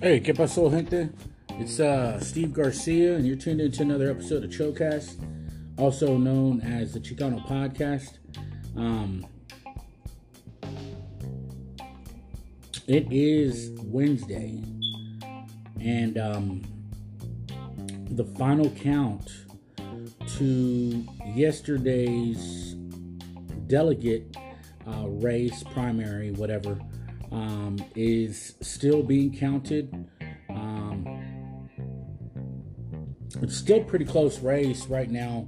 Hey, ¿qué pasó, gente? It's uh, Steve Garcia, and you're tuned into another episode of Chocast, also known as the Chicano Podcast. Um, it is Wednesday, and um, the final count to yesterday's delegate uh, race, primary, whatever, um, is still being counted. Um, it's still pretty close race right now.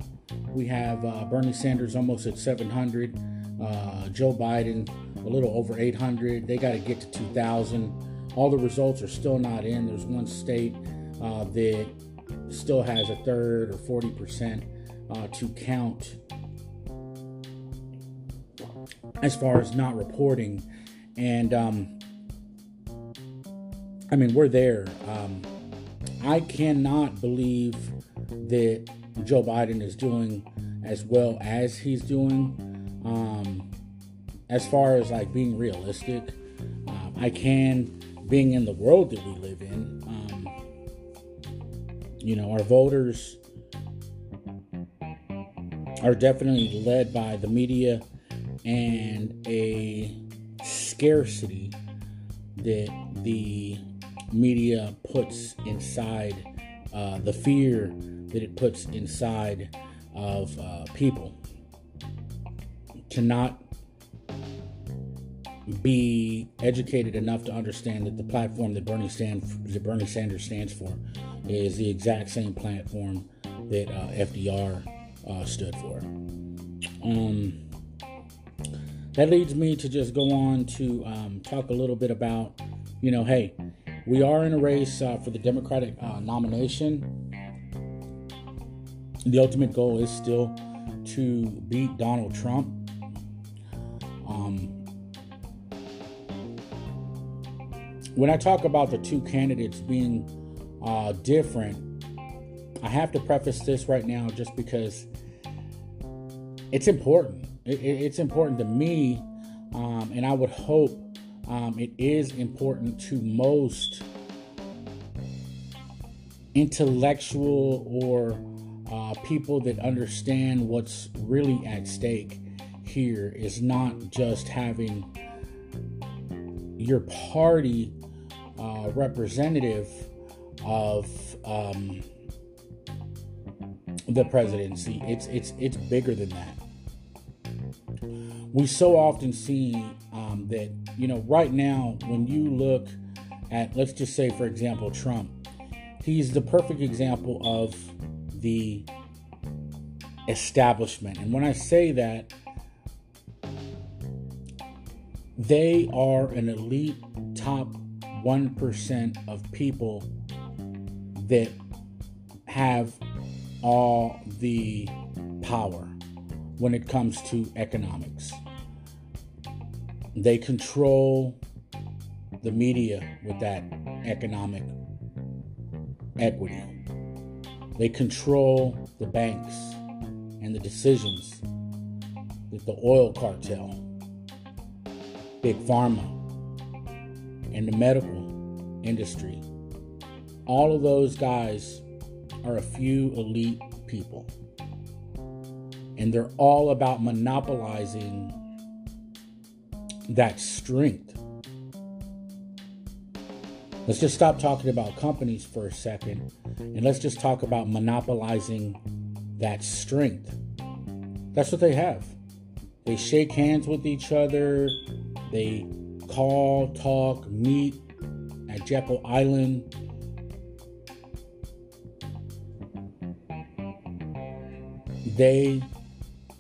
We have uh, Bernie Sanders almost at 700, uh, Joe Biden a little over 800. They got to get to 2,000. All the results are still not in. There's one state uh, that still has a third or 40% uh, to count as far as not reporting. And um, I mean, we're there. Um, I cannot believe that Joe Biden is doing as well as he's doing. Um, as far as like being realistic, um, I can, being in the world that we live in, um, you know, our voters are definitely led by the media and a scarcity that the media puts inside uh, the fear that it puts inside of uh, people to not be educated enough to understand that the platform that Bernie, stand, that Bernie Sanders stands for is the exact same platform that uh, FDR uh, stood for. Um, that leads me to just go on to um, talk a little bit about, you know, hey, we are in a race uh, for the Democratic uh, nomination. The ultimate goal is still to beat Donald Trump. Um, when I talk about the two candidates being uh, different, I have to preface this right now just because it's important. It, it, it's important to me, um, and I would hope um, it is important to most intellectual or uh, people that understand what's really at stake here is not just having your party uh, representative of um, the presidency. It's it's it's bigger than that. We so often see um, that you know right now when you look at let's just say for example Trump, he's the perfect example of the establishment. And when I say that, they are an elite top 1% of people that have all the power when it comes to economics. They control the media with that economic equity. They control the banks and the decisions that the oil cartel, big pharma, and the medical industry, all of those guys are a few elite people. And they're all about monopolizing that strength. Let's just stop talking about companies for a second and let's just talk about monopolizing that strength. That's what they have. They shake hands with each other, they call, talk, meet at Jekyll Island. They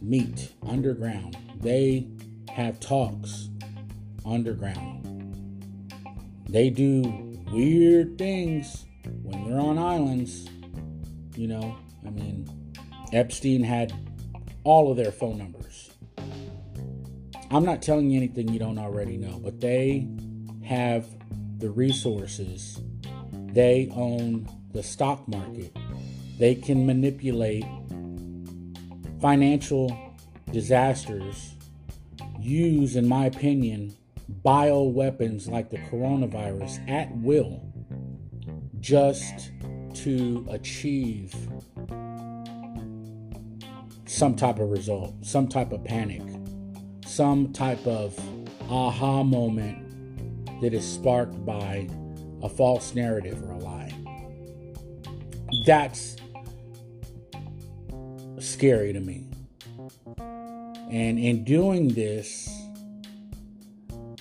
meet underground. They have talks underground. They do weird things when they're on islands. You know, I mean, Epstein had all of their phone numbers. I'm not telling you anything you don't already know, but they have the resources. They own the stock market. They can manipulate financial disasters use, in my opinion, bioweapons like the coronavirus at will just to achieve some type of result, some type of panic, some type of aha moment that is sparked by a false narrative or a lie. That's scary to me. And in doing this,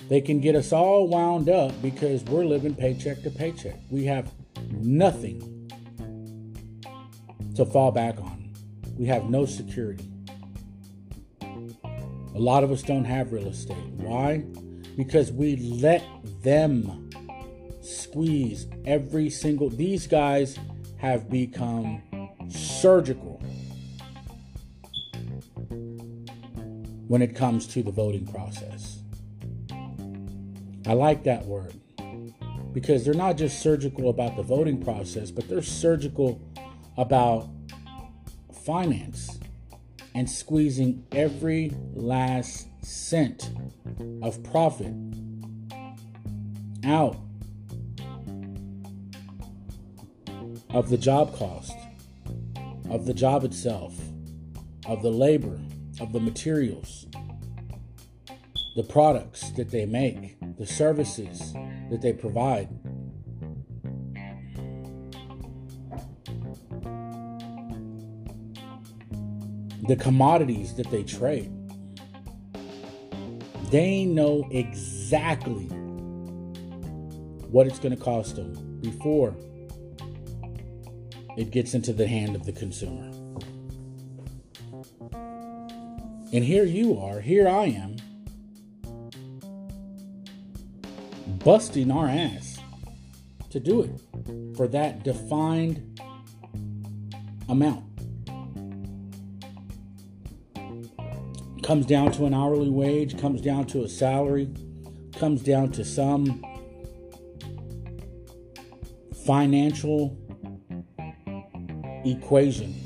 they can get us all wound up because we're living paycheck to paycheck. We have nothing to fall back on. We have no security. A lot of us don't have real estate. Why? Because we let them squeeze every single. These guys have become surgical when it comes to the voting process. I like that word because they're not just surgical about the voting process, but they're surgical about finance and squeezing every last cent of profit out of the job cost, of the job itself, of the labor, of the materials, the products that they make, the services that they provide. The commodities that they trade. They know exactly what it's going to cost them before it gets into the hand of the consumer. And here you are, here I am, busting our ass to do it for that defined amount. Comes down to an hourly wage, comes down to a salary, comes down to some financial equation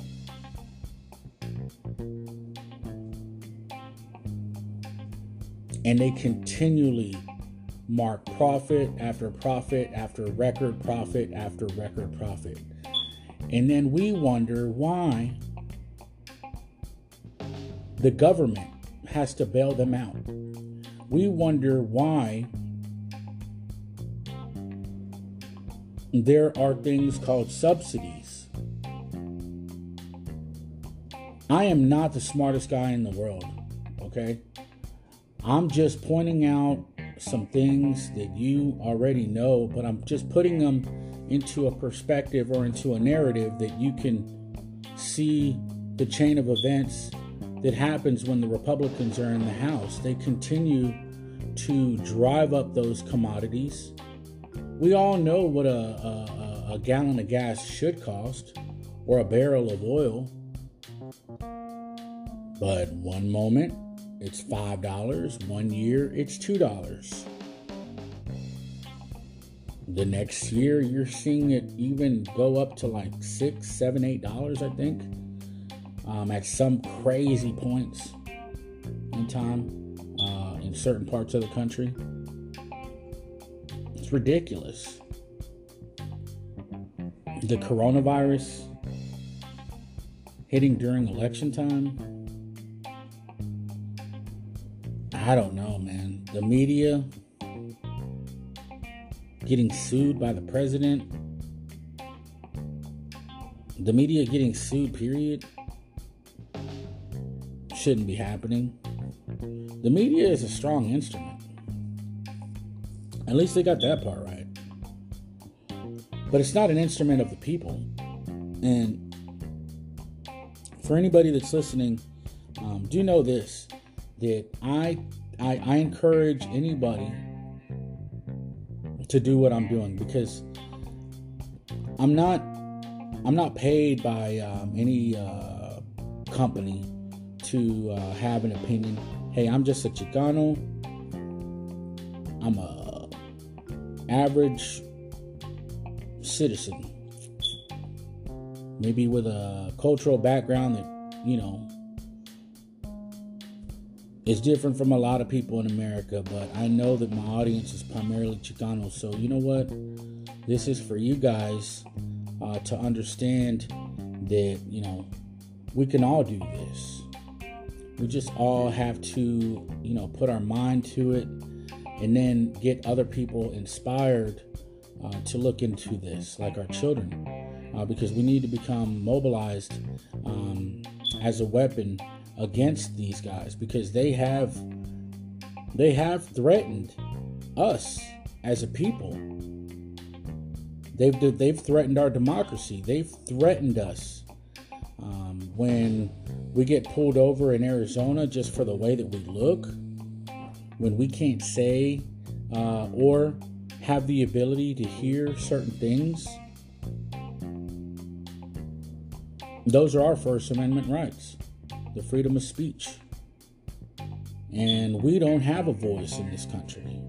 and they continually mark profit after profit after record profit after record profit. And then we wonder why the government has to bail them out. We wonder why there are things called subsidies. I am not the smartest guy in the world, okay? I'm just pointing out some things that you already know, but I'm just putting them into a perspective or into a narrative that you can see the chain of events that happens when the Republicans are in the House. They continue to drive up those commodities. We all know what a, a, a gallon of gas should cost or a barrel of oil. But one moment it's $5. One year, it's $2. The next year, you're seeing it even go up to like six, seven, eight dollars, I think, um, at some crazy points in time uh, in certain parts of the country. It's ridiculous. The coronavirus hitting during election time I don't know, man. The media getting sued by the president. The media getting sued, period, shouldn't be happening. The media is a strong instrument. At least they got that part right. But it's not an instrument of the people. And for anybody that's listening, um, do you know this that I, I I encourage anybody to do what I'm doing because I'm not I'm not paid by um, any uh, company to uh, have an opinion. Hey, I'm just a Chicano. I'm a average citizen, maybe with a cultural background that you know it's different from a lot of people in America, but I know that my audience is primarily Chicano. So, you know what? This is for you guys uh, to understand that, you know, we can all do this. We just all have to, you know, put our mind to it and then get other people inspired uh, to look into this, like our children, uh, because we need to become mobilized um, as a weapon against these guys because they have they have threatened us as a people. They've they've threatened our democracy. They've threatened us um, when we get pulled over in Arizona just for the way that we look. When we can't say uh, or have the ability to hear certain things, those are our First Amendment rights the freedom of speech. And we don't have a voice in this country.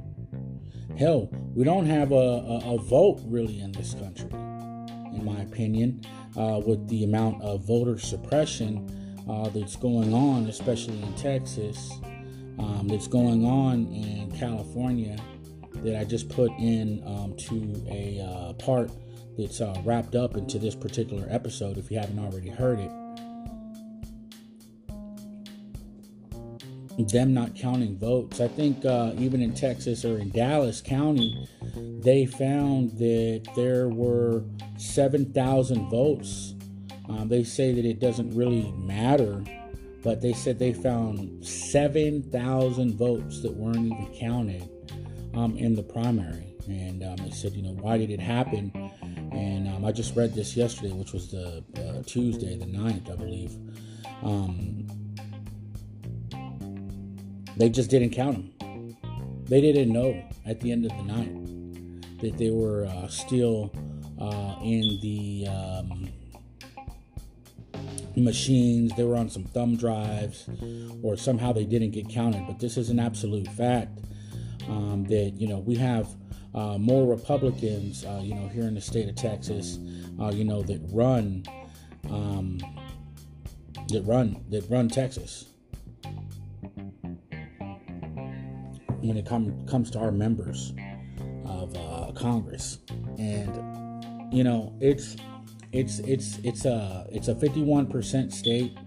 Hell, we don't have a, a, a vote really in this country, in my opinion, uh, with the amount of voter suppression uh, that's going on, especially in Texas, um, that's going on in California, that I just put in um, to a uh, part that's uh, wrapped up into this particular episode if you haven't already heard it. Them not counting votes. I think uh, even in Texas or in Dallas County, they found that there were 7,000 votes. Um, they say that it doesn't really matter, but they said they found 7,000 votes that weren't even counted um, in the primary. And um, they said, you know, why did it happen? And um, I just read this yesterday, which was the uh, Tuesday, the 9th, I believe. They just didn't count them. They didn't know at the end of the night that they were uh, still uh, in the um, machines. They were on some thumb drives, or somehow they didn't get counted. But this is an absolute fact um, that you know we have uh, more Republicans, uh, you know, here in the state of Texas, uh, you know, that run, um, that run, that run Texas. When it com- comes to our members of uh, Congress, and you know it's it's it's it's a it's a 51% state.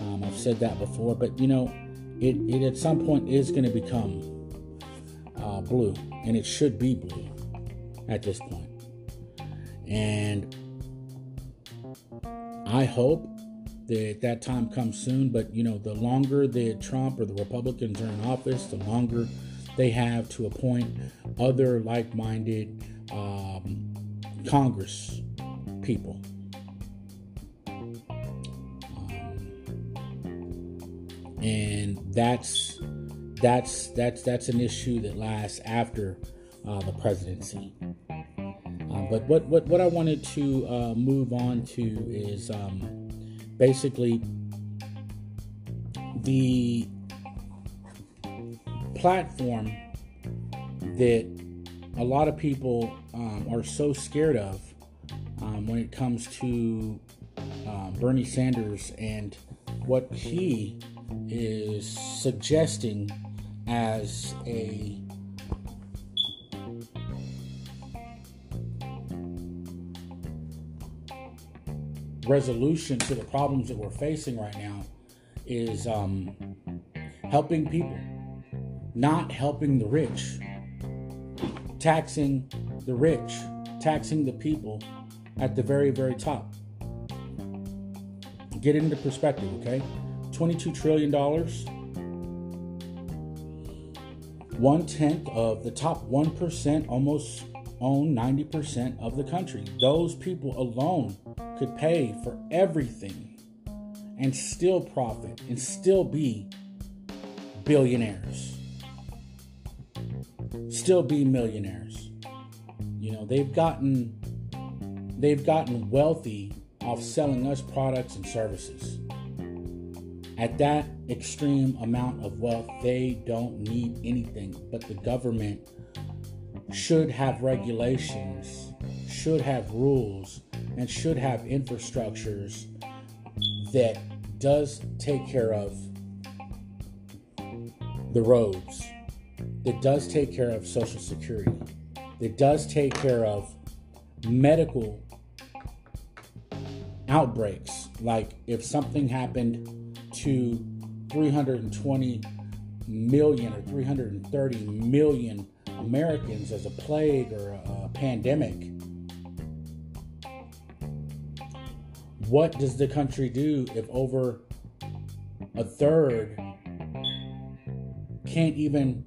Um, I've said that before, but you know it, it at some point is going to become uh, blue, and it should be blue at this point. And I hope that that time comes soon. But you know, the longer that Trump or the Republicans are in office, the longer they have to appoint other like-minded um, Congress people. Um, and that's that's that's that's an issue that lasts after uh, the presidency. Uh, but what, what what I wanted to uh, move on to is um, basically the platform that a lot of people um, are so scared of um, when it comes to um, Bernie Sanders and what he is suggesting as a resolution to the problems that we're facing right now is um, helping people, not helping the rich, taxing the rich, taxing the people at the very, very top. Get into perspective, okay? $22 trillion, one tenth of the top 1% almost own 90% of the country. Those people alone could pay for everything and still profit and still be billionaires. Still be millionaires. You know, they've gotten they've gotten wealthy off selling us products and services. At that extreme amount of wealth, they don't need anything, but the government should have regulations, should have rules, and should have infrastructures that does take care of the roads, that does take care of Social Security, that does take care of medical outbreaks. Like if something happened to 320 million or 330 million Americans as a plague or a, pandemic, what does the country do if over a third can't even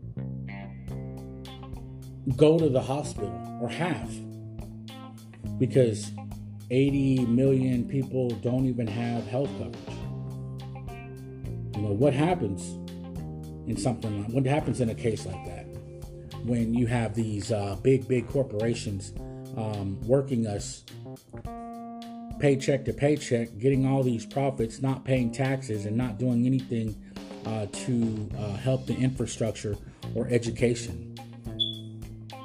go to the hospital or half because 80 million people don't even have health coverage. You know, what happens in something like what happens in a case like that when you have these uh, big, big corporations um, working us paycheck to paycheck, getting all these profits, not paying taxes, and not doing anything uh, to uh, help the infrastructure or education?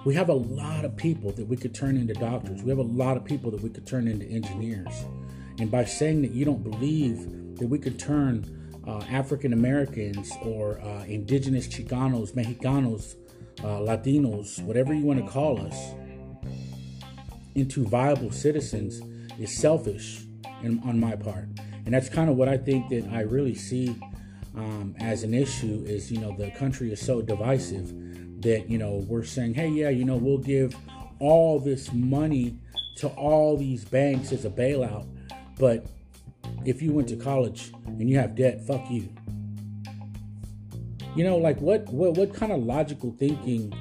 We have a lot of people that we could turn into doctors. We have a lot of people that we could turn into engineers. And by saying that you don't believe that we could turn uh, African Americans or uh, indigenous Chicanos, Mexicanos, uh, Latinos, whatever you want to call us, into viable citizens is selfish in, on my part. And that's kind of what I think that I really see um, as an issue is, you know, the country is so divisive that you know we're saying hey yeah you know we'll give all this money to all these banks as a bailout but if you went to college and you have debt fuck you. You know like what what, what kind of logical thinking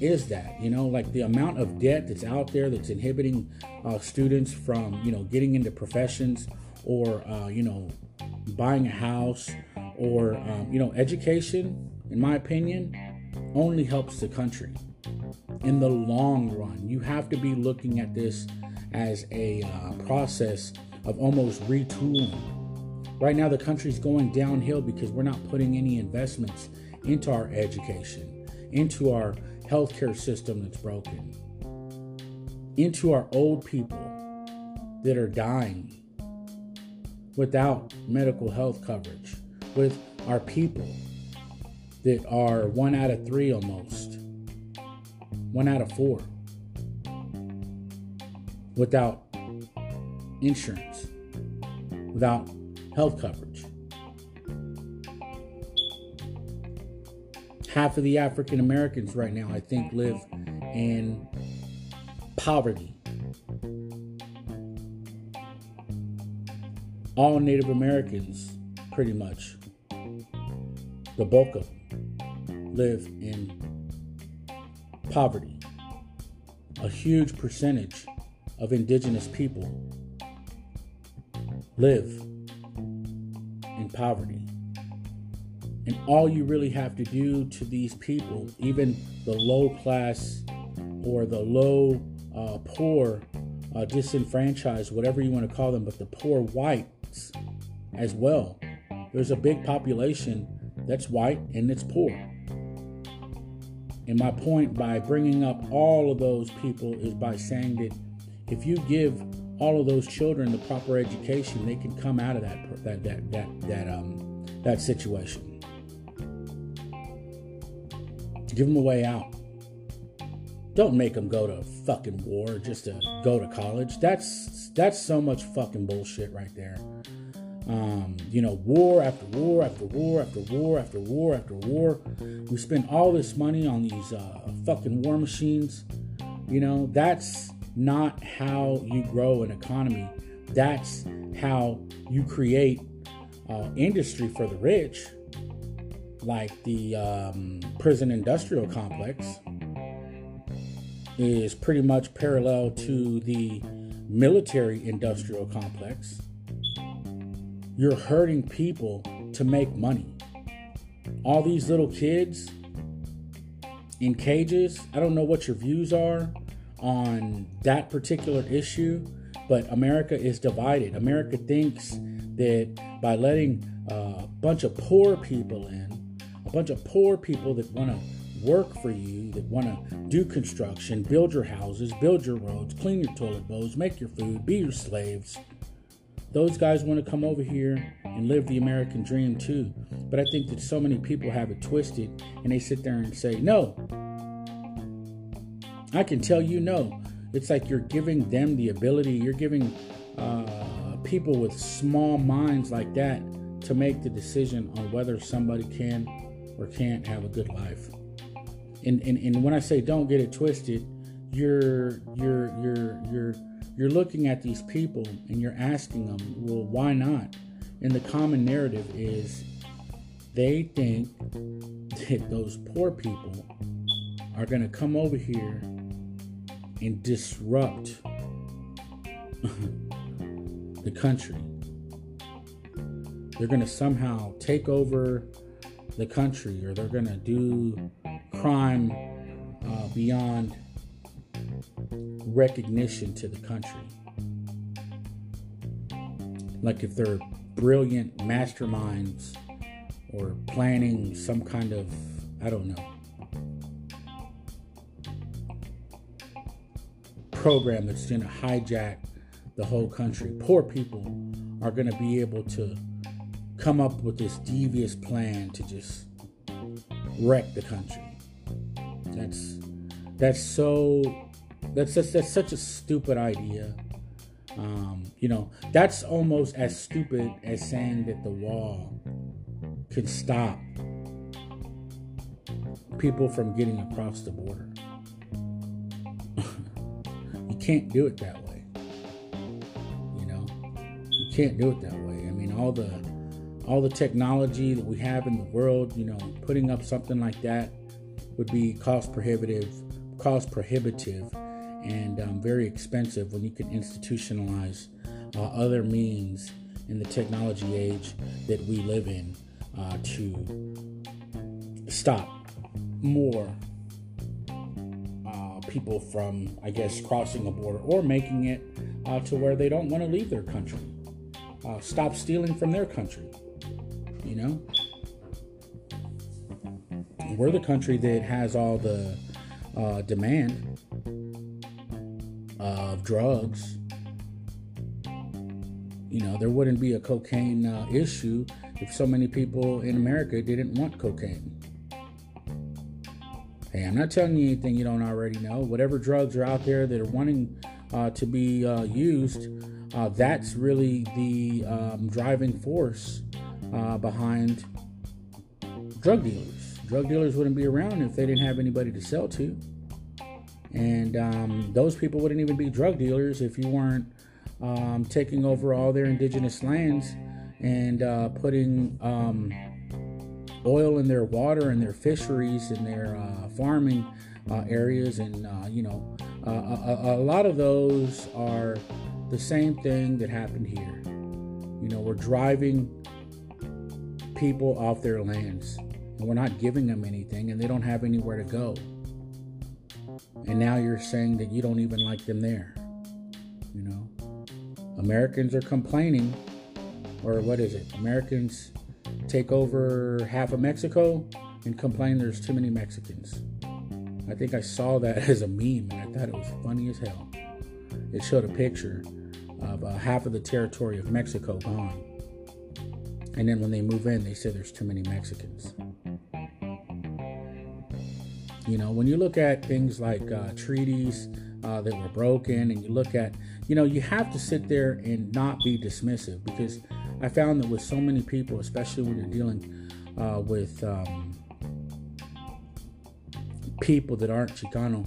is that? You know like the amount of debt that's out there that's inhibiting uh, students from you know getting into professions or uh, you know buying a house or um, you know education in my opinion only helps the country in the long run. You have to be looking at this as a uh, process of almost retooling. Right now, the country's going downhill because we're not putting any investments into our education, into our healthcare system that's broken, into our old people that are dying without medical health coverage, with our people that are one out of three almost, one out of four, without insurance, without health coverage. Half of the African Americans right now, I think, live in poverty. All Native Americans, pretty much, the bulk of them live in poverty. A huge percentage of indigenous people live in poverty. And all you really have to do to these people, even the low class or the low uh, poor, uh, disenfranchised, whatever you want to call them, but the poor whites as well. There's a big population that's white and it's poor. And my point by bringing up all of those people is by saying that if you give all of those children the proper education, they can come out of that that that that that um that situation. Give them a way out. Don't make them go to fucking war just to go to college. That's that's so much fucking bullshit right there. Um, you know, war after war after war after war after war after war. We spend all this money on these uh, fucking war machines. You know, that's not how you grow an economy. That's how you create uh, industry for the rich, like the um, prison industrial complex is pretty much parallel to the military industrial complex you're hurting people to make money. All these little kids in cages, I don't know what your views are on that particular issue, but America is divided. America thinks that by letting a bunch of poor people in, a bunch of poor people that want to work for you, that want to do construction, build your houses, build your roads, clean your toilet bowls, make your food, be your slaves those guys want to come over here and live the American dream too. But I think that so many people have it twisted and they sit there and say, no. I can tell you no. It's like you're giving them the ability, you're giving uh, people with small minds like that to make the decision on whether somebody can or can't have a good life. And, and, and when I say don't get it twisted, you're you're you're you're you're looking at these people and you're asking them, well, why not? And the common narrative is they think that those poor people are going to come over here and disrupt the country. They're going to somehow take over the country or they're going to do crime uh, beyond recognition to the country. Like if they're brilliant masterminds or planning some kind of, I don't know, program that's going to hijack the whole country. Poor people are going to be able to come up with this devious plan to just wreck the country. That's that's so that's just, that's such a stupid idea. Um, you know, that's almost as stupid as saying that the wall could stop people from getting across the border. you can't do it that way. You know, you can't do it that way. I mean, all the all the technology that we have in the world, you know, putting up something like that would be cost prohibitive, cost prohibitive and um, very expensive when you can institutionalize uh, other means in the technology age that we live in uh, to stop more uh, people from, I guess, crossing a border or making it uh, to where they don't want to leave their country. Uh, stop stealing from their country. You know? We're the country that has all the uh, demand of drugs. You know, there wouldn't be a cocaine uh, issue if so many people in America didn't want cocaine. Hey, I'm not telling you anything you don't already know. Whatever drugs are out there that are wanting uh, to be uh, used, uh, that's really the um, driving force uh, behind drug dealers. Drug dealers wouldn't be around if they didn't have anybody to sell to. And um, those people wouldn't even be drug dealers if you weren't um, taking over all their indigenous lands and uh, putting um, oil in their water and their fisheries and their uh, farming uh, areas. And, uh, you know, uh, a, a, lot of those are the same thing that happened here. You know, we're driving people off their lands and we're not giving them anything and they don't have anywhere to go and now you're saying that you don't even like them there. You know, Americans are complaining, or what is it? Americans take over half of Mexico and complain there's too many Mexicans. I think I saw that as a meme and I thought it was funny as hell. It showed a picture of uh, half of the territory of Mexico gone. And then when they move in, they say there's too many Mexicans. You know, when you look at things like uh, treaties uh, that were broken, and you look at, you know, you have to sit there and not be dismissive because I found that with so many people, especially when you're dealing uh, with um, people that aren't Chicano,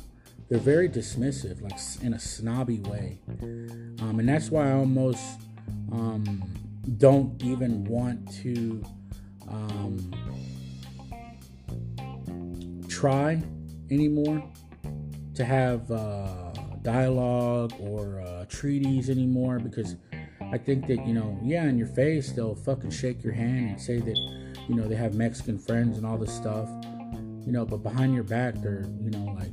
they're very dismissive, like in a snobby way. Um, and that's why I almost um, don't even want to um, try anymore to have uh, dialogue or uh, treaties anymore because I think that, you know, yeah, in your face, they'll fucking shake your hand and say that, you know, they have Mexican friends and all this stuff, you know, but behind your back, they're, you know, like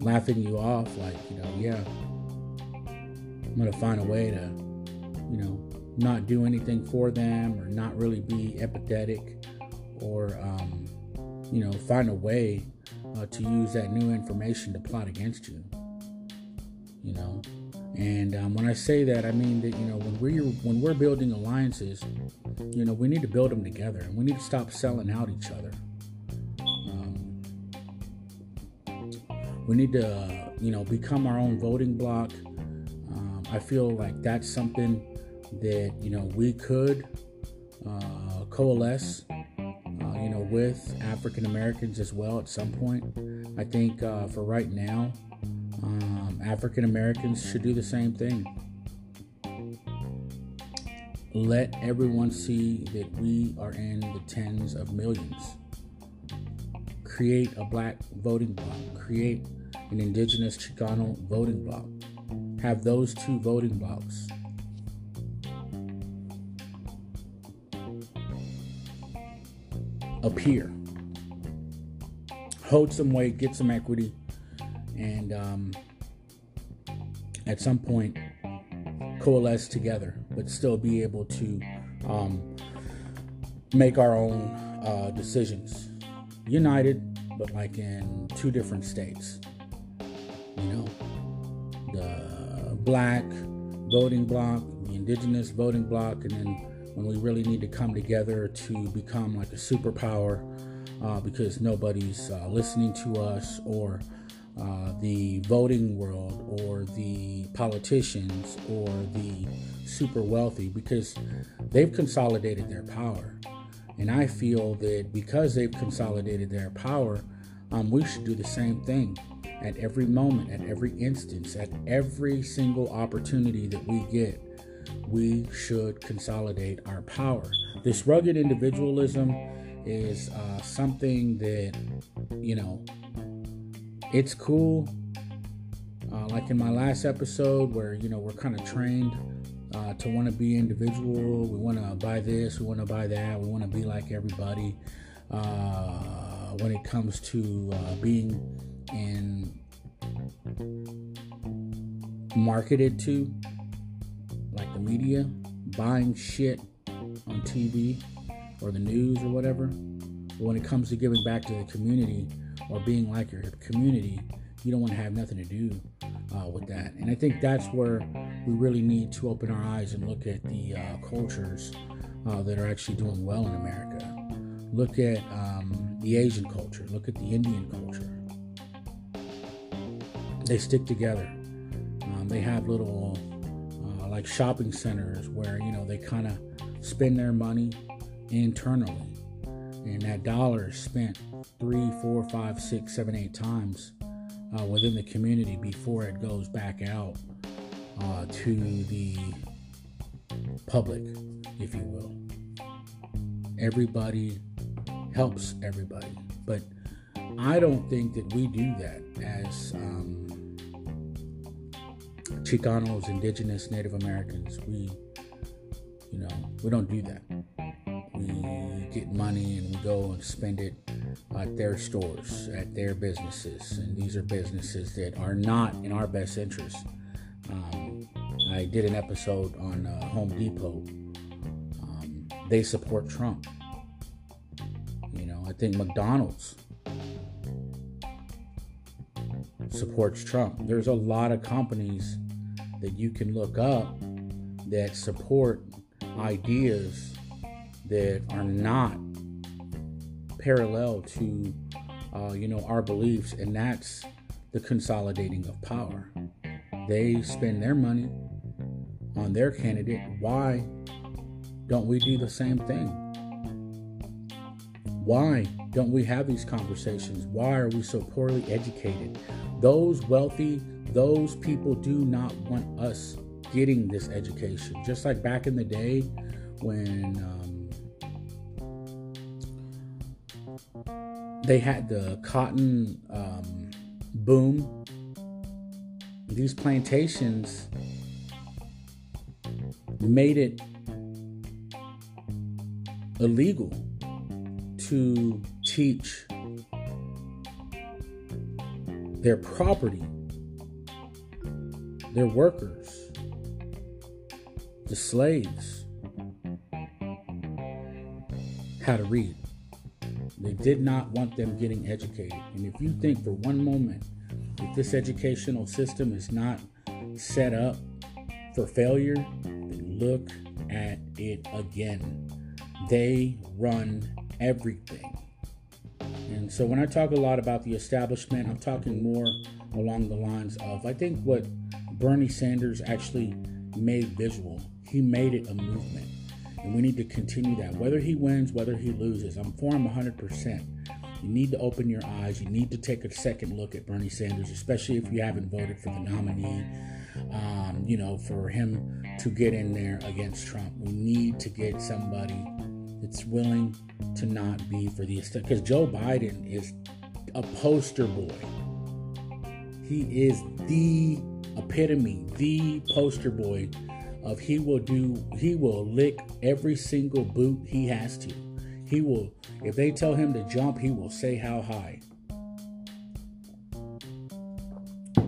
laughing you off, like, you know, yeah, I'm going to find a way to, you know, not do anything for them or not really be empathetic or, um, you know, find a way uh, to use that new information to plot against you. You know, And um, when I say that, I mean that you know when we're when we're building alliances, you know we need to build them together, and we need to stop selling out each other. Um, we need to uh, you know become our own voting block. Um, I feel like that's something that you know we could uh, coalesce, uh, you know, with African Americans as well at some point. I think uh, for right now, um, African Americans should do the same thing. Let everyone see that we are in the tens of millions. Create a black voting block. Create an indigenous Chicano voting block. Have those two voting blocks. Appear. Hold some weight, get some equity, and um, at some point coalesce together, but still be able to um, make our own uh, decisions. United, but like in two different states. You know, the black voting bloc, the indigenous voting bloc, and then when we really need to come together to become like a superpower uh, because nobody's uh, listening to us or uh, the voting world or the politicians or the super wealthy because they've consolidated their power. And I feel that because they've consolidated their power, um, we should do the same thing at every moment, at every instance, at every single opportunity that we get we should consolidate our power. This rugged individualism is uh, something that, you know, it's cool. Uh, like in my last episode, where, you know, we're kind of trained uh, to want to be individual. We want to buy this, we want to buy that, we want to be like everybody. Uh, when it comes to uh, being in marketed to like the media buying shit on TV or the news or whatever. But when it comes to giving back to the community or being like your community, you don't want to have nothing to do uh, with that. And I think that's where we really need to open our eyes and look at the uh, cultures uh, that are actually doing well in America. Look at um, the Asian culture, look at the Indian culture. They stick together. Um, they have little like shopping centers where you know they kind of spend their money internally. And that dollar is spent three four five six seven eight times uh, within the community before it goes back out uh, to the public if you will. Everybody helps everybody but i don't think that we do that as um, Chicanos, indigenous, Native Americans, we, you know, we don't do that. We get money and we go and spend it at their stores, at their businesses, and these are businesses that are not in our best interest. Um, I did an episode on uh, Home Depot. Um, they support Trump. You know, I think McDonald's supports Trump. There's a lot of companies that you can look up that support ideas that are not parallel to uh, you know our beliefs and that's the consolidating of power. They spend their money on their candidate. Why don't we do the same thing? Why don't we have these conversations? Why are we so poorly educated? Those wealthy those people do not want us getting this education. Just like back in the day when um, they had the cotton um, boom, these plantations made it illegal to teach their property their workers, the slaves, how to read. They did not want them getting educated. And if you think for one moment that this educational system is not set up for failure, then look at it again. They run everything. And so when I talk a lot about the establishment, I'm talking more along the lines of I think what Bernie Sanders actually made visual, he made it a movement. And we need to continue that. Whether he wins, whether he loses, I'm for him 100%. You need to open your eyes. You need to take a second look at Bernie Sanders, especially if you haven't voted for the nominee. Um, you know, for him to get in there against Trump, we need to get somebody that's willing to not be for the because Joe Biden is a poster boy. He is the epitome, the poster boy of he will do he will lick every single boot he has to. He will if they tell him to jump, he will say how high.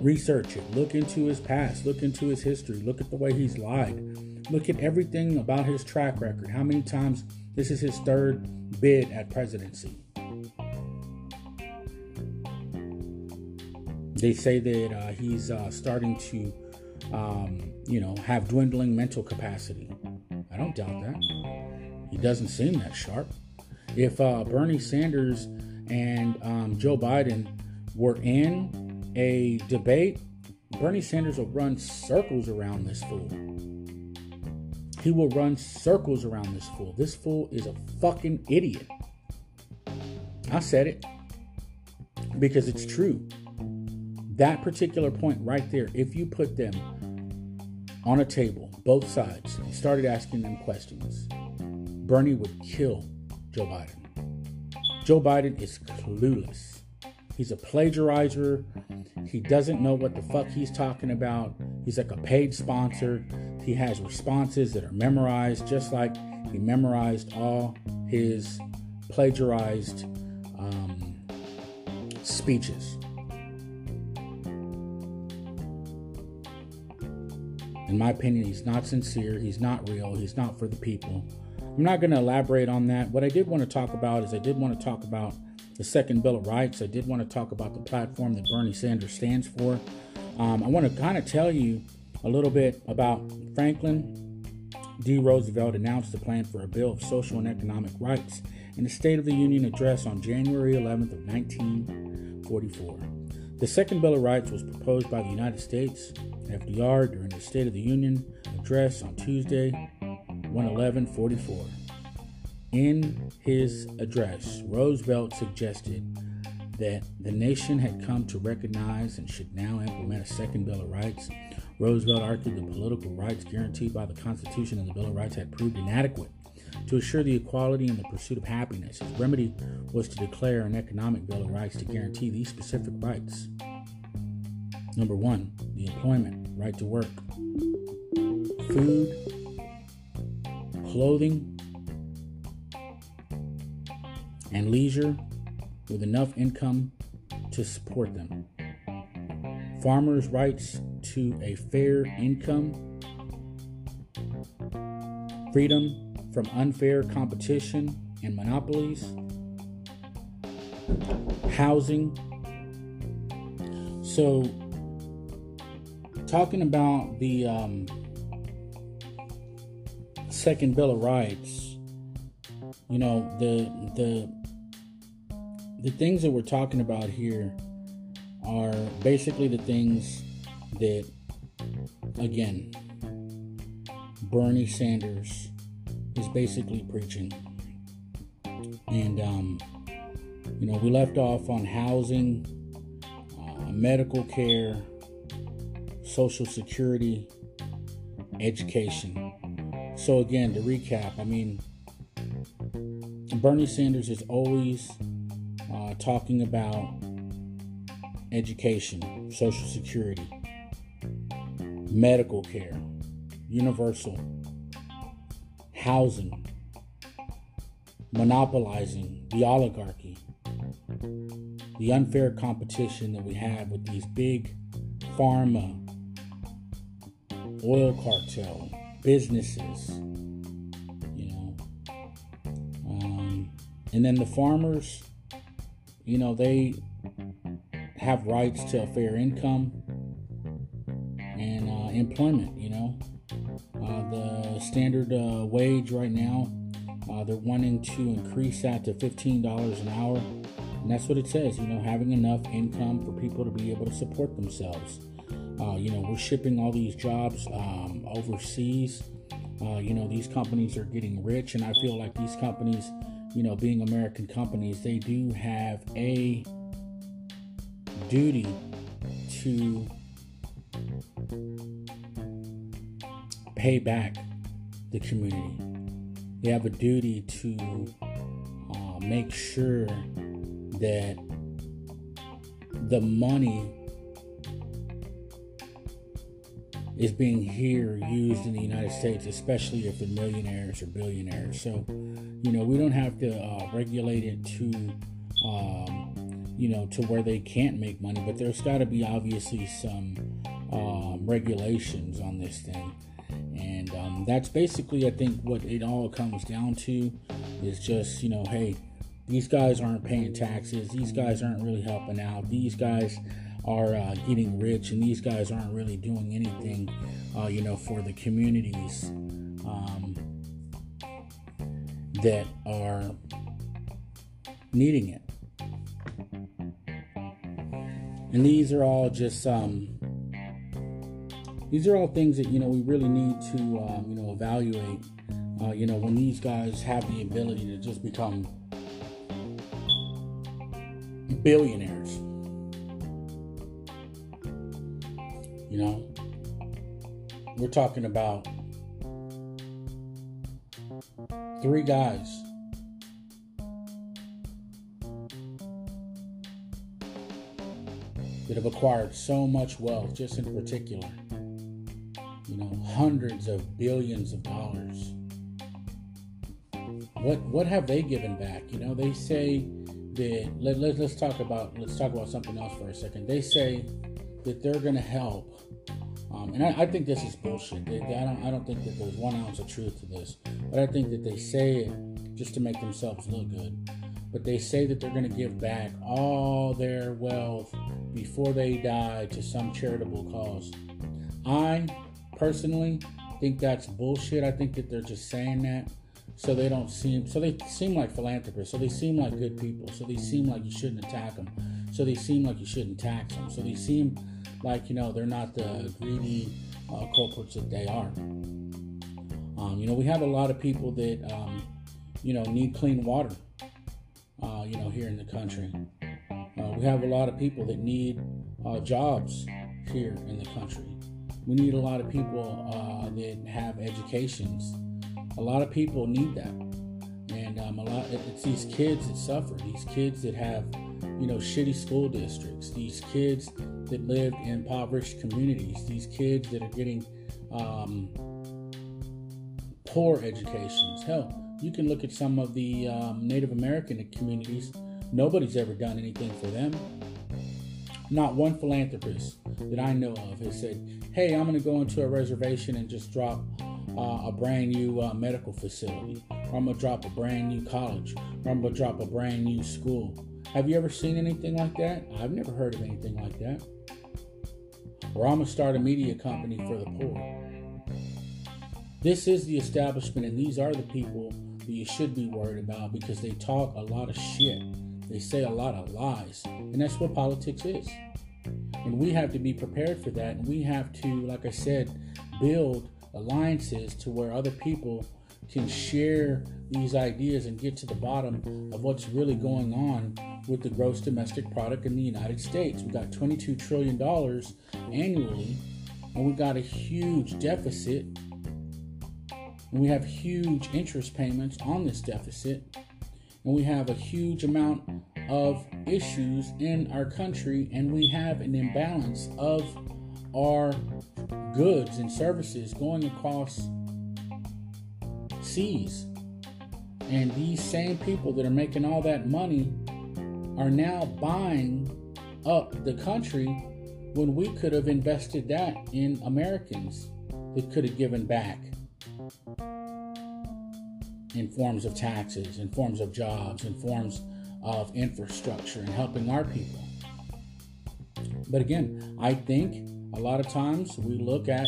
Research it. Look into his past. Look into his history. Look at the way he's lied. Look at everything about his track record. How many times this is his third bid at presidency. They say that uh, he's uh, starting to, um, you know, have dwindling mental capacity. I don't doubt that. He doesn't seem that sharp. If uh, Bernie Sanders and um, Joe Biden were in a debate, Bernie Sanders will run circles around this fool. He will run circles around this fool. This fool is a fucking idiot. I said it because it's true. That particular point right there, if you put them on a table, both sides, and started asking them questions, Bernie would kill Joe Biden. Joe Biden is clueless. He's a plagiarizer. He doesn't know what the fuck he's talking about. He's like a paid sponsor. He has responses that are memorized, just like he memorized all his plagiarized um, speeches. In my opinion, he's not sincere. He's not real. He's not for the people. I'm not going to elaborate on that. What I did want to talk about is I did want to talk about the Second Bill of Rights. I did want to talk about the platform that Bernie Sanders stands for. Um, I want to kind of tell you a little bit about Franklin D. Roosevelt announced the plan for a Bill of Social and Economic Rights in the State of the Union address on January 11th of 1944. The Second Bill of Rights was proposed by the United States FDR during his State of the Union address on Tuesday, 11144. In his address, Roosevelt suggested that the nation had come to recognize and should now implement a second Bill of Rights. Roosevelt argued the political rights guaranteed by the Constitution and the Bill of Rights had proved inadequate to assure the equality and the pursuit of happiness. His remedy was to declare an economic Bill of Rights to guarantee these specific rights. Number one, the employment, right to work, food, clothing, and leisure with enough income to support them. Farmers' rights to a fair income, freedom from unfair competition and monopolies, housing. So, talking about the um, Second Bill of Rights, you know the the the things that we're talking about here are basically the things that, again, Bernie Sanders is basically preaching. And, um, you know, we left off on housing, uh, medical care, social security, education. So, again, to recap, I mean, Bernie Sanders is always uh, talking about education, Social Security, medical care, universal, housing, monopolizing the oligarchy, the unfair competition that we have with these big pharma, oil cartel, businesses, you know, um, and then the farmers you know, they have rights to a fair income. And, employment. You know, uh, the standard uh, wage right now, uh, they're wanting to increase that to $15 an hour. And that's what it says, you know, having enough income for people to be able to support themselves. Uh, you know, we're shipping all these jobs um, overseas. Uh, you know, these companies are getting rich, and I feel like these companies, you know, being American companies, they do have a duty to pay back the community. They have a duty to uh, make sure that the money is being here used in the United States, especially if they're millionaires or billionaires. So, you know, we don't have to uh, regulate it to, um, you know, to where they can't make money, but there's got to be obviously some um, regulations on this thing. And um, that's basically, I think, what it all comes down to is just, you know, hey, these guys aren't paying taxes. These guys aren't really helping out. These guys are uh, getting rich, and these guys aren't really doing anything, uh, you know, for the communities um, that are needing it. And these are all just um, these are all things that you know we really need to um, you know evaluate. Uh, you know when these guys have the ability to just become billionaires. You know, we're talking about three guys. That have acquired so much wealth, just in particular you know, hundreds of billions of dollars. What what have they given back? You know, they say that let, let, let's talk about let's talk about something else for a second. They say that they're going to help, um, and I, I, think this is bullshit. They, they, I don't I don't think that there's one ounce of truth to this, but I think that they say it just to make themselves look good. But they say that they're going to give back all their wealth before they die to some charitable cause. I personally think that's bullshit. I think that they're just saying that so they don't seem so they seem like philanthropists. So they seem like good people. So they seem like you shouldn't attack them. So they seem like you shouldn't tax them. So they seem like you know they're not the greedy uh, culprits that they are. Um, you know we have a lot of people that um, you know need clean water. Uh, you know here in the country, uh, we have a lot of people that need uh, jobs here in the country. We need a lot of people uh, that have educations. A lot of people need that, and um, a lot. It's these kids that suffer. These kids that have, you know, shitty school districts. These kids that live in impoverished communities. These kids that are getting um, poor educations. Hell, you can look at some of the um, Native American communities. Nobody's ever done anything for them. Not one philanthropist that I know of has said, hey, I'm going to go into a reservation and just drop uh, a brand new uh, medical facility, or I'm going to drop a brand new college, or I'm going to drop a brand new school. Have you ever seen anything like that? I've never heard of anything like that. Or I'm going to start a media company for the poor. This is the establishment, and these are the people that you should be worried about because they talk a lot of shit. They say a lot of lies. And that's what politics is. And we have to be prepared for that. And we have to, like I said, build alliances to where other people can share these ideas and get to the bottom of what's really going on with the gross domestic product in the United States. We've got $22 trillion annually, and we've got a huge deficit. And we have huge interest payments on this deficit. And we have a huge amount of issues in our country, and we have an imbalance of our goods and services going across seas. And these same people that are making all that money are now buying up the country when we could have invested that in Americans that could have given back in forms of taxes, in forms of jobs, in forms of infrastructure and helping our people. But again, I think a lot of times we look at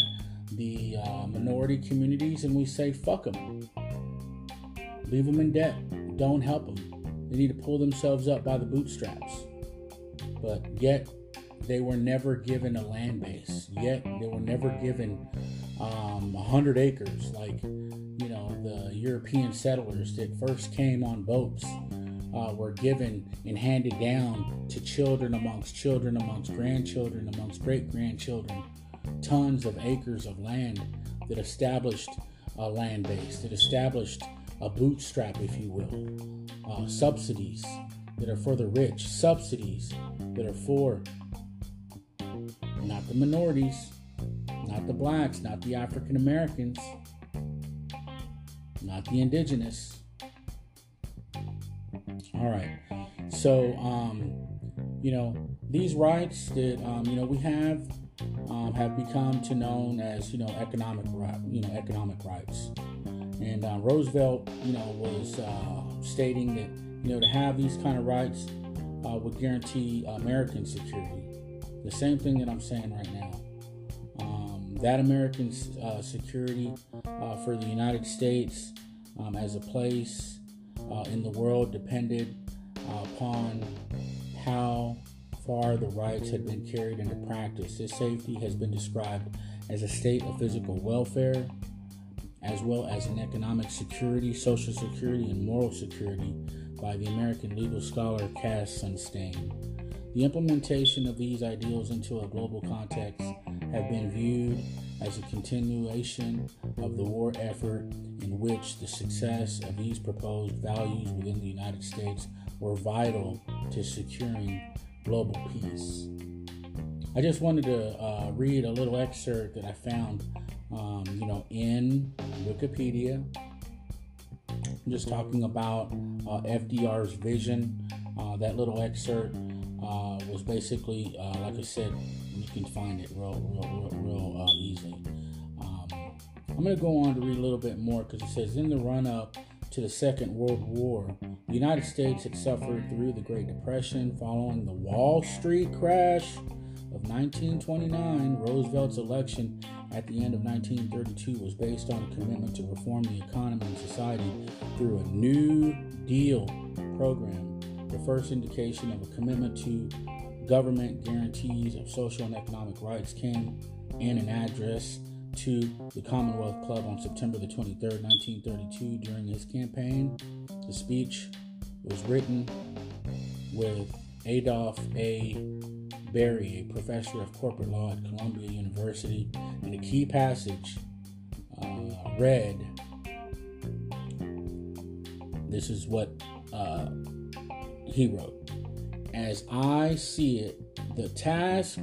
the uh, minority communities and we say, fuck them. Leave them in debt. Don't help them. They need to pull themselves up by the bootstraps. But yet, they were never given a land base. Yet, they were never given um, 100 acres like, you know, the European settlers that first came on boats. Uh, were given and handed down to children amongst children amongst grandchildren amongst great grandchildren tons of acres of land that established a land base, that established a bootstrap, if you will, uh, subsidies that are for the rich, subsidies that are for not the minorities, not the blacks, not the African Americans, not the indigenous. All right. So, um, you know, these rights that, um, you know, we have um, have become to known as you know economic you know economic rights. And uh, Roosevelt, you know, was uh, stating that you know to have these kind of rights uh, would guarantee American security. The same thing that I'm saying right now. Um, that American uh, security uh, for the United States um, as a place uh, in the world depended upon how far the rights had been carried into practice. This safety has been described as a state of physical welfare, as well as an economic security, social security, and moral security by the American legal scholar Cass Sunstein. The implementation of these ideals into a global context have been viewed as a continuation of the war effort in which the success of these proposed values within the United States were vital to securing global peace. I just wanted to uh, read a little excerpt that I found, um, you know, in Wikipedia. Just talking about uh, FDR's vision. Uh, that little excerpt uh, was basically, uh, like I said, you can find it real, real, real, real uh, easily. Um, I'm going to go on to read a little bit more because it says in the run up to the Second World War, the United States had suffered through the Great Depression following the Wall Street crash of 1929. Roosevelt's election at the end of 1932 was based on a commitment to reform the economy and society through a New Deal program. The first indication of a commitment to government guarantees of social and economic rights came in an address to the Commonwealth Club on September the 23rd, 1932, during his campaign. The speech was written with Adolf A. Berle, a professor of corporate law at Columbia University, and a key passage uh, read this is what uh, he wrote. As I see it, the task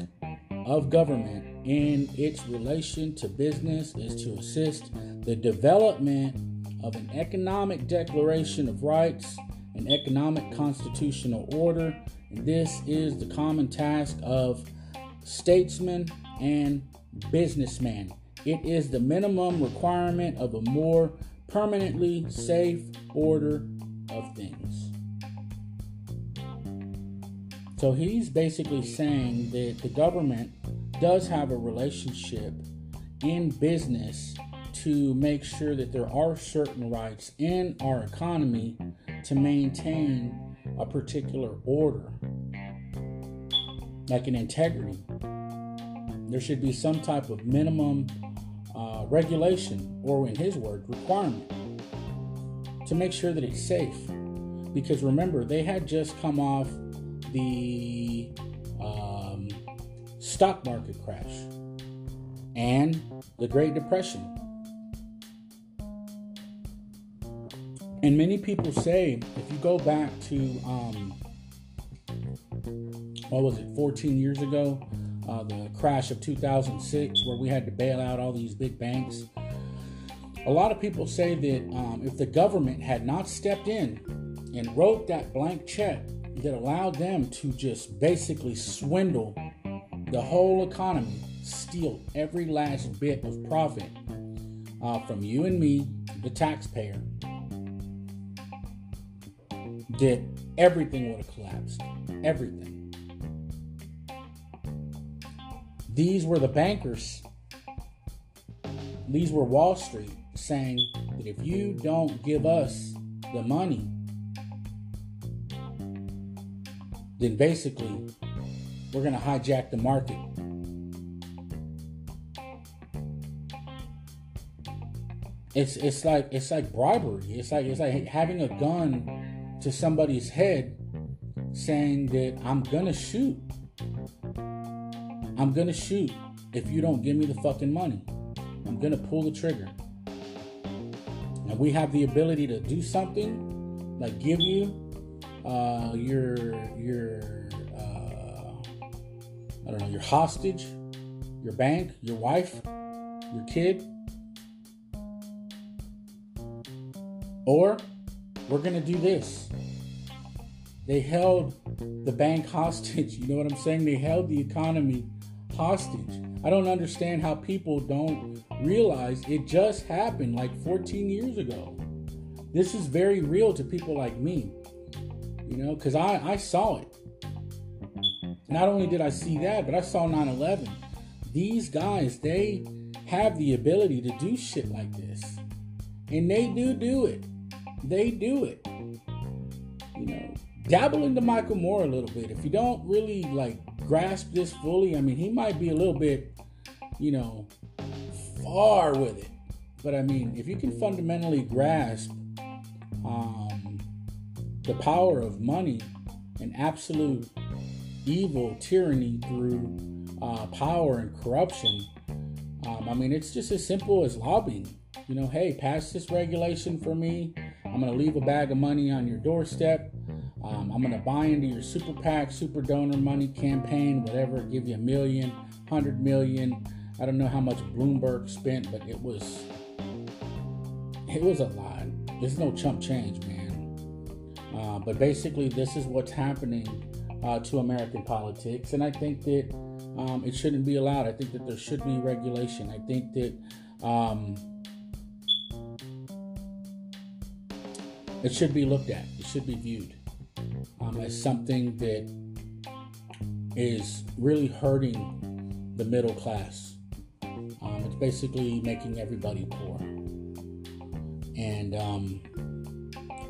of government in its relation to business is to assist the development of an economic declaration of rights, an economic constitutional order, and this is the common task of statesmen and businessmen. It is the minimum requirement of a more permanently safe order of things. So he's basically saying that the government does have a relationship in business to make sure that there are certain rights in our economy to maintain a particular order, like an integrity. There should be some type of minimum uh, regulation, or in his word, requirement, to make sure that it's safe. Because remember, they had just come off the um, stock market crash and the Great Depression. And many people say if you go back to, um, what was it, 14 years ago, uh, the crash of 2006, where we had to bail out all these big banks. A lot of people say that um, if the government had not stepped in and wrote that blank check that allowed them to just basically swindle the whole economy, steal every last bit of profit uh, from you and me, the taxpayer, that everything would have collapsed. Everything. these were the bankers, these were Wall Street saying that if you don't give us the money, then basically we're going to hijack the market. It's it's like it's like bribery. It's like it's like having a gun to somebody's head saying that I'm going to shoot. I'm going to shoot if you don't give me the fucking money. I'm going to pull the trigger. And we have the ability to do something like give you uh, your your uh, I don't know your hostage, your bank, your wife, your kid, or we're gonna do this. They held the bank hostage. You know what I'm saying? They held the economy hostage. I don't understand how people don't realize it just happened like 14 years ago. This is very real to people like me you know, because I, I saw it. Not only did I see that, but I saw 9 11. These guys, they have the ability to do shit like this. And they do do it. They do it. You know, dabble into Michael Moore a little bit. If you don't really like grasp this fully, I mean, he might be a little bit, you know, far with it. But I mean, if you can fundamentally grasp the power of money and absolute evil tyranny through uh, power and corruption. Um, I mean, it's just as simple as lobbying. You know, hey, pass this regulation for me. I'm going to leave a bag of money on your doorstep. Um, I'm going to buy into your super PAC, super donor money campaign, whatever, give you a million, hundred million. I don't know how much Bloomberg spent, but it was it was a lot. There's no chump change, man. Uh, but basically, this is what's happening uh, to American politics, and I think that um, it shouldn't be allowed. I think that there should be regulation. I think that um, it should be looked at. It should be viewed um, as something that is really hurting the middle class. Um, it's basically making everybody poor, and um,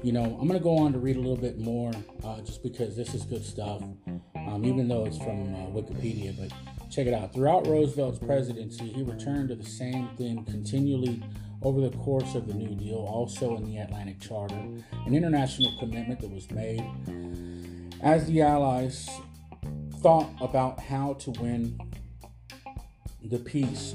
you know, I'm going to go on to read a little bit more uh, just because this is good stuff, um, even though it's from uh, Wikipedia. But check it out. Throughout Roosevelt's presidency, he returned to the same theme continually over the course of the New Deal, also in the Atlantic Charter, an international commitment that was made as the Allies thought about how to win the peace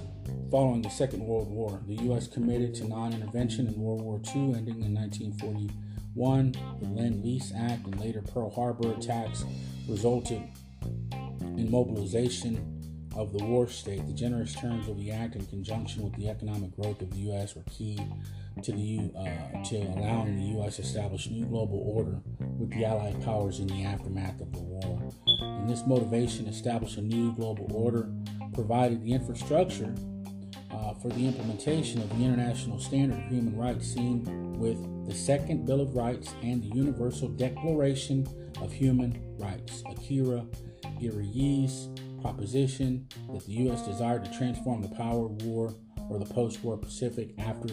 following the Second World War. The U.S. committed to non intervention in World War II, ending in 1940. One, the Lend Lease Act and later Pearl Harbor attacks resulted in mobilization of the war state. The generous terms of the act, in conjunction with the economic growth of the U.S., were key to the uh, to allowing the U.S. to establish new global order with the Allied powers in the aftermath of the war. And this motivation, establish a new global order, provided the infrastructure uh, for the implementation of the International Standard of Human Rights, seen with the Second Bill of Rights and the Universal Declaration of Human Rights, Akira Iriye's proposition that the U.S. desired to transform the power war or the post war Pacific after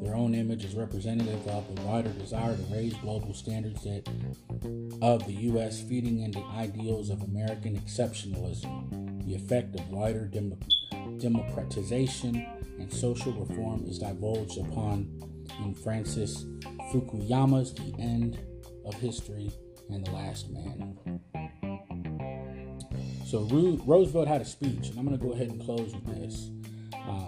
their own image as representative of the wider desire to raise global standards that of the U.S. feeding into ideals of American exceptionalism, the effect of wider dem- democratization and social reform is divulged upon in Francis Fukuyama's The End of History and the Last Man. So Roosevelt had a speech, and I'm going to go ahead and close with this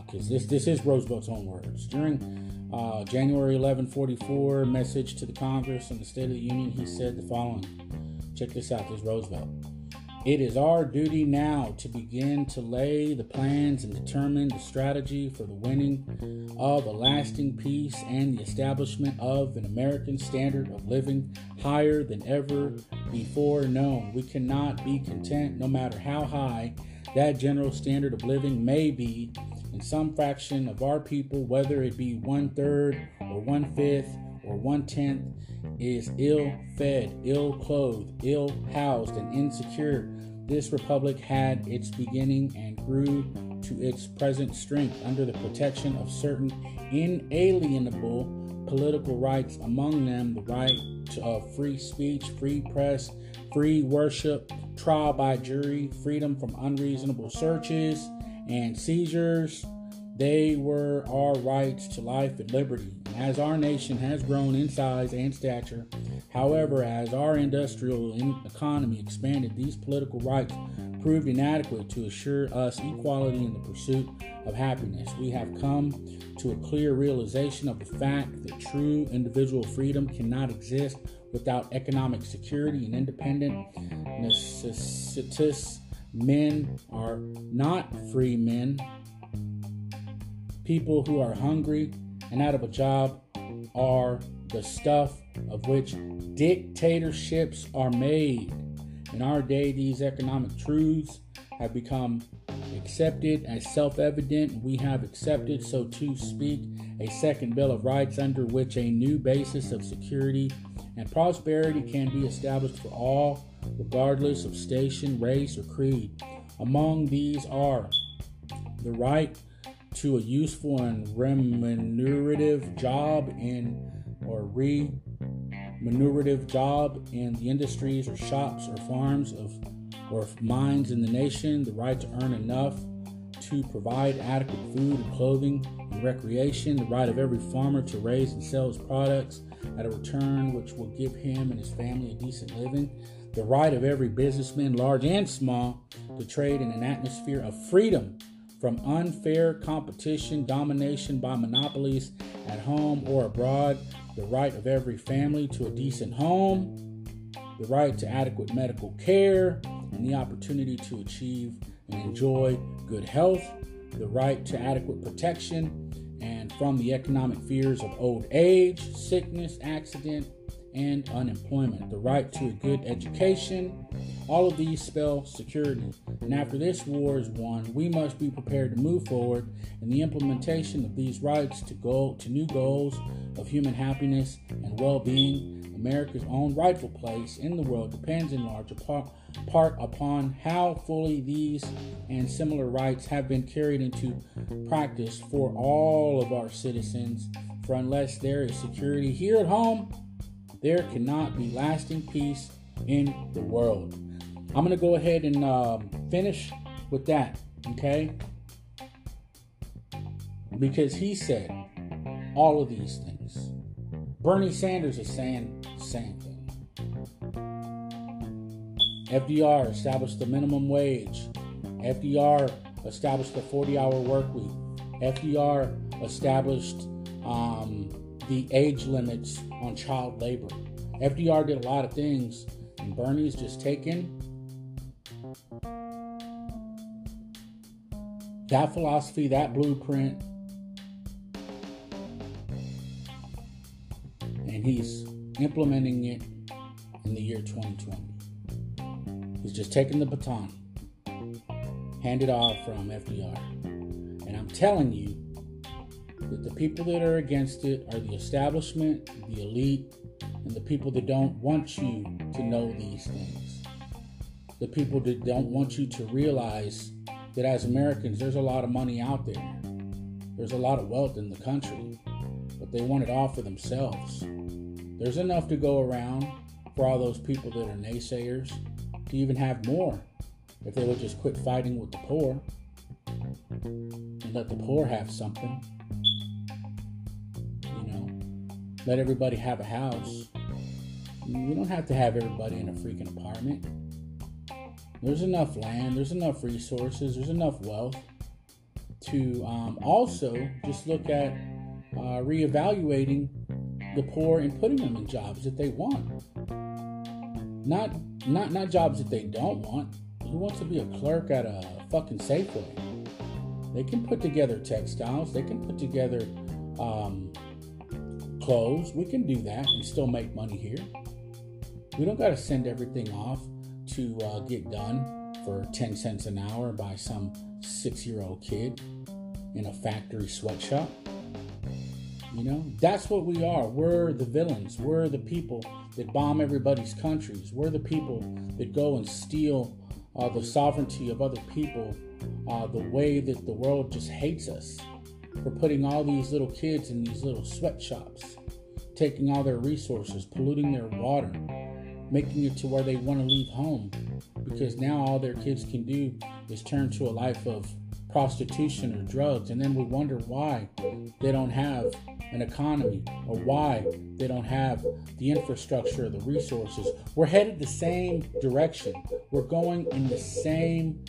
because uh, this this is Roosevelt's own words. During uh, January 1144 message to the Congress on the State of the Union, he said the following. Check this out. This Roosevelt. It is our duty now to begin to lay the plans and determine the strategy for the winning of a lasting peace and the establishment of an American standard of living higher than ever before known. We cannot be content, no matter how high that general standard of living may be, in some fraction of our people, whether it be one third or one fifth or one tenth, is ill fed, ill clothed, ill housed, and insecure this republic had its beginning and grew to its present strength under the protection of certain inalienable political rights, among them the right of uh, free speech, free press, free worship, trial by jury, freedom from unreasonable searches and seizures. They were our rights to life and liberty. As our nation has grown in size and stature, however, as our industrial economy expanded, these political rights proved inadequate to assure us equality in the pursuit of happiness. We have come to a clear realization of the fact that true individual freedom cannot exist without economic security and independent necessitous men are not free men. People who are hungry and out of a job are the stuff of which dictatorships are made. In our day, these economic truths have become accepted as self evident. We have accepted, so to speak, a second Bill of Rights under which a new basis of security and prosperity can be established for all, regardless of station, race, or creed. Among these are the right to a useful and remunerative job in or remunerative job in the industries or shops or farms of or mines in the nation, the right to earn enough to provide adequate food and clothing and recreation, the right of every farmer to raise and sell his products at a return which will give him and his family a decent living, the right of every businessman, large and small, to trade in an atmosphere of freedom from unfair competition, domination by monopolies at home or abroad, the right of every family to a decent home, the right to adequate medical care, and the opportunity to achieve and enjoy good health, the right to adequate protection and from the economic fears of old age, sickness, accident, and unemployment. The right to a good education, all of these spell security. And after this war is won, we must be prepared to move forward in the implementation of these rights to go to new goals of human happiness and well-being. America's own rightful place in the world depends in large part, part upon how fully these and similar rights have been carried into practice for all of our citizens. For unless there is security here at home, there cannot be lasting peace in the world. I'm going to go ahead and uh, finish with that, okay? Because he said all of these things. Bernie Sanders is saying the same thing. FDR established the minimum wage. FDR established the 40 hour work week. FDR established um, the age limits on child labor. FDR did a lot of things, and Bernie's just taken that philosophy, that blueprint, and he's implementing it in the year 2020. He's just taking the baton, handed off from FDR. And I'm telling you, that the people that are against it are the establishment, the elite, and the people that don't want you to know these things. The people that don't want you to realize that as Americans, there's a lot of money out there. There's a lot of wealth in the country, but they want it all for themselves. There's enough to go around for all those people that are naysayers to even have more if they would just quit fighting with the poor and let the poor have something. You know, let everybody have a house. We don't have to have everybody in a freaking apartment. There's enough land, there's enough resources, there's enough wealth to um, also just look at uh, reevaluating the poor and putting them in jobs that they want. Not not not jobs that they don't want. Who wants to be a clerk at a fucking Safeway? They can put together textiles. They can put together um, clothes. We can do that and still make money here. We don't got to send everything off to uh, get done for 10 cents an hour by some six year old kid in a factory sweatshop. You know, that's what we are. We're the villains. We're the people that bomb everybody's countries. We're the people that go and steal uh, the sovereignty of other people, uh, the way that the world just hates us for putting all these little kids in these little sweatshops, taking all their resources, polluting their water, making it to where they want to leave home because now all their kids can do is turn to a life of prostitution or drugs. And then we wonder why they don't have an economy or why they don't have the infrastructure or the resources. We're headed the same direction. We're going in the same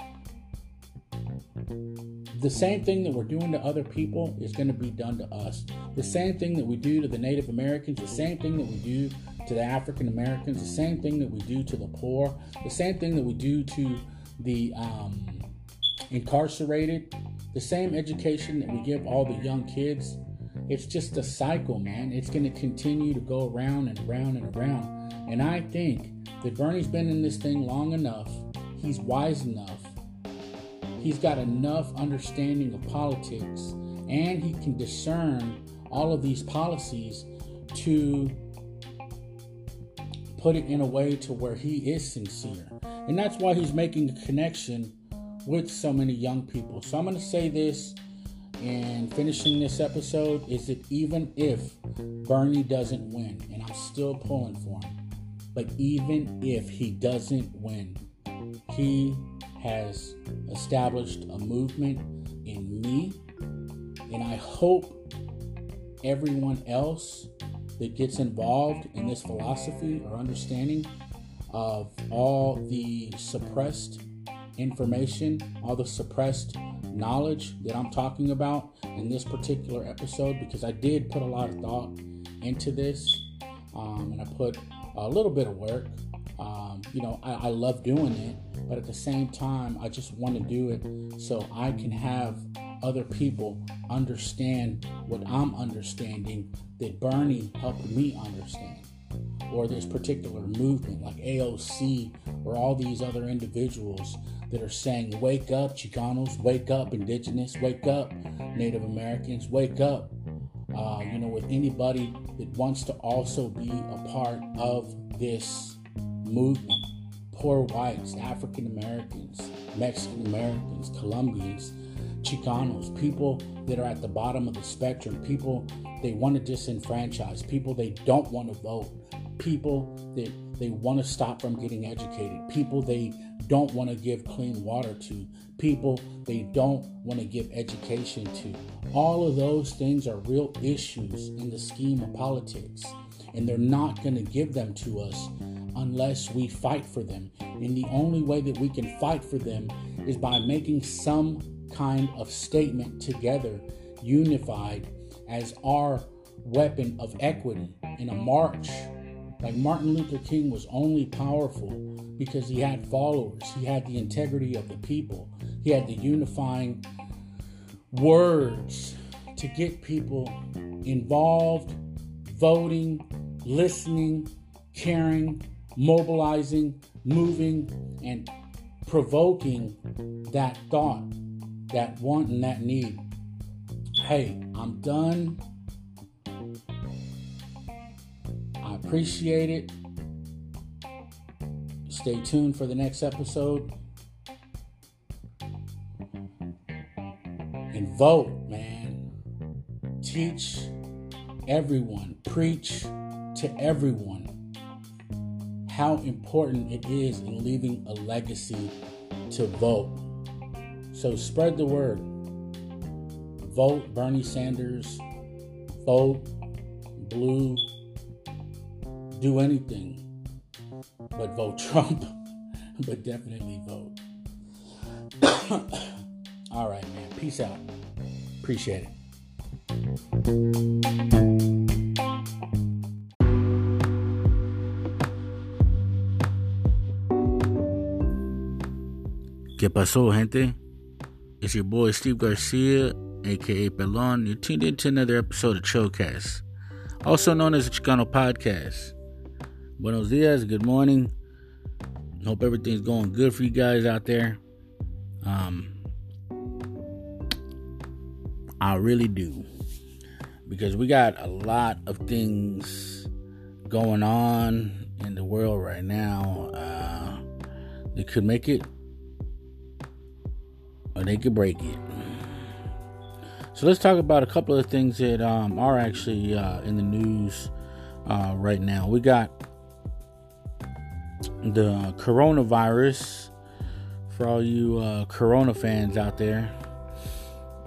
the same thing that we're doing to other people is going to be done to us. The same thing that we do to the Native Americans, the same thing that we do to the African Americans, the same thing that we do to the poor, the same thing that we do to the um, incarcerated, the same education that we give all the young kids. It's just a cycle, man. It's going to continue to go around and around and around. And I think that Bernie's been in this thing long enough. He's wise enough. He's got enough understanding of politics and he can discern all of these policies to put it in a way to where he is sincere. And that's why he's making a connection with so many young people. So I'm going to say this and finishing this episode is that even if Bernie doesn't win, and I'm still pulling for him, but even if he doesn't win, he has established a movement in me, and I hope everyone else that gets involved in this philosophy or understanding of all the suppressed information, all the suppressed knowledge that I'm talking about in this particular episode, because I did put a lot of thought into this um, and I put a little bit of work. Um, you know, I, I love doing it, but at the same time, I just want to do it so I can have other people understand what I'm understanding that Bernie helped me understand, or this particular movement like AOC, or all these other individuals that are saying, Wake up, Chicanos, wake up, Indigenous, wake up, Native Americans, wake up. Uh, you know, with anybody that wants to also be a part of this movement poor whites, African Americans, Mexican Americans, Colombians, Chicanos, people that are at the bottom of the spectrum, people they want to disenfranchise, people they don't want to vote, people that they want to stop from getting educated, people they don't want to give clean water to, people they don't want to give education to. All of those things are real issues in the scheme of politics, and they're not going to give them to us unless we fight for them. And the only way that we can fight for them is by making some kind of statement together, unified as our weapon of equity in a march. Like Martin Luther King was only powerful because he had followers, he had the integrity of the people, he had the unifying words to get people involved, voting, listening, caring, mobilizing, moving, and provoking that thought that want and that need. Hey, I'm done. I appreciate it. Stay tuned for the next episode. And vote, man. Teach everyone, preach to everyone how important it is in leaving a legacy to vote. So spread the word. Vote Bernie Sanders. Vote blue. Do anything but vote Trump. but definitely vote. All right, man. Peace out. Appreciate it. ¿Qué pasó, gente? It's your boy Steve Garcia, aka Pelon. You're tuned into another episode of Chocast, also known as the Chicano Podcast. Buenos dias, good morning. Hope everything's going good for you guys out there. Um, I really do. Because we got a lot of things going on in the world right now uh, that could make it or they could break it. So let's talk about a couple of things that um, are actually uh, in the news uh, right now. We got the coronavirus for all you uh, Corona fans out there.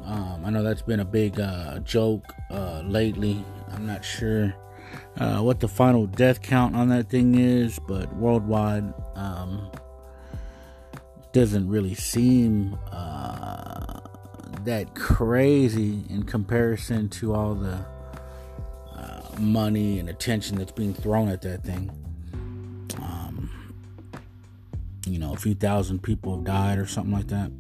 Um, I know that's been a big uh, joke uh, lately. I'm not sure uh, what the final death count on that thing is, but worldwide, um, doesn't really seem uh, that crazy in comparison to all the uh, money and attention that's being thrown at that thing. Um, you know, a few thousand people have died or something like that.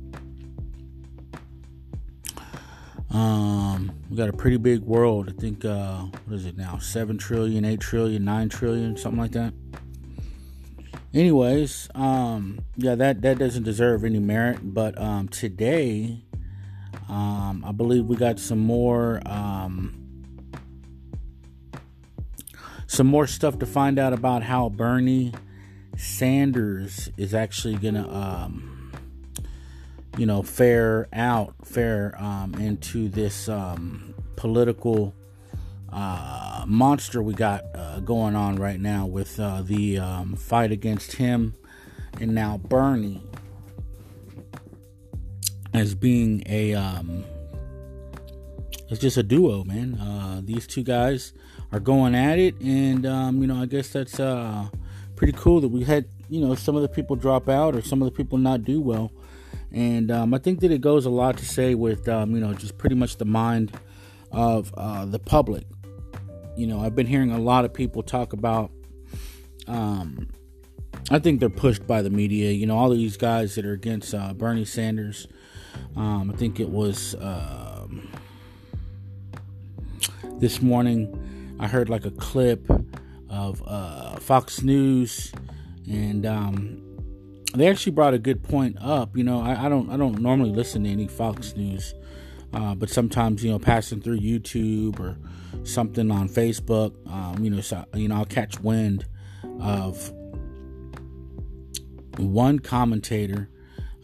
Um, we got a pretty big world. I think, uh, what is it now? 7 trillion, 8 trillion, 9 trillion, something like that. Anyways, um, yeah, that, that doesn't deserve any merit. But um, today, um, I believe we got some more um, some more stuff to find out about how Bernie Sanders is actually gonna um, you know, fare out, fare um, into this um, political uh, monster we got uh, going on right now with uh, the um, fight against him and now Bernie as being a um, it's just a duo, man. Uh, these two guys are going at it, and um, you know, I guess that's uh, pretty cool that we had you know some of the people drop out or some of the people not do well and um, I think that it goes a lot to say with um, you know just pretty much the mind of uh, the public. You know, I've been hearing a lot of people talk about. Um, I think they're pushed by the media. You know, all these guys that are against uh, Bernie Sanders. Um, I think it was um, this morning. I heard like a clip of uh, Fox News, and um, they actually brought a good point up. You know, I, I don't I don't normally listen to any Fox News, uh, but sometimes you know passing through YouTube or something on Facebook, um, you know, so, you know I'll catch wind of one commentator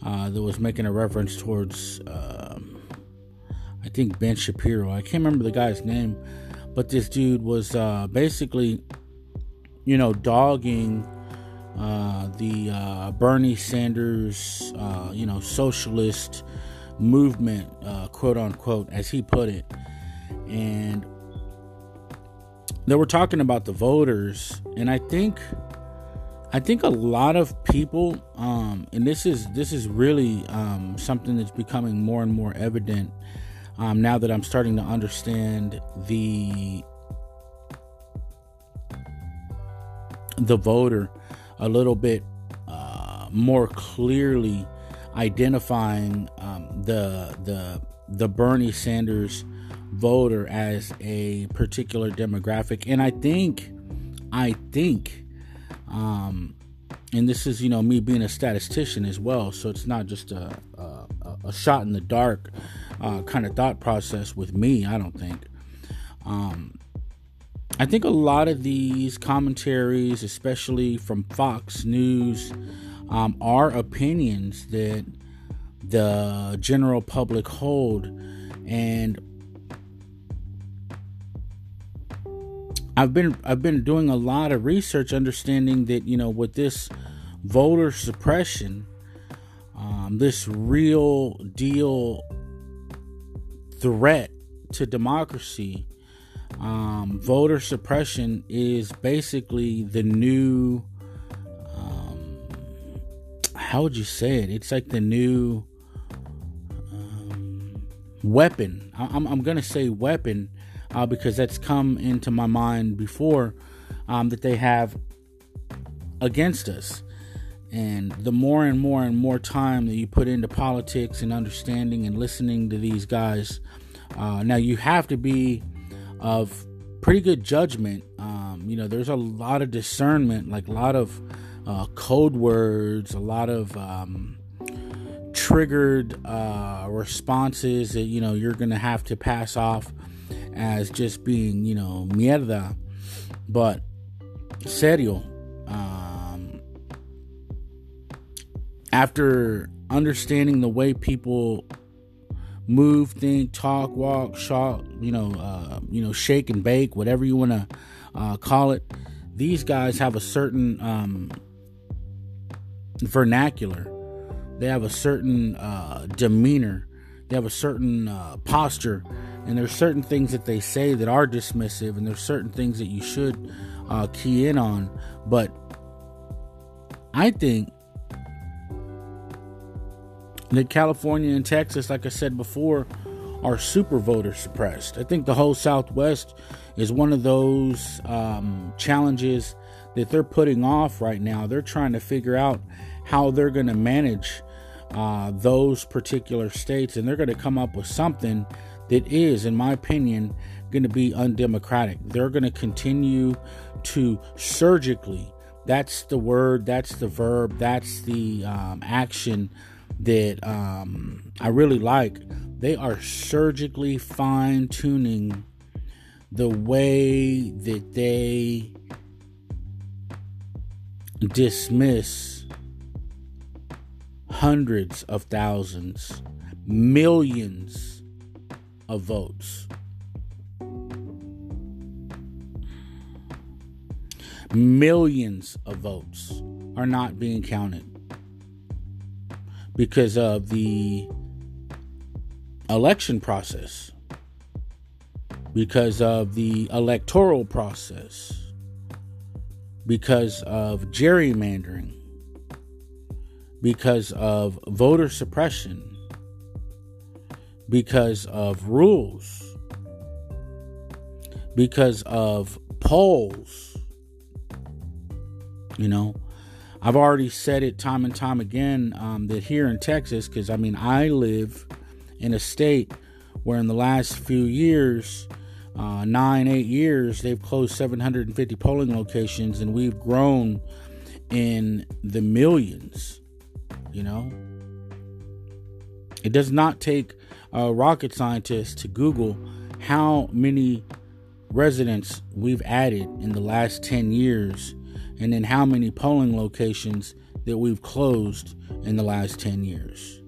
uh, that was making a reference towards uh, I think Ben Shapiro. I can't remember the guy's name, but this dude was uh, basically you know dogging uh, the uh, Bernie Sanders, uh, you know, socialist movement, uh, quote unquote, as he put it. And they were talking about the voters, and I think, I think a lot of people, um, and this is this is really um, something that's becoming more and more evident um, now that I'm starting to understand the the voter a little bit uh, more clearly identifying um, the the the Bernie Sanders voter as a particular demographic, and I think I think, um, and this is you know me being a statistician as well, so it's not just a a, a shot in the dark uh, kind of thought process with me. I don't think. Um, I think a lot of these commentaries, especially from Fox News, um, are opinions that the general public hold. And I've been I've been doing a lot of research, understanding that you know with this voter suppression, um, this real deal threat to democracy um, voter suppression is basically the new. Um, how would you say it? It's like the new um, weapon. I, am I'm, gonna say weapon uh, because that's come into my mind before um, that they have against us. And the more and more and more time that you put into politics and understanding and listening to these guys, uh, now you have to be of pretty good judgment. Um, you know, there's a lot of discernment, like a lot of uh, code words, a lot of um, triggered uh, responses that you know you're gonna have to pass off as just being you know mierda, but serio. Um, after understanding the way people move, think, talk, walk, shop, you know, uh, you know, shake and bake, whatever you want to uh, call it. These guys have a certain um, vernacular. They have a certain uh, demeanor. They have a certain uh, posture, and there's certain things that they say that are dismissive, and there's certain things that you should uh, key in on. But I think that California and Texas, like I said before, are super voter suppressed. I think the whole Southwest is one of those um, challenges that they're putting off right now. They're trying to figure out how they're going to manage uh, those particular states, and they're going to come up with something that is, in my opinion, going to be undemocratic. They're going to continue to surgically, that's the word, that's the verb, that's the um, action that um, I really like. They are surgically fine tuning the way that they dismiss hundreds of thousands, millions of votes. Millions of votes are not being counted because of the election process, because of the electoral process, because of gerrymandering, because of voter suppression, because of rules, because of polls. You know, I've already said it time and time again um, that here in Texas, because I mean, I live in a state where in the last few years, uh, nine, eight years, they've closed 750 polling locations and we've grown in the millions. You know, it does not take a rocket scientist to Google how many residents we've added in the last 10 years and then how many polling locations that we've closed in the last 10 years.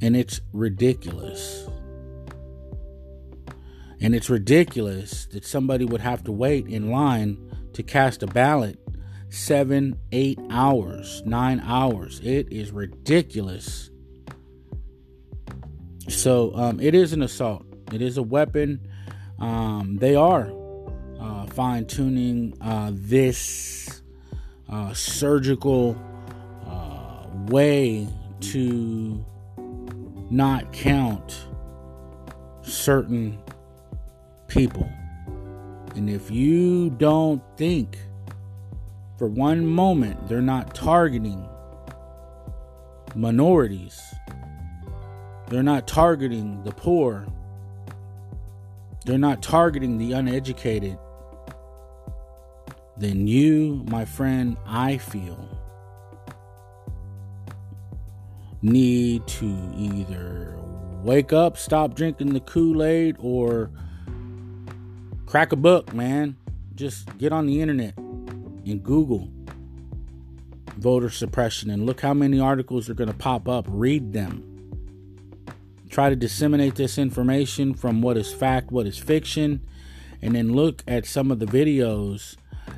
And it's ridiculous. And it's ridiculous that somebody would have to wait in line to cast a ballot seven, eight hours, nine hours. It is ridiculous. So um, it is an assault. It is a weapon. Um, they are uh, fine tuning uh, this uh, surgical uh, way to not count certain people. And if you don't think for one moment they're not targeting minorities, they're not targeting the poor, they're not targeting the uneducated, then you, my friend, I feel need to either wake up, stop drinking the Kool Aid, or crack a book, man. Just get on the internet and Google voter suppression and look how many articles are going to pop up. Read them. Try to disseminate this information from what is fact, what is fiction, and then look at some of the videos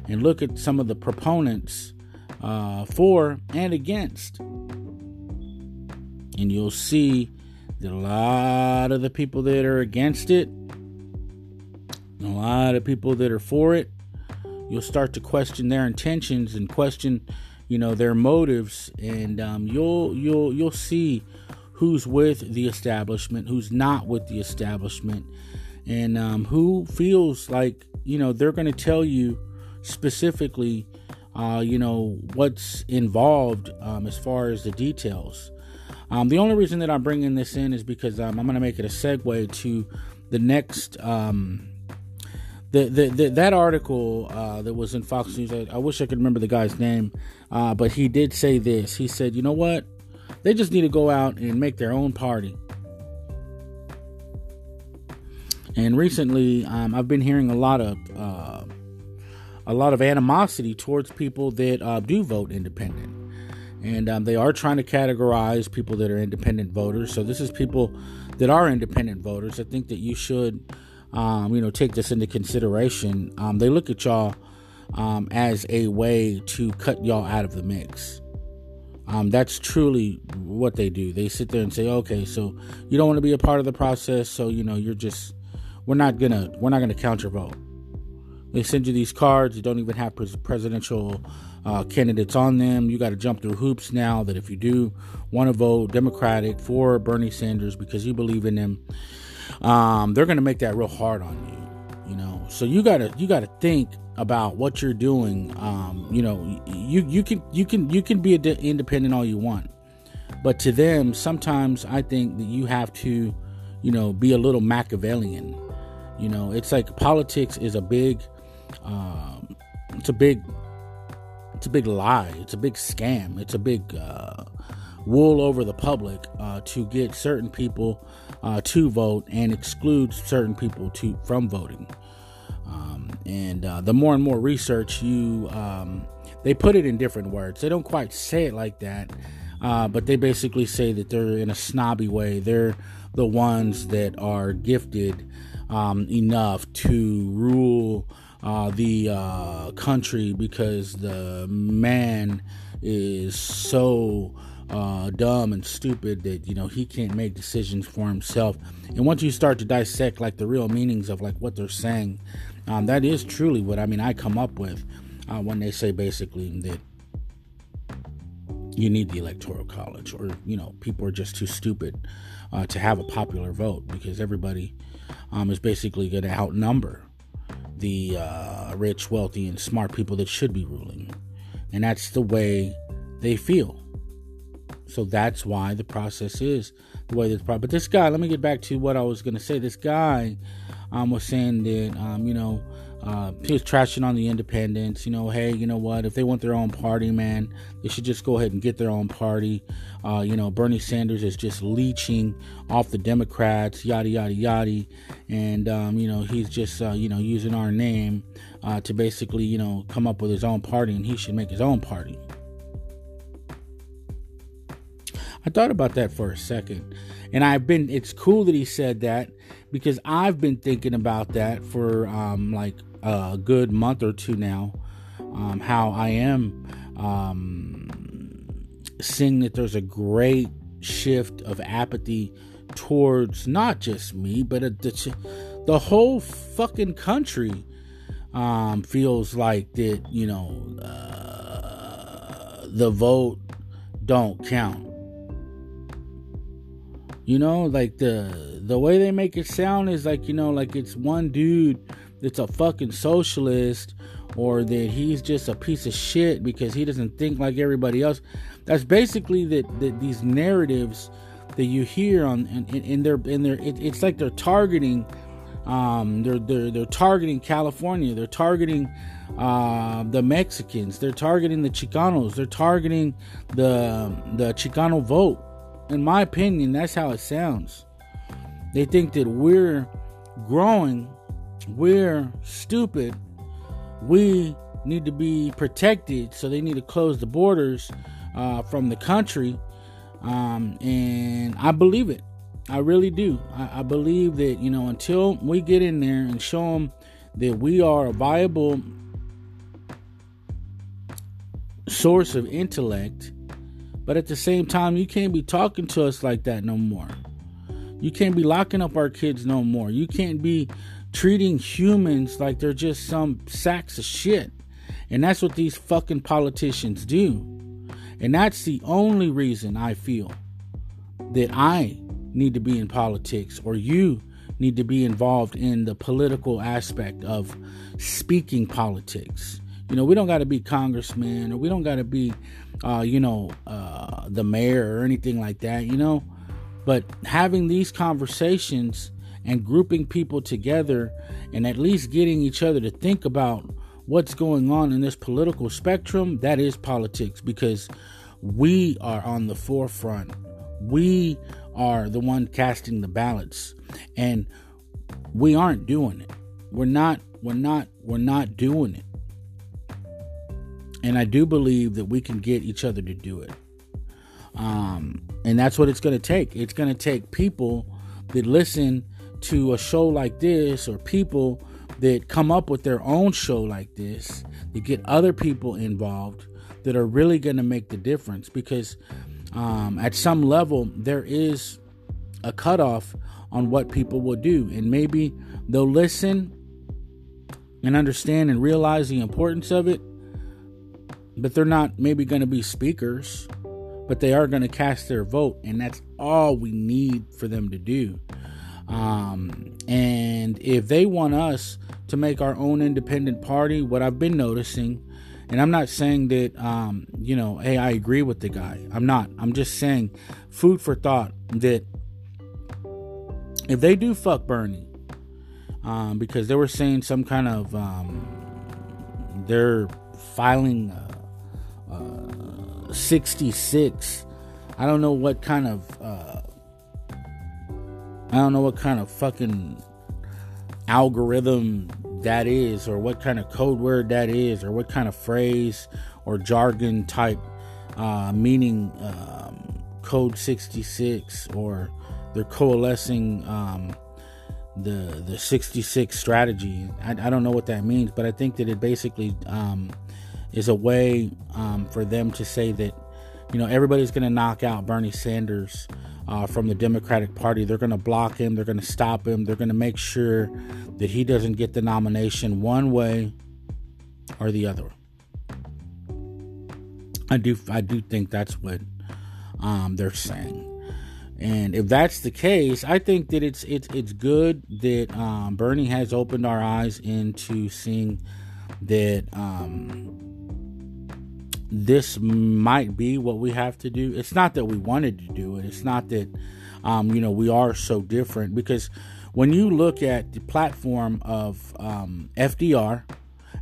and look at some of the proponents uh, for and against. And you'll see that a lot of the people that are against it, a lot of people that are for it, you'll start to question their intentions and question, you know, their motives, and um, you'll you'll you'll see who's with the establishment, who's not with the establishment, and um, who feels like you know they're going to tell you specifically, uh, you know, what's involved um, as far as the details. Um, the only reason that I'm bringing this in is because um, I'm going to make it a segue to the next. Um, the, the, the, that article uh, that was in Fox News, I, I, wish I could remember the guy's name, uh, but he did say this. He said, "You know what? They just need to go out and make their own party." And recently, um, I've been hearing a lot of uh, a lot of animosity towards people that uh, do vote independent. and um, they are trying to categorize people that are independent voters. So this is people that are independent voters. I think that you should, um, you know, take this into consideration. Um, they look at y'all um, as a way to cut y'all out of the mix. Um, that's truly what they do. They sit there and say, "Okay, so you don't want to be a part of the process, so you know you're just we're not gonna we're not gonna count your vote." They send you these cards. You don't even have pres- presidential uh, candidates on them. You got to jump through hoops now. That if you do want to vote Democratic for Bernie Sanders because you believe in him, um, they're to make that real hard on you. You know, so you gotta you gotta think about what you're doing. Um, you know, you you can you can you can be independent all you want, but to them, sometimes I think that you have to, you know, be a little Machiavellian. You know, it's like politics is a big, um, it's a big it's a big lie. It's a big scam. It's a big uh, wool over the public uh, to get certain people uh, to vote and exclude certain people to from voting. Um, and uh, the more and more research you, um, they put it in different words. They don't quite say it like that, uh, but they basically say that they're in a snobby way. They're the ones that are gifted um, enough to rule uh, the uh, country because the man is so uh, dumb and stupid that you know he can't make decisions for himself. And once you start to dissect like the real meanings of like what they're saying, um, that is truly what I mean. I come up with uh, when they say basically that you need the electoral college, or you know people are just too stupid uh, to have a popular vote because everybody um, is basically going to outnumber the uh, rich, wealthy, and smart people that should be ruling. And that's the way they feel. So that's why the process is the way this. But this guy, let me get back to what I was going to say. This guy um, was saying that, um, you know, uh, he was trashing on the independents. You know, hey, you know what? If they want their own party, man, they should just go ahead and get their own party. Uh, you know, Bernie Sanders is just leeching off the Democrats, yada yada yada, and um, you know he's just uh, you know using our name uh, to basically you know come up with his own party, and he should make his own party. I thought about that for a second, and I've been. It's cool that he said that because I've been thinking about that for um, like a good month or two now. Um, how I am um, seeing that there's a great shift of apathy towards not just me, but the, the whole fucking country um, feels like that, you know, uh, the vote don't count. You know, like the the way they make it sound is like, you know, like it's one dude that's a fucking socialist or that he's just a piece of shit because he doesn't think like everybody else. That's basically that, that these narratives that you hear on in, in their in their it, it's like they're targeting um, they're, they're they're targeting California. They're targeting uh, the Mexicans. They're targeting the Chicanos. They're targeting the the Chicano vote. In my opinion, that's how it sounds. They think that we're growing we're stupid. We need to be protected, so they need to close the borders uh, from the country. Um, and I believe it. I really do. I, I, believe that, you know, until we get in there and show them that we are a viable source of intellect, but at the same time, you can't be talking to us like that no more. You can't be locking up our kids no more. You can't be treating humans like they're just some sacks of shit. And that's what these fucking politicians do. And that's the only reason I feel that I need to be in politics or you need to be involved in the political aspect of speaking politics. You know, we don't got to be congressman or we don't got to be, uh, you know, uh, the mayor or anything like that, you know. But having these conversations and grouping people together and at least getting each other to think about what's going on in this political spectrum, that is politics because we are on the forefront. We are the one casting the ballots and we aren't doing it. We're not we're not we're not doing it. And I do believe that we can get each other to do it. Um, and that's what it's going to take. It's going to take people that listen to a show like this or people that come up with their own show like this to get other people involved that are really going to make the difference because um, at some level there is a cutoff on what people will do and maybe they'll listen and understand and realize the importance of it but they're not maybe going to be speakers but they are going to cast their vote and that's all we need for them to do um, and if they want us to make our own independent party, what I've been noticing, and I'm not saying that, um, you know, hey, I agree with the guy. I'm not. I'm just saying, food for thought that if they do fuck Bernie, um, because they were saying some kind of, um, they're filing uh, 66. I don't know what kind of. Uh, I don't know what kind of fucking algorithm that is, or what kind of code word that is, or what kind of phrase or jargon type uh, meaning um, code 66, or they're coalescing um, the the 66 strategy. I, I, don't know what that means, but I think that it basically um, is a way um, for them to say that you know everybody's going to knock out Bernie Sanders uh, from the Democratic Party. They're going to block him. They're going to stop him. They're going to make sure that he doesn't get the nomination one way or the other. I do. I do think that's what um, they're saying. And if that's the case, I think that it's it's it's good that um, Bernie has opened our eyes into seeing that um, this might be what we have to do. It's not that we wanted to do it. It's not that um, you know we are so different because when you look at the platform of um, FDR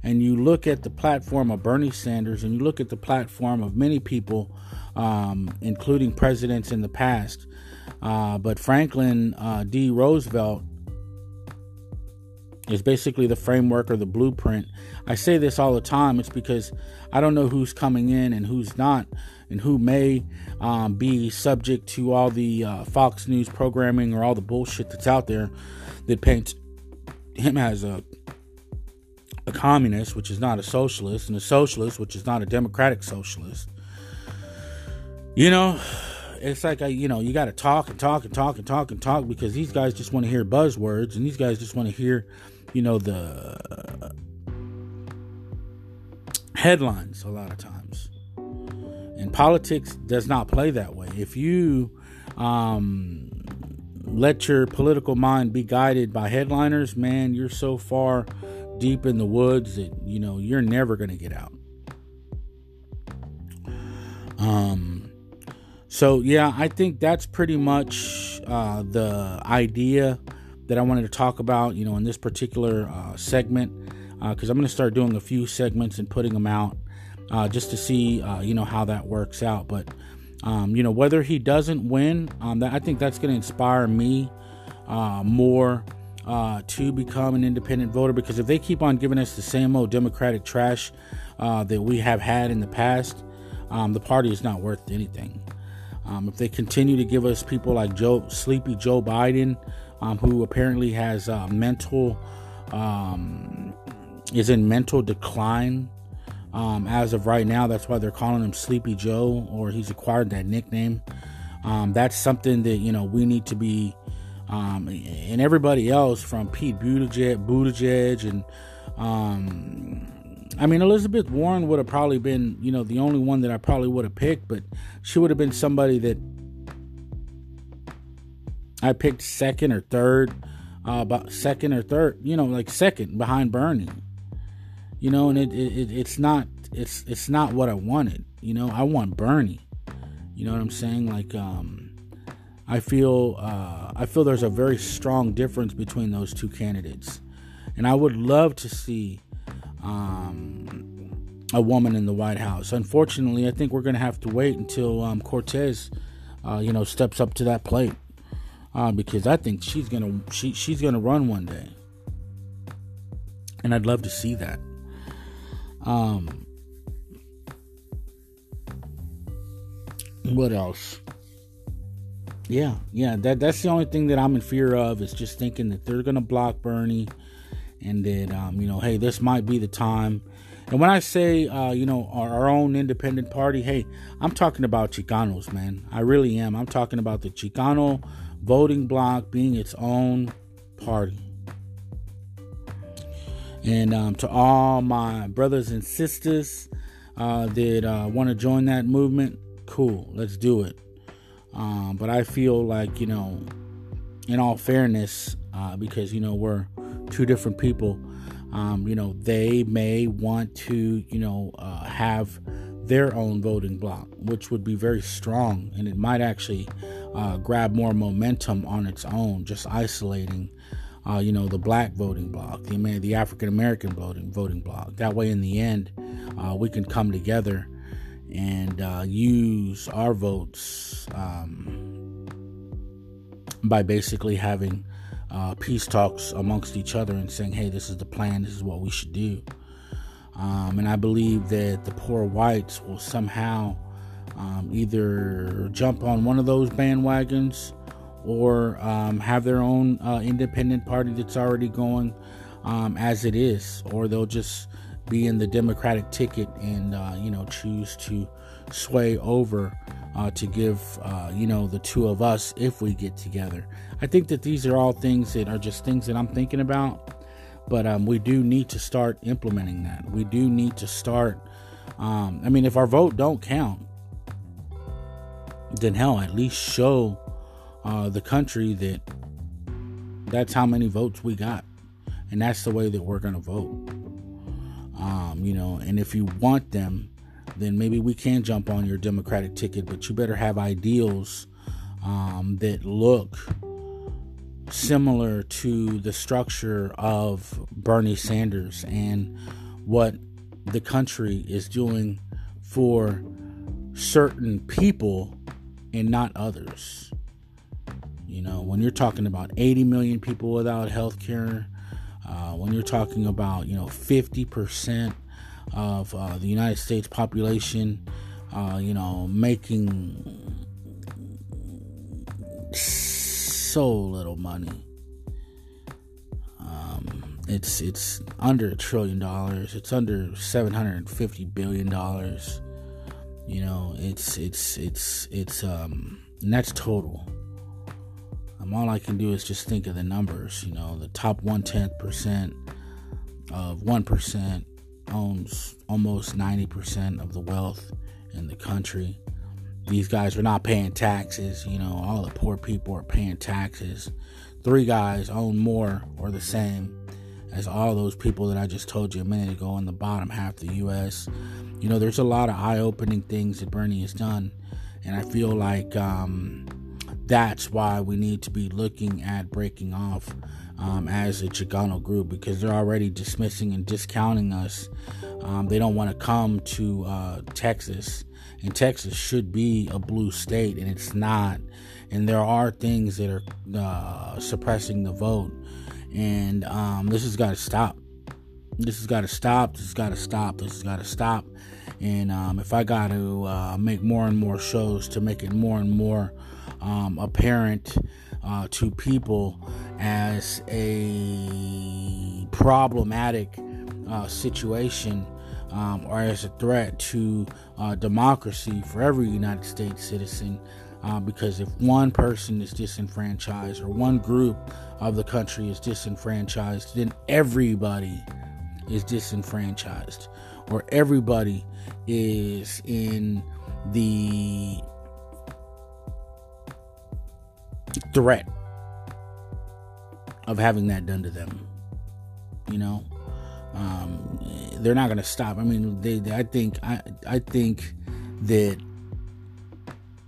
and you look at the platform of Bernie Sanders and you look at the platform of many people, um, including presidents in the past, uh, but Franklin uh, D. Roosevelt is basically the framework or the blueprint. I say this all the time. It's because I don't know who's coming in and who's not, and who may um, be subject to all the uh, Fox News programming or all the bullshit that's out there that paints him as a a communist, which is not a socialist, and a socialist, which is not a democratic socialist. You know, it's like I, you know, you got to talk and talk and talk and talk and talk because these guys just want to hear buzzwords, and these guys just want to hear you know, the headlines a lot of times. And politics does not play that way. If you um, let your political mind be guided by headliners, man, you're so far deep in the woods that you know you're never going to get out. Um, so yeah, I think that's pretty much uh, the idea that I wanted to talk about, you know, in this particular uh, segment, because uh, I'm going to start doing a few segments and putting them out uh, just to see, uh, you know, how that works out. But, um, you know, whether he doesn't win, um, that, I think that's going to inspire me uh, more uh, to become an independent voter because if they keep on giving us the same old Democratic trash that we have had in the past, um, the party is not worth anything. Um, if they continue to give us people like Joe, sleepy Joe Biden, um, who apparently has uh, mental um, is in mental decline um, as of right now. That's why they're calling him Sleepy Joe, or he's acquired that nickname. Um, that's something that you know we need to be, um, and everybody else from Pete Buttigieg, Buttigieg, and um, I mean Elizabeth Warren would have probably been you know the only one that I probably would have picked, but she would have been somebody that I picked second or third, uh, about second or third, you know, like second behind Bernie. You know, and it, it it's not it's it's not what I wanted. You know, I want Bernie. You know what I'm saying? Like, um, I feel uh, I feel there's a very strong difference between those two candidates, and I would love to see um, a woman in the White House. Unfortunately, I think we're going to have to wait until um, Cortez, uh, you know, steps up to that plate uh, because I think she's gonna she she's gonna run one day, and I'd love to see that. Um, what else? Yeah, yeah, that that's the only thing that I'm in fear of is just thinking that they're gonna block Bernie, and that um, you know, hey, this might be the time. And when I say, uh, you know, our, our, own independent party, hey, I'm talking about Chicanos, man. I really am. I'm talking about the Chicano voting bloc being its own party. And um, to all my brothers and sisters uh, that uh, want to join that movement, cool, let's do it. Um, but I feel like, you know, in all fairness, uh, because, you know, we're two different people, um, you know, they may want to, you know, uh, have their own voting bloc, which would be very strong and it might actually uh, grab more momentum on its own, just isolating. Uh, you know the black voting bloc, the the African American voting voting bloc. That way, in the end, uh, we can come together and uh, use our votes um, by basically having uh, peace talks amongst each other and saying, hey, this is the plan, this is what we should do. Um, and I believe that the poor whites will somehow um, either jump on one of those bandwagons or um, have their own uh, independent party that's already going um, as it is, or they'll just be in the Democratic ticket and uh, you know choose to sway over uh, to give uh, you know the two of us if we get together. I think that these are all things that are just things that I'm thinking about, but um, we do need to start implementing that. We do need to start. Um, I mean, if our vote don't count, then hell, at least show uh, the country that that's how many votes we got, and that's the way that we're gonna vote. Um, you know, and if you want them, then maybe we can jump on your Democratic ticket, but you better have ideals um, that look similar to the structure of Bernie Sanders and what the country is doing for certain people and not others. You know, when you're talking about 80 million people without health care, uh, when you're talking about, you know, 50% of uh, the United States population, uh, you know, making so little money. Um, it's it's under a trillion dollars. It's under 750 billion dollars. You know, it's it's it's it's um, and that's total. Um, all I can do is just think of the numbers. You know, the top one tenth percent of one percent owns almost 90% of the wealth in the country. These guys are not paying taxes. You know, all the poor people are paying taxes. Three guys own more or the same as all those people that I just told you a minute ago in the bottom half of the U.S. You know, there's a lot of eye opening things that Bernie has done. And I feel like um, that's why we need to be looking at breaking off um, as a Chicano group because they're already dismissing and discounting us. Um, they don't want to come to uh, Texas, and Texas should be a blue state, and it's not. And there are things that are uh, suppressing the vote, and um, this has got to stop. This has got to stop. This has got to stop. This has got to stop. And um, if I got to uh, make more and more shows to make it more and more um, apparent uh, to people as a problematic uh, situation um, or as a threat to uh, democracy for every United States citizen. Uh, because if one person is disenfranchised or one group of the country is disenfranchised, then everybody is disenfranchised or everybody is in the threat of having that done to them. You know, um, they're not going to stop. I mean, they, they, I think, I, I think that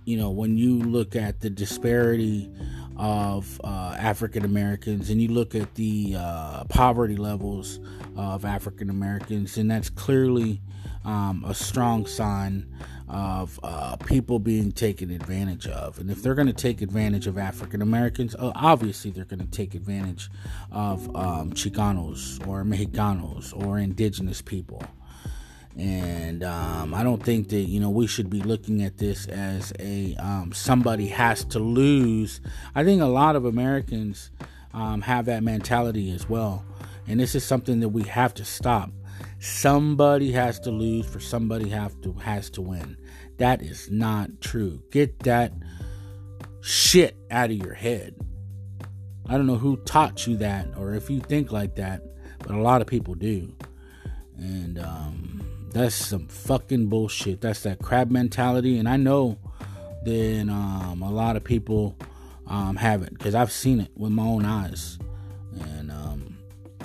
you know when you look at the disparity of uh, African Americans and you look at the uh, poverty levels of African Americans, and that's clearly um, a strong sign of uh, people being taken advantage of. And if they're going to take advantage of African Americans, uh, obviously they're going to take advantage of um, Chicanos or Mexicanos or indigenous people. And um, I don't think that you know we should be looking at this as a um, somebody has to lose. I think a lot of Americans um, have that mentality as well, and this is something that we have to stop. Somebody has to lose for somebody have to has to win. That is not true. Get that shit out of your head. I don't know who taught you that or if you think like that, but a lot of people do. And um, that's some fucking bullshit. That's that crab mentality. And I know that um, a lot of people um, have it because I've seen it with my own eyes. And, um,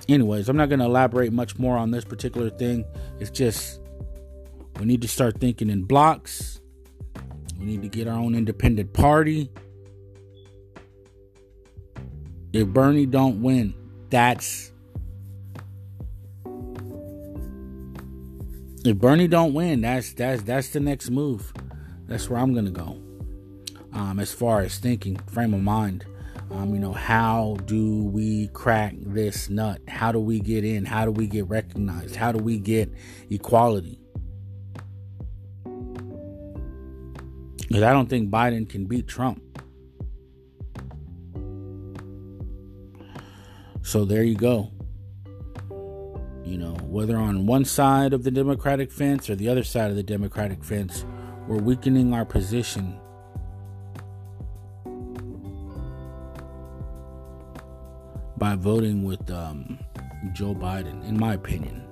anyways, I'm not going to elaborate much more on this particular thing. It's just we need to start thinking in blocks. We need to get our own independent party. If Bernie don't win, that's if Bernie don't win, that's that's that's the next move. That's where I'm gonna go. Um, as far as thinking, frame of mind. Um, you know, how do we crack this nut? How do we get in? How do we get recognized? How do we get equality? Because I don't think Biden can beat Trump. So there you go. You know, whether on one side of the Democratic fence or the other side of the Democratic fence, we're weakening our position. By voting with um, Joe Biden, in my opinion.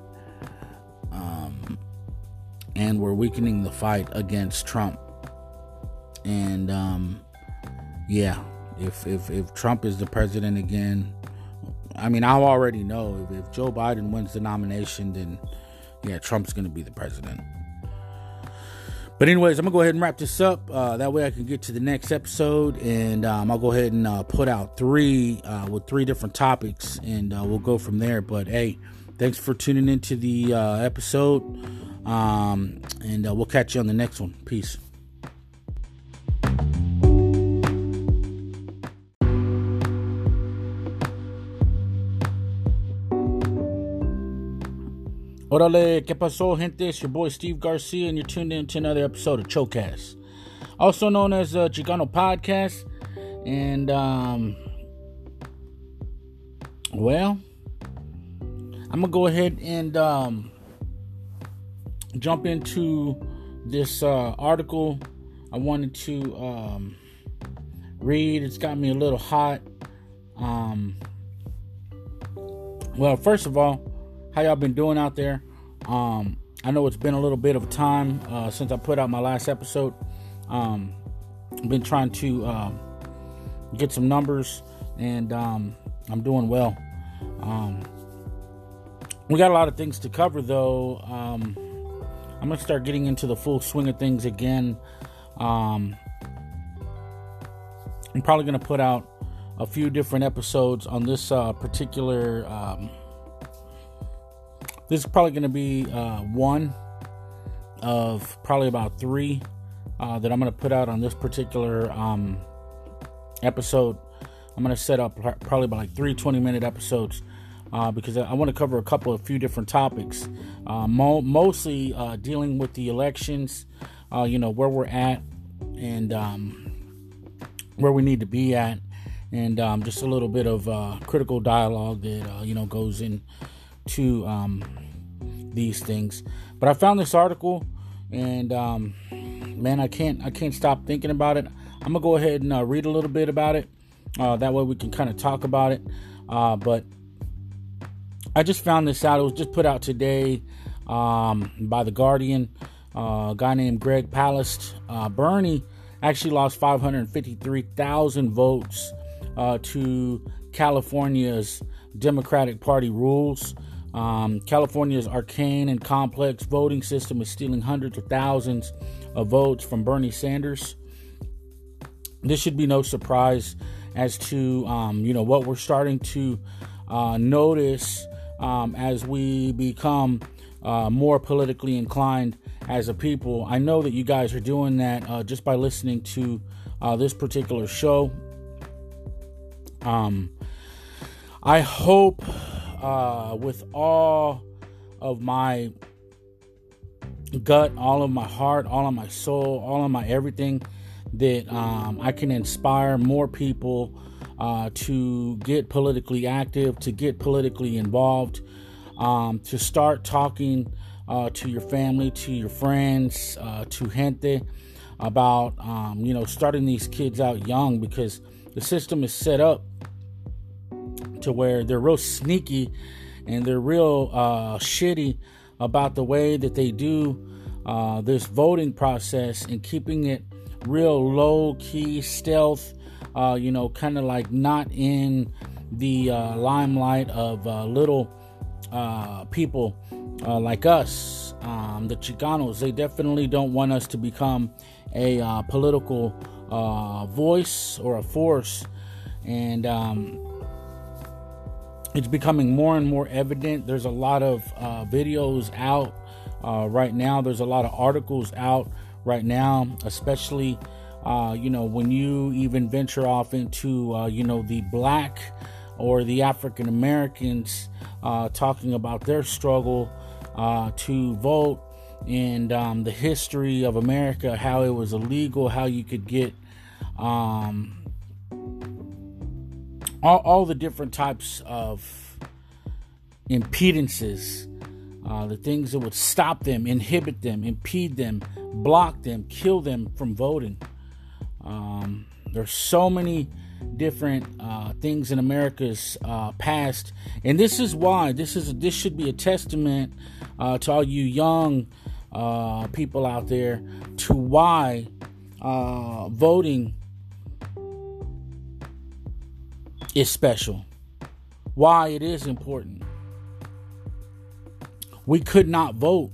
Um, and we're weakening the fight against Trump. And um, yeah, if, if if Trump is the president again, I mean, I already know if, if Joe Biden wins the nomination, then yeah, Trump's going to be the president. But anyways, I'm gonna go ahead and wrap this up. Uh, that way, I can get to the next episode, and um, I'll go ahead and uh, put out three uh, with three different topics, and uh, we'll go from there. But hey, thanks for tuning into the uh, episode, um, and uh, we'll catch you on the next one. Peace. Orale, ¿qué pasó, gente? It's your boy Steve Garcia, and you're tuned in to another episode of Chocast, also known as the Chicano Podcast. And, um, well, I'm gonna go ahead and um, jump into this uh, article I wanted to um, read. It's got me a little hot. Um, well, first of all, how y'all been doing out there? Um, I know it's been a little bit of time uh, since I put out my last episode. Um, I've been trying to um, get some numbers, and um, I'm doing well. Um, we got a lot of things to cover, though. Um, I'm gonna start getting into the full swing of things again. Um, I'm probably gonna put out a few different episodes on this uh, particular this is probably going to be uh, one of probably about three uh, that I'm going to put out on this particular um, episode. I'm going to set up probably about like three 20 minute episodes uh, because I want to cover a couple of few different topics, uh, mo- mostly uh, dealing with the elections, uh, you know, where we're at and um, where we need to be at, and um, just a little bit of critical dialogue that, you know, goes in to um, these things. But I found this article, and um, man, I can't I can't stop thinking about it. I'm gonna go ahead and uh, read a little bit about it. Uh, that way we can kind of talk about it. Uh, but I just found this out. It was just put out today um, by the Guardian. Uh, a guy named Greg Palast. Uh, Bernie actually lost 553,000 votes uh, to California's Democratic Party rules. Um, California's arcane and complex voting system is stealing hundreds of thousands of votes from Bernie Sanders. This should be no surprise as to um, you know what we're starting to uh, notice um, as we become uh, more politically inclined as a people. I know that you guys are doing that uh, just by listening to uh, this particular show. Um, I hope uh, with all of my gut, all of my heart, all of my soul, all of my everything that um, I can inspire more people uh, to get politically active, to get politically involved, um, to start talking uh, to your family, to your friends, uh, to gente about um, you know starting these kids out young because the system is set up to where they're real sneaky and they're real uh, shitty about the way that they do uh, this voting process and keeping it real low key, stealth, uh, you know, kind of like not in the uh, limelight of uh, little uh, people like us, um, the Chicanos. They definitely don't want us to become a uh, political voice or a force. And um, it's becoming more and more evident. There's a lot of videos out right now, there's a lot of articles out right now, especially uh, you know when you even venture off into uh, you know the black or the African Americans uh, talking about their struggle uh, to vote and um, the history of America, how it was illegal, how you could get um, all, all the different types of impedances uh, the things that would stop them, inhibit them, impede them, block them, kill them from voting. Um, there's so many different uh, things in America's uh, past, and this is why this is this should be a testament uh, to all you young uh, people out there to why uh, voting is special, why it is important we could not vote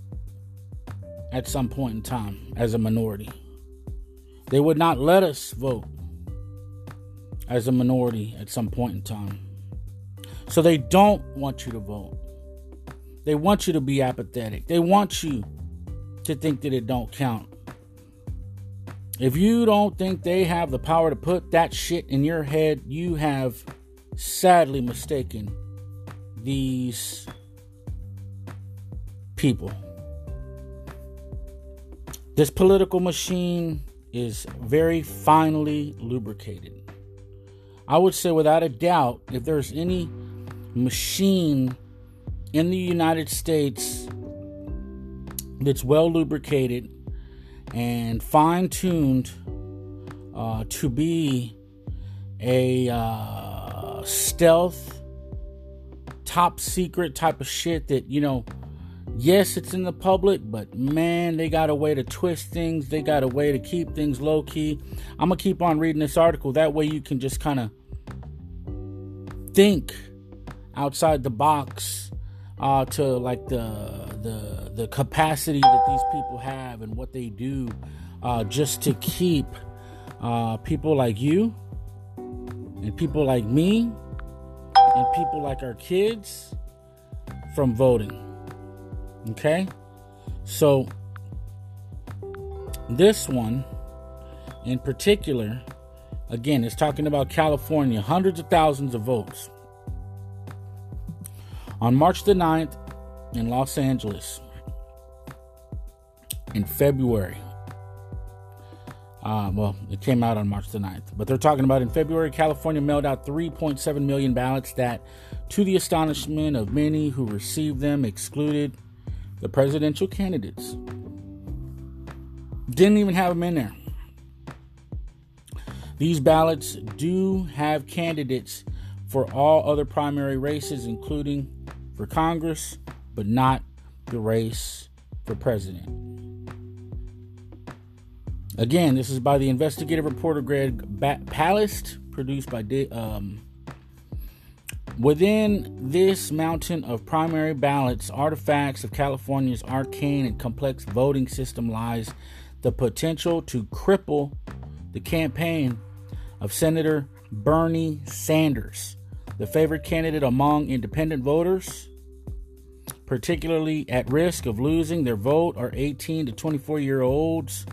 at some point in time as a minority. They would not let us vote as a minority at some point in time. So they don't want you to vote. They want you to be apathetic. They want you to think that it don't count. If you don't think they have the power to put that shit in your head, you have sadly mistaken these people. This political machine is very finely lubricated. I would say, without a doubt, if there's any machine in the United States that's well lubricated and fine tuned uh, to be a uh, stealth, top secret type of shit that, you know, yes, it's in the public, but man, they got a way to twist things. They got a way to keep things low key. I'm gonna keep on reading this article. That way, you can just kind of think outside the box uh, to like the the the capacity that these people have and what they do uh, just to keep uh, people like you and people like me and people like our kids from voting. Okay? So, this one in particular, again, is talking about California, hundreds of thousands of votes. On March the 9th in Los Angeles, in February, uh, well, it came out on March the 9th, but they're talking about in February, California mailed out 3.7 million ballots that, to the astonishment of many who received them, excluded the presidential candidates. Didn't even have them in there. These ballots do have candidates for all other primary races, including for Congress, but not the race for president. Again, this is by the investigative reporter Greg Palast, produced by um, Within this mountain of primary ballots, artifacts of California's arcane and complex voting system lies the potential to cripple the campaign of Senator Bernie Sanders, the favorite candidate among independent voters. Particularly at risk of losing their vote are 18 to 24 year olds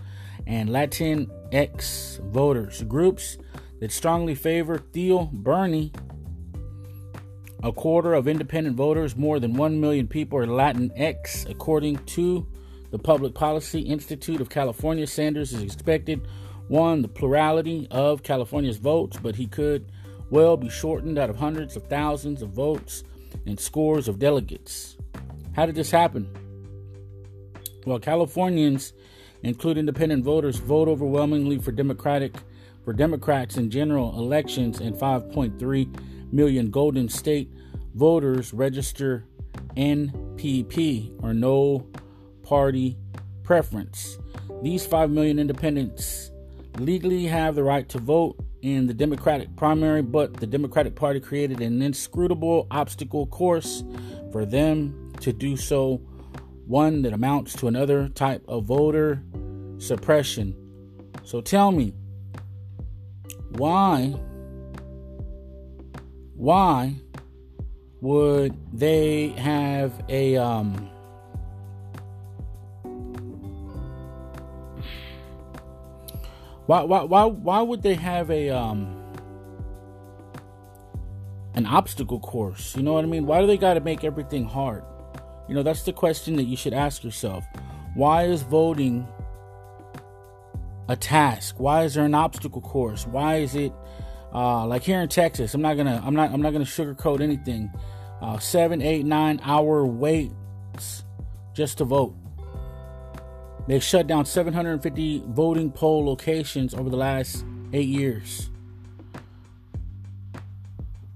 and Latinx voters, groups that strongly favor Theo Bernie a quarter of independent voters, more than 1 million people, are Latinx, according to the Public Policy Institute of California, Sanders is expected won the plurality of California's votes, but he could well be shortened out of hundreds of thousands of votes and scores of delegates. How did this happen? Well, Californians, including independent voters, vote overwhelmingly for Democratic for Democrats in general elections, and 5.3 million Golden State voters register NPP or no party preference. These 5 million independents legally have the right to vote in the Democratic primary, but the Democratic Party created an inscrutable obstacle course for them to do so, one that amounts to another type of voter suppression. So tell me, why why would they have a um why why why why would they have a um an obstacle course you know what i mean? Why do they got to make everything hard? You know that's the question that you should ask yourself. Why is voting a task? Why is there an obstacle course? Why is it uh, like here in texas i'm not gonna i'm not i'm not gonna sugarcoat anything. Uh, seven, eight, nine hour waits just to vote. They shut down 750 voting poll locations over the last eight years.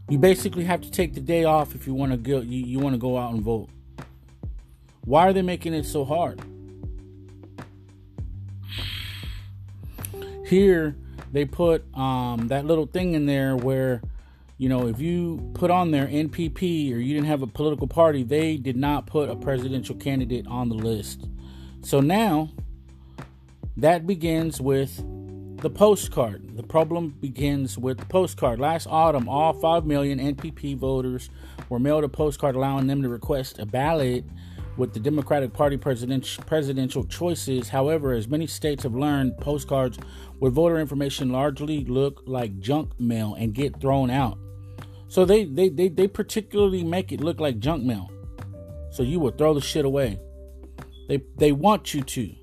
You basically have to take the day off if you want to go. You, you want to go out and vote. Why are they making it so hard? Here, they put um, that little thing in there where you know, if you put on their NPP or you didn't have a political party, they did not put a presidential candidate on the list. So now that begins with the postcard. The problem begins with the postcard. Last autumn, all 5 million NPP voters were mailed a postcard allowing them to request a ballot with the Democratic Party presidential presidential choices. However, as many states have learned, postcards with voter information largely look like junk mail and get thrown out. So they, they, they, they particularly make it look like junk mail. So you will throw the shit away. They, they want you to.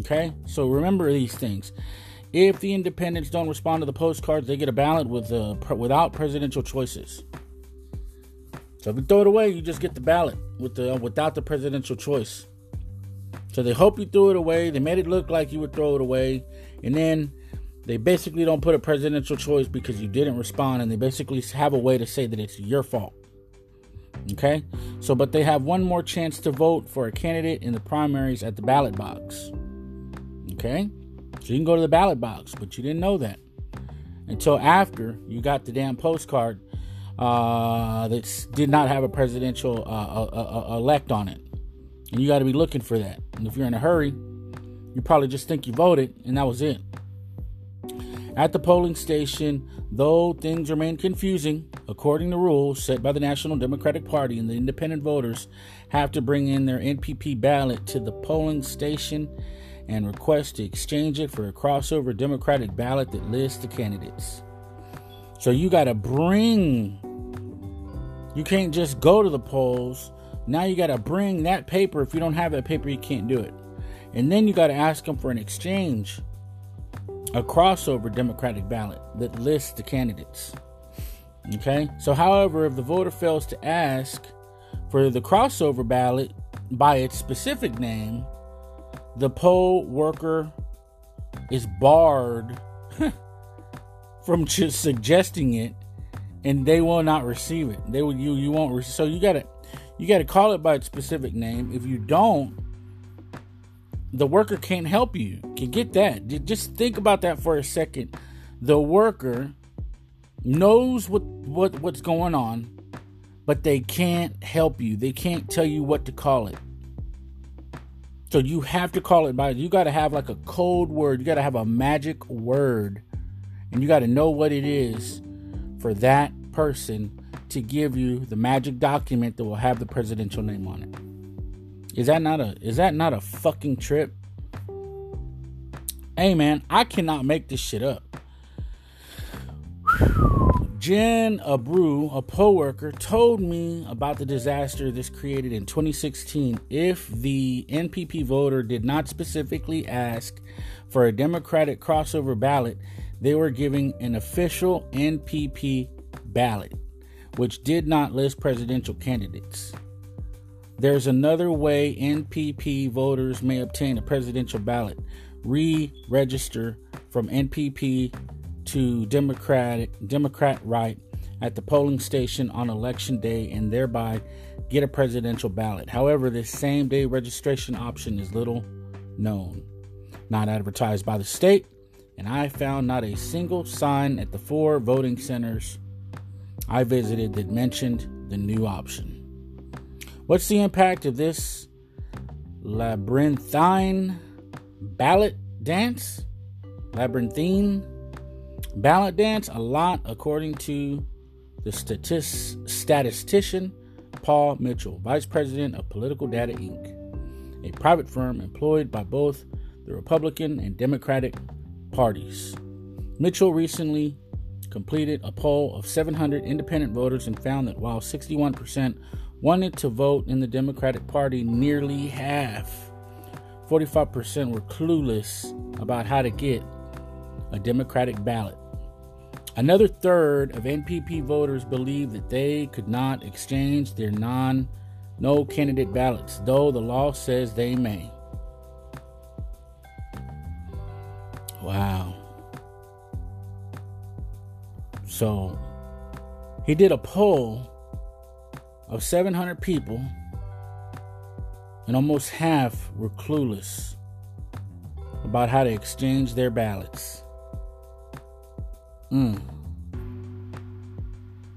Okay? So remember these things. If the independents don't respond to the postcards, they get a ballot with uh, without presidential choices. So if you throw it away, you just get the ballot with the uh, without the presidential choice. So they hope you threw it away. They made it look like you would throw it away, and then they basically don't put a presidential choice because you didn't respond, and they basically have a way to say that it's your fault. Okay? So, but they have one more chance to vote for a candidate in the primaries at the ballot box. Okay? So you can go to the ballot box, but you didn't know that until after you got the damn postcard uh, that did not have a presidential uh, uh, uh, uh elect on it. And you got to be looking for that. And if you're in a hurry, you probably just think you voted and that was it. At the polling station, though things remain confusing, according to rules set by the National Democratic Party and the independent voters have to bring in their NPP ballot to the polling station and request to exchange it for a crossover Democratic ballot that lists the candidates. So you got to bring, you can't just go to the polls. Now you got to bring that paper. If you don't have that paper, you can't do it. And then you got to ask them for an exchange a crossover Democratic ballot that lists the candidates. Okay? So, however, if the voter fails to ask for the crossover ballot by its specific name, the poll worker is barred from just suggesting it and they will not receive it. They will you you won't receive so you gotta you gotta call it by its specific name. If you don't, the worker can't help you. can get that. Just think about that for a second. The worker knows what, what what's going on, but they can't help you. They can't tell you what to call it. So you have to call it by you got to have like a code word. You got to have a magic word. And you got to know what it is for that person to give you the magic document that will have the presidential name on it. Is that not a is that not a fucking trip? Hey man, I cannot make this shit up. Jen Abreu, a poll worker, told me about the disaster this created in 2016 if the NPP voter did not specifically ask for a Democratic crossover ballot, they were giving an official NPP ballot, which did not list presidential candidates. There's another way NPP voters may obtain a presidential ballot. Re register from NPP to Democratic Democrat right at the polling station on election day and thereby get a presidential ballot. However, this same day registration option is little known, not advertised by the state, and I found not a single sign at the four voting centers I visited that mentioned the new option. What's the impact of this labyrinthine ballot dance? Labyrinthine ballot dance? A lot, according to the statist, statistician Paul Mitchell, Vice President of Political Data Inc., a private firm employed by both the Republican and Democratic parties. Mitchell recently completed a poll of 700 independent voters and found that while 61% wanted to vote in the Democratic Party, nearly half, 45%, were clueless about how to get a Democratic ballot. Another third of NPP voters believe that they could not exchange their non no candidate ballots, though the law says they may. Wow. So he did a poll of 700 people, and almost half were clueless about how to exchange their ballots. Mm.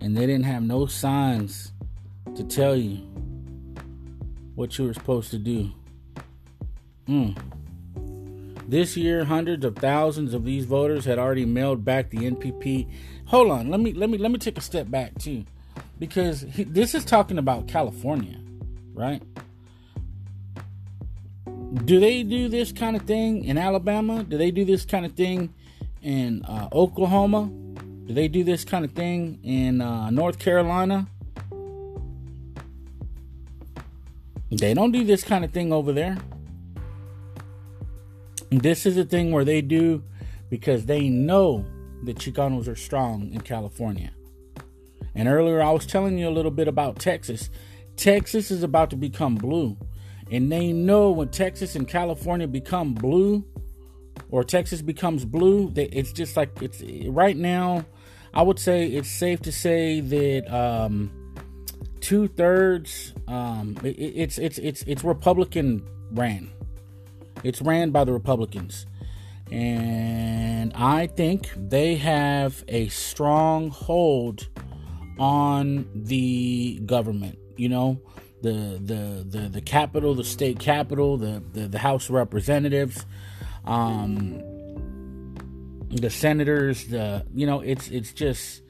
And they didn't have no signs to tell you what you were supposed to do. Mm. This year, hundreds of thousands of these voters had already mailed back the NPP. Hold on, let me let me let me take a step back too, because he, this is talking about California, right? Do they do this kind of thing in Alabama? Do they do this kind of thing in uh, Oklahoma? Do they do this kind of thing in uh, North Carolina? They don't do this kind of thing over there. This is a thing where they do because they know the Chicanos are strong in California. And earlier I was telling you a little bit about Texas. Texas is about to become blue. And they know when Texas and California become blue or Texas becomes blue, it's just like it's right now. I would say it's safe to say that um, two thirds, um, it, it's it's it's it's Republican ran it's ran by the Republicans. And I think they have a strong hold on the government. You know, the the the, the capital, the state capital, the, the, the House of Representatives, um, the senators, the you know, it's it's just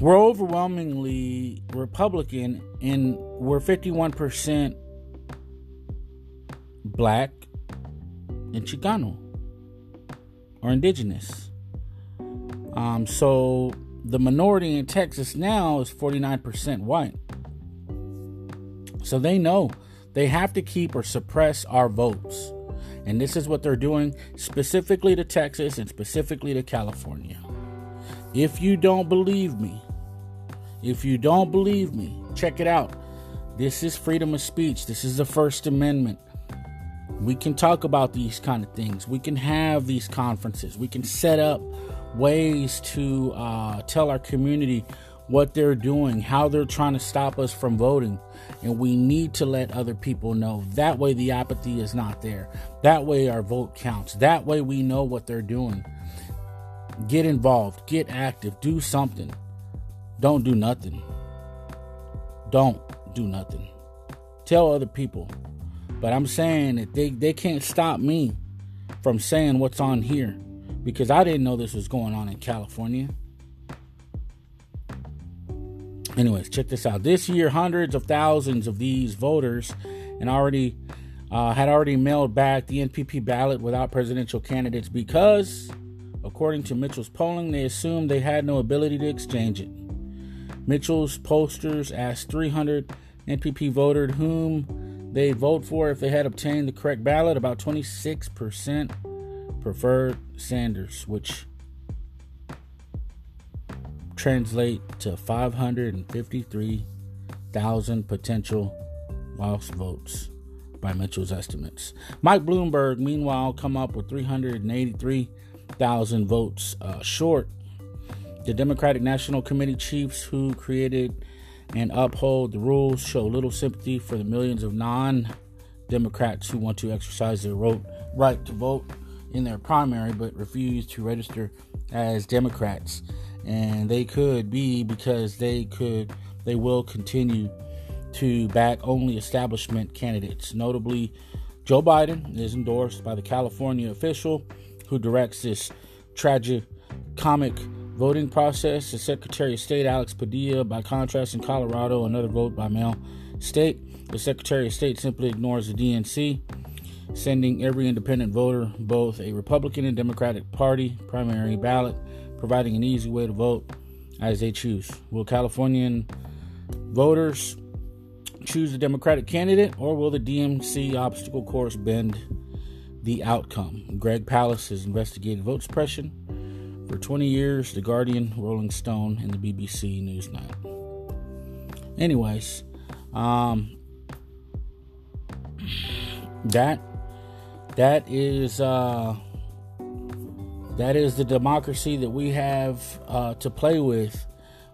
we're overwhelmingly Republican and we're 51% black, and Chicano or indigenous. Um, so the minority in Texas now is 49% white. So they know they have to keep or suppress our votes. And this is what they're doing specifically to Texas and specifically to California. If you don't believe me, if you don't believe me, check it out. This is freedom of speech. This is the First Amendment. We can talk about these kind of things. We can have these conferences. We can set up ways to uh, tell our community what they're doing, how they're trying to stop us from voting. And we need to let other people know. That way, the apathy is not there. That way, our vote counts. That way, we know what they're doing. Get involved, get active, do something. Don't do nothing. Don't do nothing. Tell other people. But I'm saying that they, they can't stop me from saying what's on here because I didn't know this was going on in California. Anyways, check this out. This year, hundreds of thousands of these voters and already uh, had already mailed back the NPP ballot without presidential candidates because According to Mitchell's polling, they assumed they had no ability to exchange it. Mitchell's pollsters asked 300 NPP voters whom they'd vote for if they had obtained the correct ballot. About 26% preferred Sanders, which translate to 553,000 potential lost votes by Mitchell's estimates. Mike Bloomberg, meanwhile, come up with 383,000 votes uh, short. The Democratic National Committee chiefs who created and uphold the rules show little sympathy for the millions of non Democrats who want to exercise their right to vote in their primary but refuse to register as Democrats. And they could be because they could, they will continue to back only establishment candidates. Notably, Joe Biden is endorsed by the California official who directs this tragic comic voting process. The Secretary of State Alex Padilla, by contrast, in Colorado, another vote by mail state. The Secretary of State simply ignores the DNC, sending every independent voter both a Republican and Democratic Party primary ballot, providing an easy way to vote as they choose. Will Californian voters choose a Democratic candidate, or will the DNC obstacle course bend the outcome? Greg Palast has investigated vote suppression for 20 years, The Guardian, Rolling Stone, and the BBC Newsnight. Anyways, um, that that is uh, that is the democracy that we have uh, to play with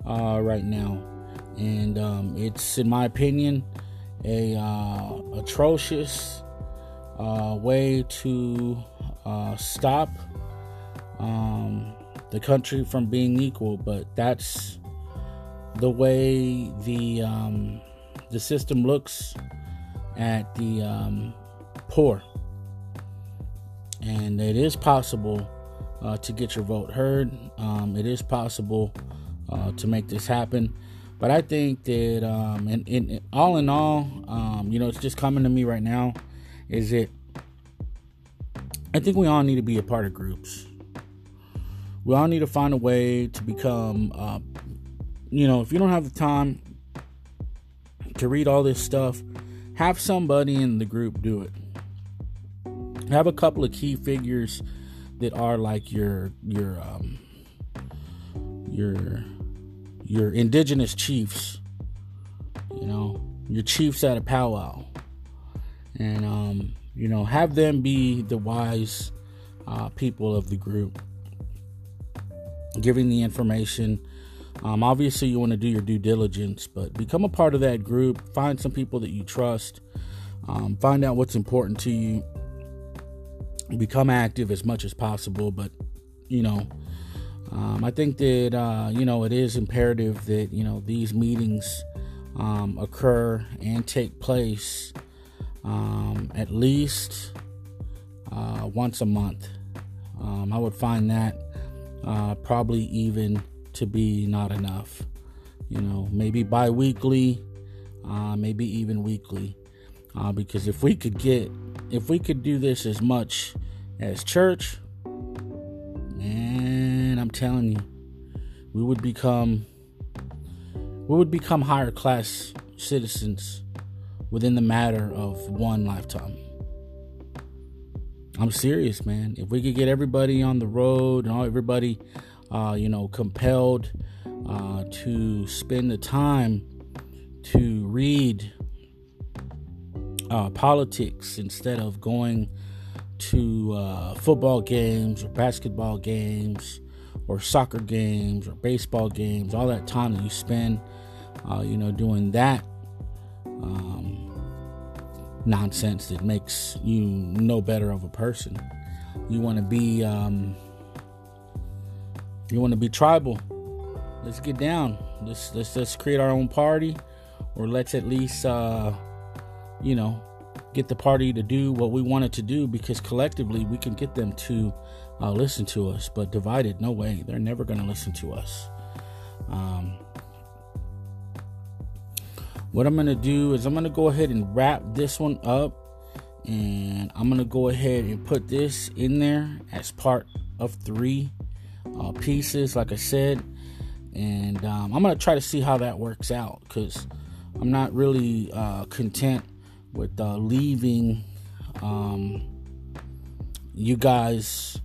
uh, right now and um, it's, in my opinion, a uh, atrocious uh, way to uh, stop um, the country from being equal. But that's the way the um, the system looks at the um, poor, and it is possible uh, to get your vote heard. Um, it is possible uh, to make this happen. But I think that, um, and, and all in all, um, you know, it's just coming to me right now. Is it? I think we all need to be a part of groups. We all need to find a way to become, uh, you know, if you don't have the time to read all this stuff, have somebody in the group do it. Have a couple of key figures that are like your your um, your your indigenous chiefs, you know, your chiefs at a powwow, and um, you know, have them be the wise uh, people of the group, giving the information. Um, obviously, you want to do your due diligence, but become a part of that group. Find some people that you trust. Um, find out what's important to you. Become active as much as possible, but you know, um, I think that uh, you know it is imperative that you know these meetings um, occur and take place um, at least uh, once a month. Um, I would find that uh, probably even to be not enough. You know, maybe bi-weekly, uh, maybe even weekly, uh, because if we could get, if we could do this as much as church, and I'm telling you, we would become we would become higher class citizens within the matter of one lifetime. I'm serious, man. If we could get everybody on the road and all everybody, uh, you know, compelled uh, to spend the time to read uh, politics instead of going to uh, football games or basketball games or soccer games or baseball games, all that time that you spend, uh, you know, doing that um, nonsense that makes you no better of a person. You want to be, um, you want to be tribal. Let's get down. Let's let's let's create our own party, or let's at least, uh, you know, get the party to do what we want it to do because collectively we can get them to uh, listen to us. But divided, no way. They're never going to listen to us. Um, what I'm going to do is I'm going to go ahead and wrap this one up. and I'm gonna go ahead and put this in there as part of three uh, pieces, like I said, and um, I'm gonna try to see how that works out because I'm not really uh, content with uh, leaving um, you guys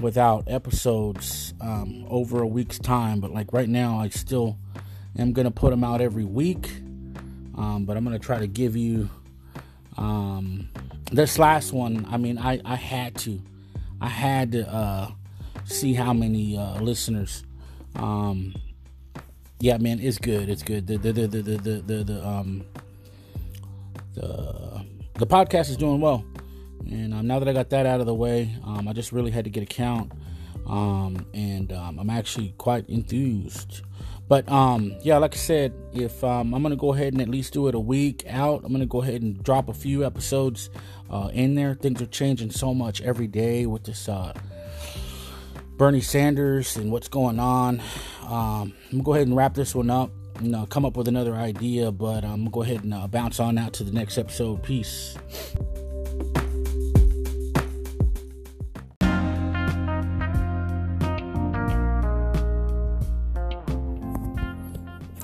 without episodes um, over a week's time. But like right now, I still am gonna put them out every week. Um, but I'm gonna try to give you um, this last one. I mean, I I had to, I had to uh, see how many uh, listeners. Um, yeah, man, it's good. It's good. The the the the the, the, the um the the podcast is doing well. And um, now that I got that out of the way, um, I just really had to get a count. Um, and um, I'm actually quite enthused. But um, yeah, like I said, if um, I'm gonna go ahead and at least do it a week out, I'm gonna go ahead and drop a few episodes uh, in there. Things are changing so much every day with this uh, Bernie Sanders and what's going on. I'm gonna go ahead and wrap this one up you know, come up with another idea, but I'm gonna go ahead and uh, bounce on out to the next episode. Peace.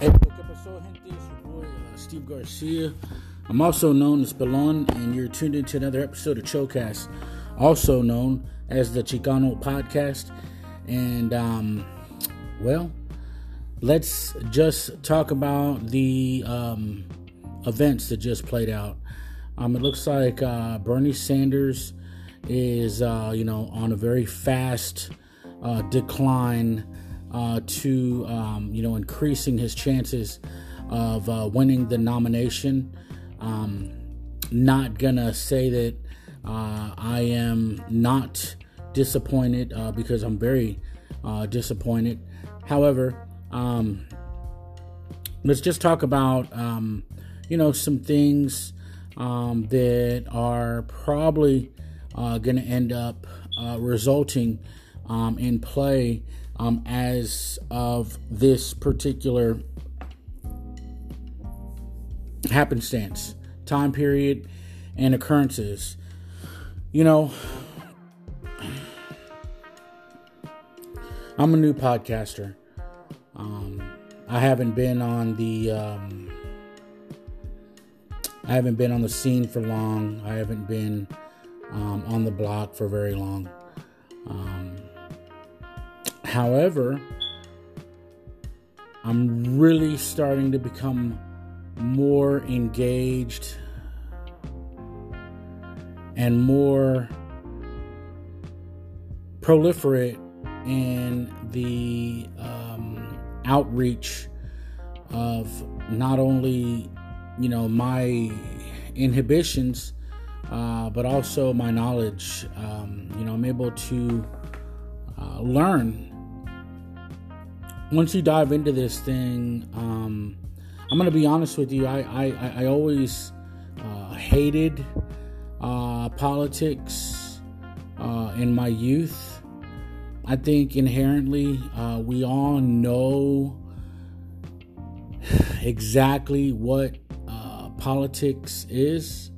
Hey, boy, uh, Steve Garcia. I'm also known as Balon, and you're tuned into another episode of Chocast, also known as the Chicano Podcast. And, um, well, let's just talk about the um, events that just played out. Um, it looks like uh, Bernie Sanders is, uh, you know, on a very fast uh, decline uh, to, um, you know, increasing his chances of uh, winning the nomination. Um, not gonna say that uh, I am not disappointed because I'm very disappointed. However, um, let's just talk about, um, you know, some things um, that are probably uh, going to end up uh, resulting um, in play um, as of this particular happenstance, time period, and occurrences. You know, I'm a new podcaster. Um, I haven't been on the um, I haven't been on the scene for long. I haven't been um, on the block for very long. Um, however, I'm really starting to become more engaged and more proliferate in the um, outreach of not only you know my inhibitions uh, but also my knowledge. Um, you know i'm able to uh, learn. Once you dive into this thing um, i'm gonna be honest with you. I i, I always uh, hated uh, politics uh, in my youth I think inherently uh, we all know exactly what uh, politics is,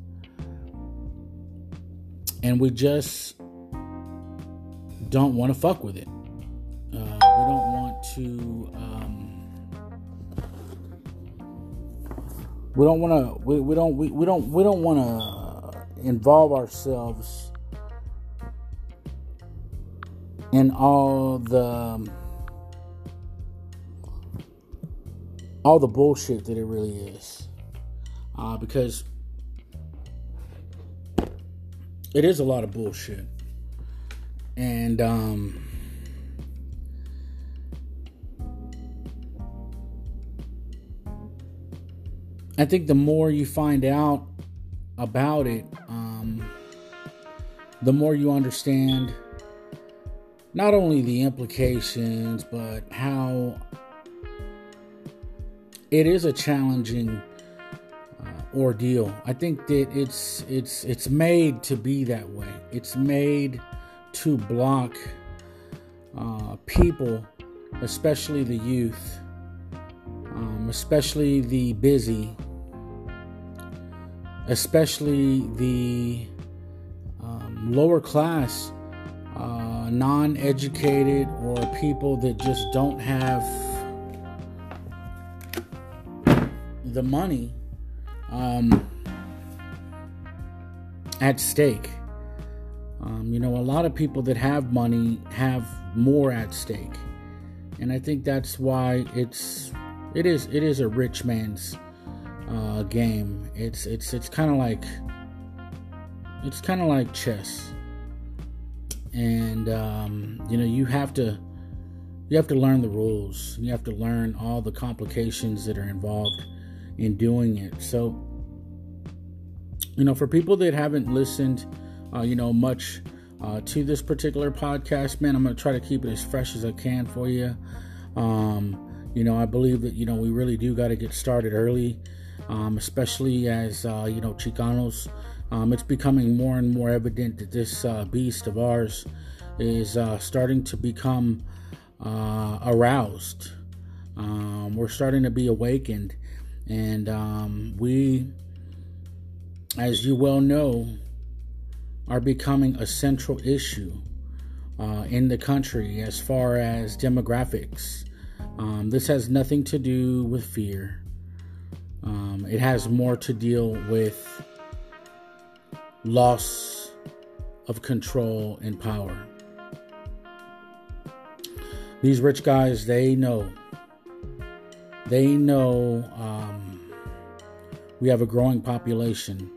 and we just don't want to fuck with it. Uh, we don't want to. Um, we don't want to. We, we don't. We, we don't. We don't want to involve ourselves and all the all the bullshit that it really is. Uh, because it is a lot of bullshit. And um, I think the more you find out about it, um, the more you understand not only the implications, but how it is a challenging uh, ordeal. I think that it's it's it's made to be that way. It's made to block uh, people, especially the youth, um, especially the busy, especially the lower class, uh, non educated, or people that just don't have the money um, at stake. Um, you know, a lot of people that have money have more at stake, and I think that's why it's it is it is a rich man's uh, game. It's it's it's kind of like it's kind of like chess, and um, you know you have to you have to learn the rules. You have to learn all the complications that are involved in doing it. So, you know, for people that haven't listened, uh, you know, much uh, to this particular podcast, man, I'm going to try to keep it as fresh as I can for you. Um, you know, I believe that, you know, we really do got to get started early, um, especially as, uh, you know, Chicanos. Um, it's becoming more and more evident that this uh, beast of ours is uh, starting to become uh, aroused. Um, we're starting to be awakened and um, we, as you well know, are becoming a central issue uh, in the country as far as demographics. Um, this has nothing to do with fear. Um, it has more to deal with loss of control and power. These rich guys, they know they know um, we have a growing population,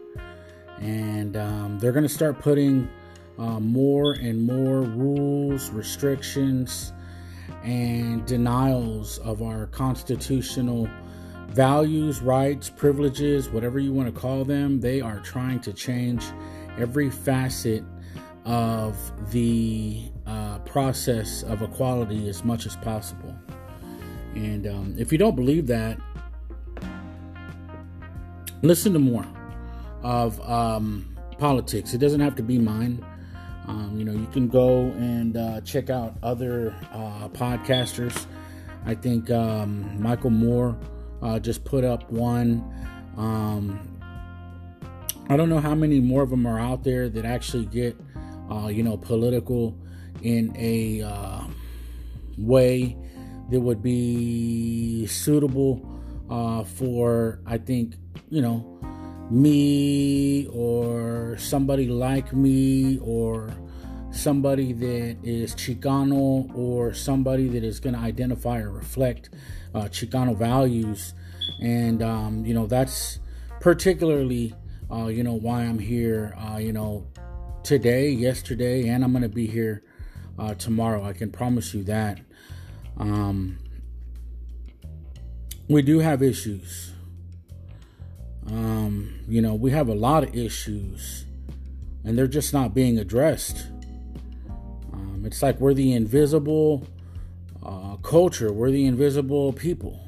and um, they're going to start putting uh, more and more rules, restrictions, and denials of our constitutional values, rights, privileges, whatever you want to call them. They are trying to change every facet of the uh, process of equality as much as possible. And um, if you don't believe that, listen to more of um, politics. It doesn't have to be mine. Um, you know, you can go and uh, check out other uh, podcasters. I think um, Michael Moore uh, just put up one. Um, I don't know how many more of them are out there that actually get, uh, you know, political in a uh, way that would be suitable uh, for, I think, you know, me or somebody like me or somebody that is Chicano or somebody that is going to identify or reflect uh, Chicano values. And, um, you know, that's particularly, uh, you know, why I'm here, uh, you know, today, yesterday, and I'm going to be here uh, tomorrow. I can promise you that. Um, we do have issues. Um, you know, we have a lot of issues, and they're just not being addressed. Um, it's like we're the invisible uh, culture. We're the invisible people.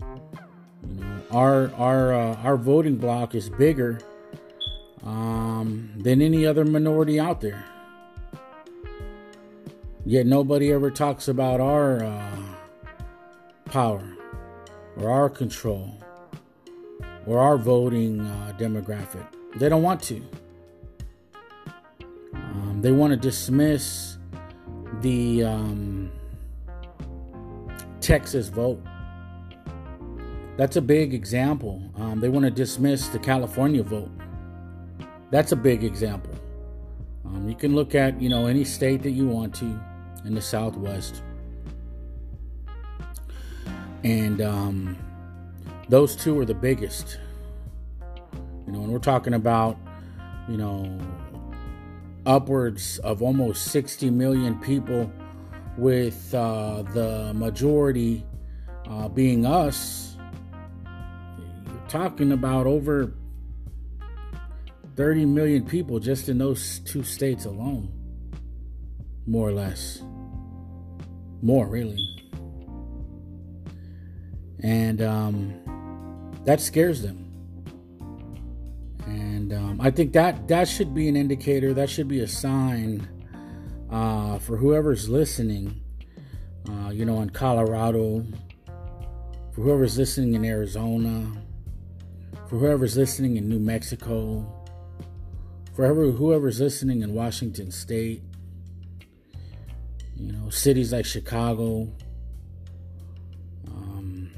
You know, our our uh, our voting block is bigger um, than any other minority out there. Yet nobody ever talks about our uh, power or our control or our voting uh, demographic. They don't want to. Um, they want to dismiss the um, Texas vote. That's a big example. Um, they want to dismiss the California vote. That's a big example. Um, you can look at you know any state that you want to in the Southwest. And um, those two are the biggest. You know, and we're talking about, you know, upwards of almost 60 million people, with uh, the majority uh, being us. You're talking about over 30 million people just in those two states alone, more or less. More, really. And um, that scares them. And um, I think that that should be an indicator, that should be a sign uh, for whoever's listening, uh, you know, in Colorado, for whoever's listening in Arizona, for whoever's listening in New Mexico, for whoever, whoever's listening in Washington State, you know, cities like Chicago, um,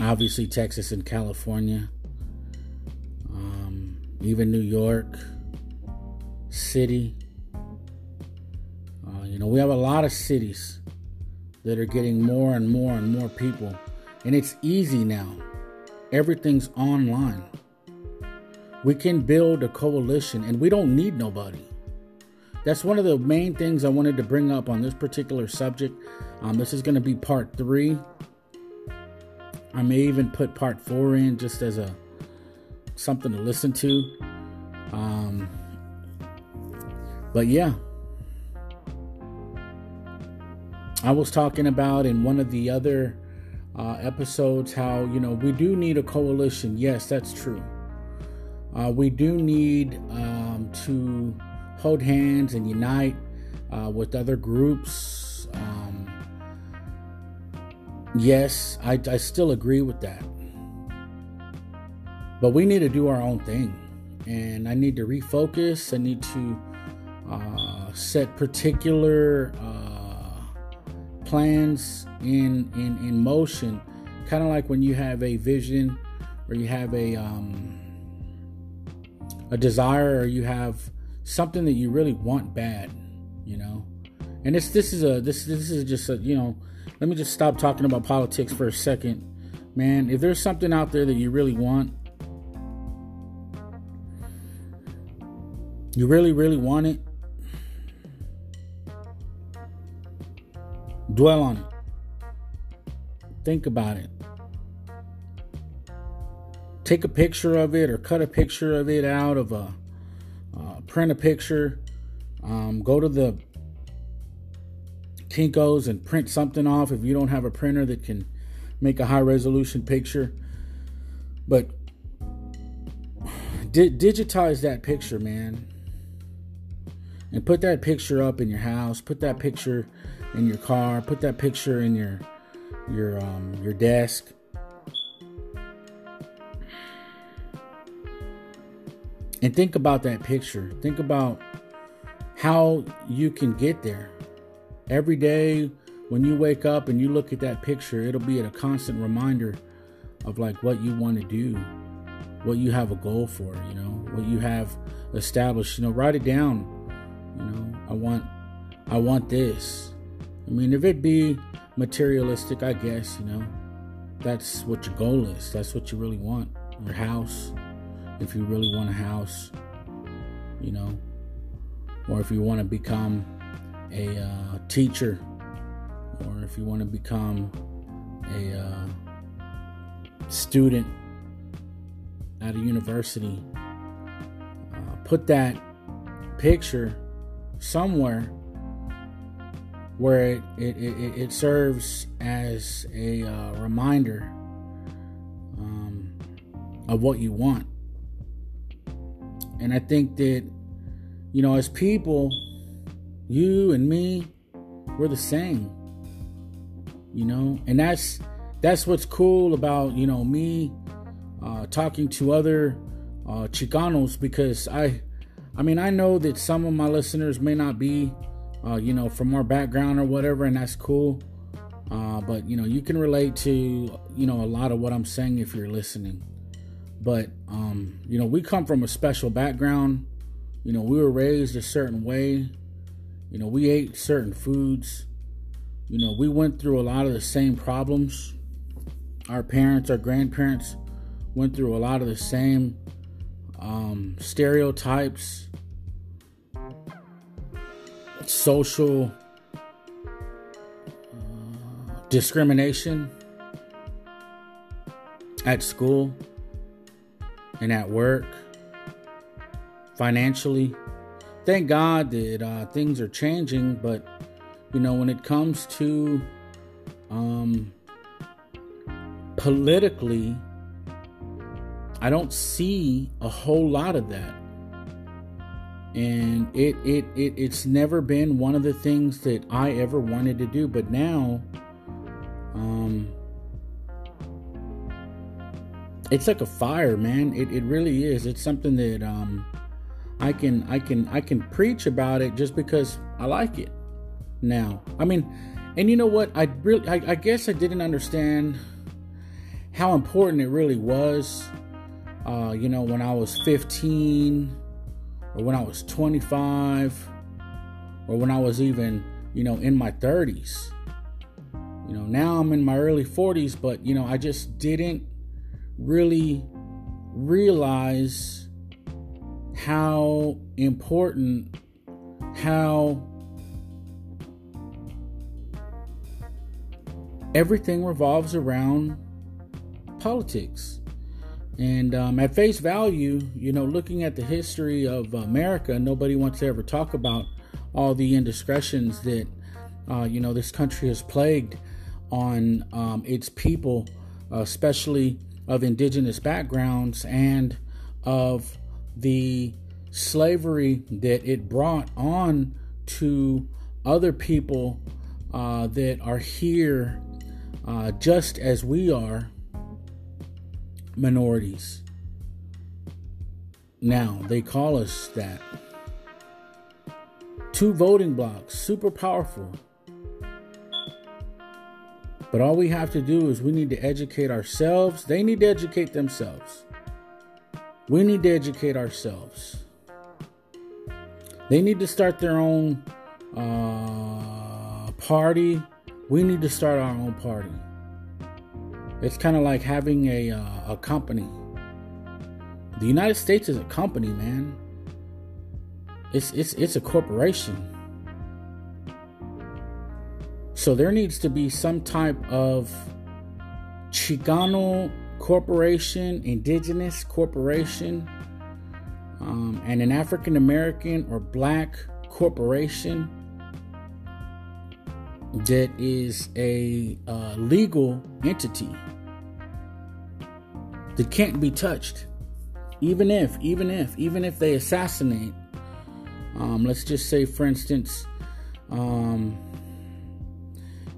obviously Texas and California, even New York City. Uh, you know, we have a lot of cities that are getting more and more and more people, and it's easy now. Everything's online. We can build a coalition, and we don't need nobody. That's one of the main things I wanted to bring up on this particular subject. Um, this is going to be part three. I may even put part four in just as a something to listen to. Um, but yeah, I was talking about in one of the other uh, episodes how you know we do need a coalition. Yes, that's true. Uh, we do need um, to hold hands and unite uh, with other groups. Um, yes, I, I still agree with that. But we need to do our own thing. And I need to refocus. I need to uh, set particular uh, plans in, in, in motion. Kind of like when you have a vision or you have a, um, a desire or you have something that you really want bad, you know. And this this is a this this is just a you know. Let me just stop talking about politics for a second, man. If there's something out there that you really want, you really really want it, dwell on it. Think about it. Take a picture of it or cut a picture of it out of a uh, print a picture, um, go to the Kinko's and print something off if you don't have a printer that can make a high resolution picture. But di- digitize that picture, man. And put that picture up in your house, put that picture in your car, put that picture in your your um, your desk And think about that picture. Think about how you can get there. Every day when you wake up and you look at that picture, it'll be a constant reminder of like what you want to do, what you have a goal for, you know, what you have established, you know, write it down. You know, I want I want this. I mean, if it be materialistic, I guess, you know, that's what your goal is. That's what you really want. Your house, if you really want a house, you know, or if you want to become a uh, teacher, or if you want to become a uh, student at a university, uh, put that picture somewhere where it, it, it, it serves as a uh, reminder um, of what you want. And I think that, you know, as people, you and me, we're the same. You know, and that's that's what's cool about you know me uh, talking to other uh, Chicanos because I, I mean, I know that some of my listeners may not be, uh, you know, from our background or whatever, and that's cool. Uh, but you know, you can relate to you know a lot of what I'm saying if you're listening. But um, you know, we come from a special background. You know, we were raised a certain way. You know, we ate certain foods. You know, we went through a lot of the same problems. Our parents, our grandparents went through a lot of the same um, stereotypes, social uh, discrimination at school and at work, financially. Thank God that uh, things are changing, but you know, when it comes to um, politically, I don't see a whole lot of that. And it, it, it it's never been one of the things that I ever wanted to do. But now, um, it's like a fire, man. It, it really is. It's something that um, I can I can I can preach about it just because I like it. Now, I mean, and you know what? I really I, I guess I didn't understand how important it really was. Uh, you know, when I was 15 or when I was 25 or when I was even, you know, in my 30s. You know, now I'm in my early 40s, but you know, I just didn't really realize how important, how everything revolves around politics. And um, at face value, you know, looking at the history of America, nobody wants to ever talk about all the indiscretions that, uh, you know, this country has plagued on um, its people, especially of indigenous backgrounds and of the slavery that it brought on to other people uh, that are here uh, just as we are minorities. Now, they call us that. Two voting blocks, super powerful. But all we have to do is we need to educate ourselves. They need to educate themselves. We need to educate ourselves. They need to start their own uh, party. We need to start our own party. It's kind of like having a, uh, a company. The United States is a company, man. It's, it's, it's a corporation. So there needs to be some type of Chicano corporation, indigenous corporation, um, and an African American or black corporation that is a uh, legal entity that can't be touched even if even if even if they assassinate um, let's just say for instance um,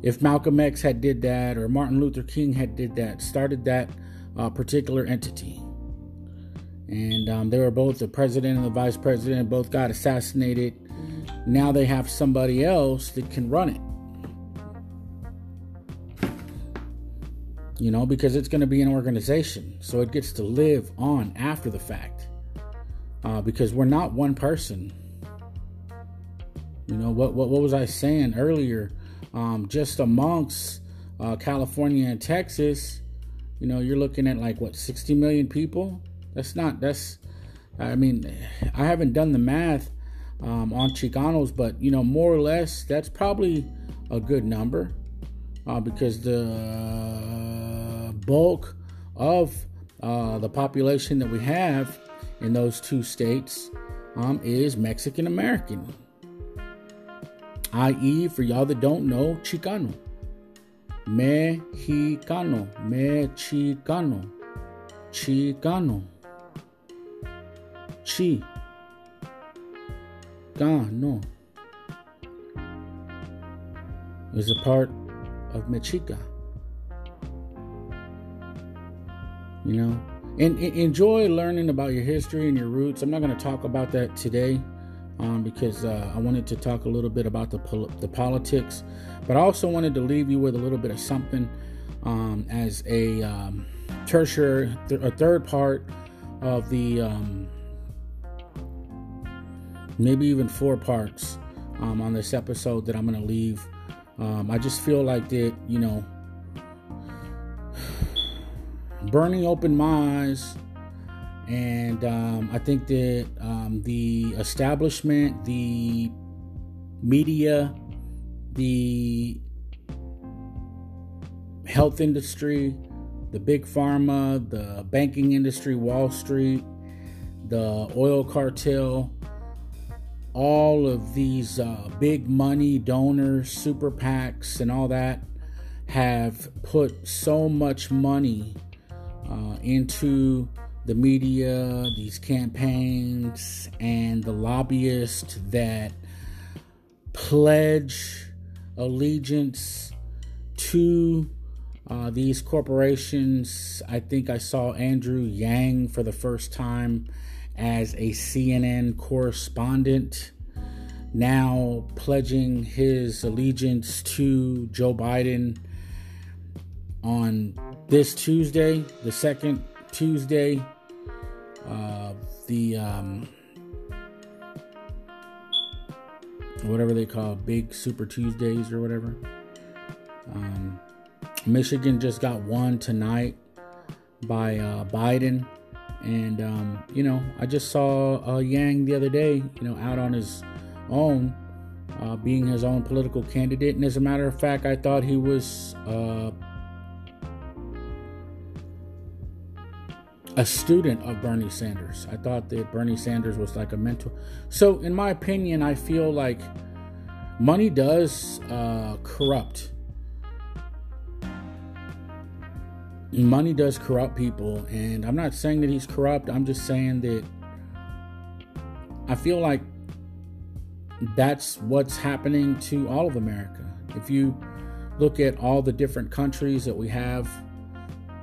if Malcolm X had did that or Martin Luther King had did that, started that uh, particular entity, and um, they were both the president and the vice president, both got assassinated. Now they have somebody else that can run it. You know, because it's going to be an organization, so it gets to live on after the fact. Uh, because we're not one person. You know what? What, what was I saying earlier? um, just amongst uh, California and Texas, you know, you're looking at like what 60 million people. That's not. That's. I mean, I haven't done the math um, on Chicanos, but you know, more or less, that's probably a good number uh, because the bulk of uh, the population that we have in those two states um, is Mexican American i.e., for y'all that don't know, Chicano. Mexicano. Mexicano. Chicano. Chi. Gano. Is a part of Mexica. You know? And, and enjoy learning about your history and your roots. I'm not going to talk about that today um, because uh, I wanted to talk a little bit about the, pol- the politics, but I also wanted to leave you with a little bit of something um, as a um, tertiary, th- a third part of the um, maybe even four parts um, on this episode that I'm going to leave. Um, I just feel like that, you know, burning open eyes and um, I think that um, the establishment, the media, the health industry, the big pharma, the banking industry, Wall Street, the oil cartel, all of these uh, big money donors, super PACs, and all that have put so much money uh, into the media, these campaigns, and the lobbyists that pledge allegiance to uh, these corporations. I think I saw Andrew Yang for the first time as a CNN correspondent, now pledging his allegiance to Joe Biden on this Tuesday, the second Tuesday, uh, the um, whatever they call big Super Tuesdays or whatever. Um, Michigan just got won tonight by uh, Biden. And, um, you know, I just saw uh, Yang the other day, you know, out on his own, uh, being his own political candidate. And as a matter of fact, I thought he was uh, a student of Bernie Sanders. I thought that Bernie Sanders was like a mentor. So, in my opinion, I feel like money does uh, corrupt. Money does corrupt people, and I'm not saying that he's corrupt. I'm just saying that I feel like that's what's happening to all of America. If you look at all the different countries that we have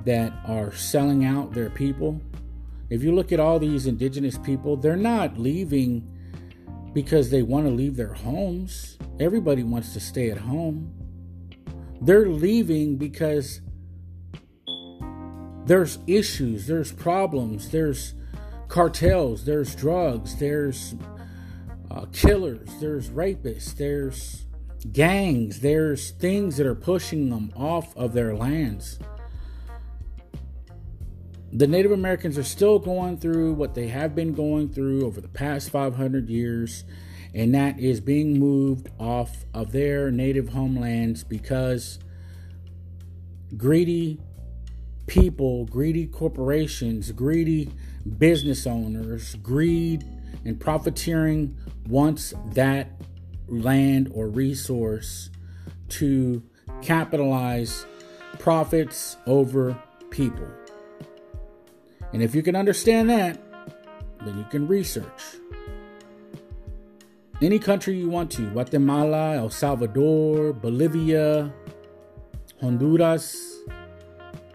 that are selling out their people. If you look at all these indigenous people, they're not leaving because they want to leave their homes. Everybody wants to stay at home. They're leaving because there's issues, there's problems, there's cartels, there's drugs, there's uh, killers, there's rapists, there's gangs, there's things that are pushing them off of their lands. The Native Americans are still going through what they have been going through over the past 500 years, and that is being moved off of their native homelands because greedy people, greedy corporations, greedy business owners, greed and profiteering wants that land or resource to capitalize profits over people. And if you can understand that, then you can research. Any country you want to Guatemala, El Salvador, Bolivia, Honduras,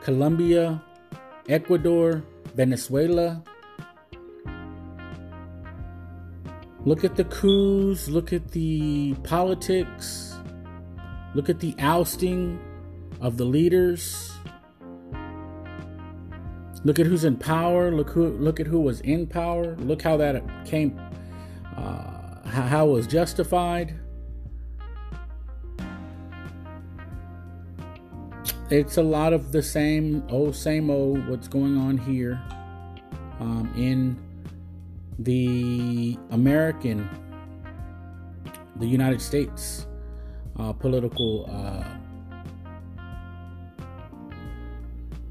Colombia, Ecuador, Venezuela. Look at the coups, look at the politics, look at the ousting of the leaders Look at who's in power. Look who look at who was in power. Look how that came, uh, how it was justified. It's a lot of the same oh same old what's going on here um, in the American, the United States uh, political uh,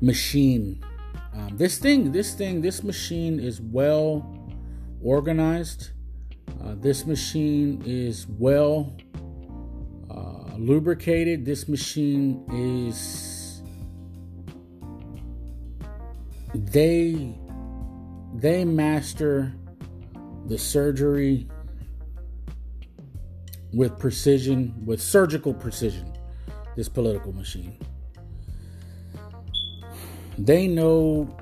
machine um, this thing, this thing, this machine is well organized. Uh, this machine is well Uh, lubricated. This machine is they they master the surgery with precision, with surgical precision. This political machine. They know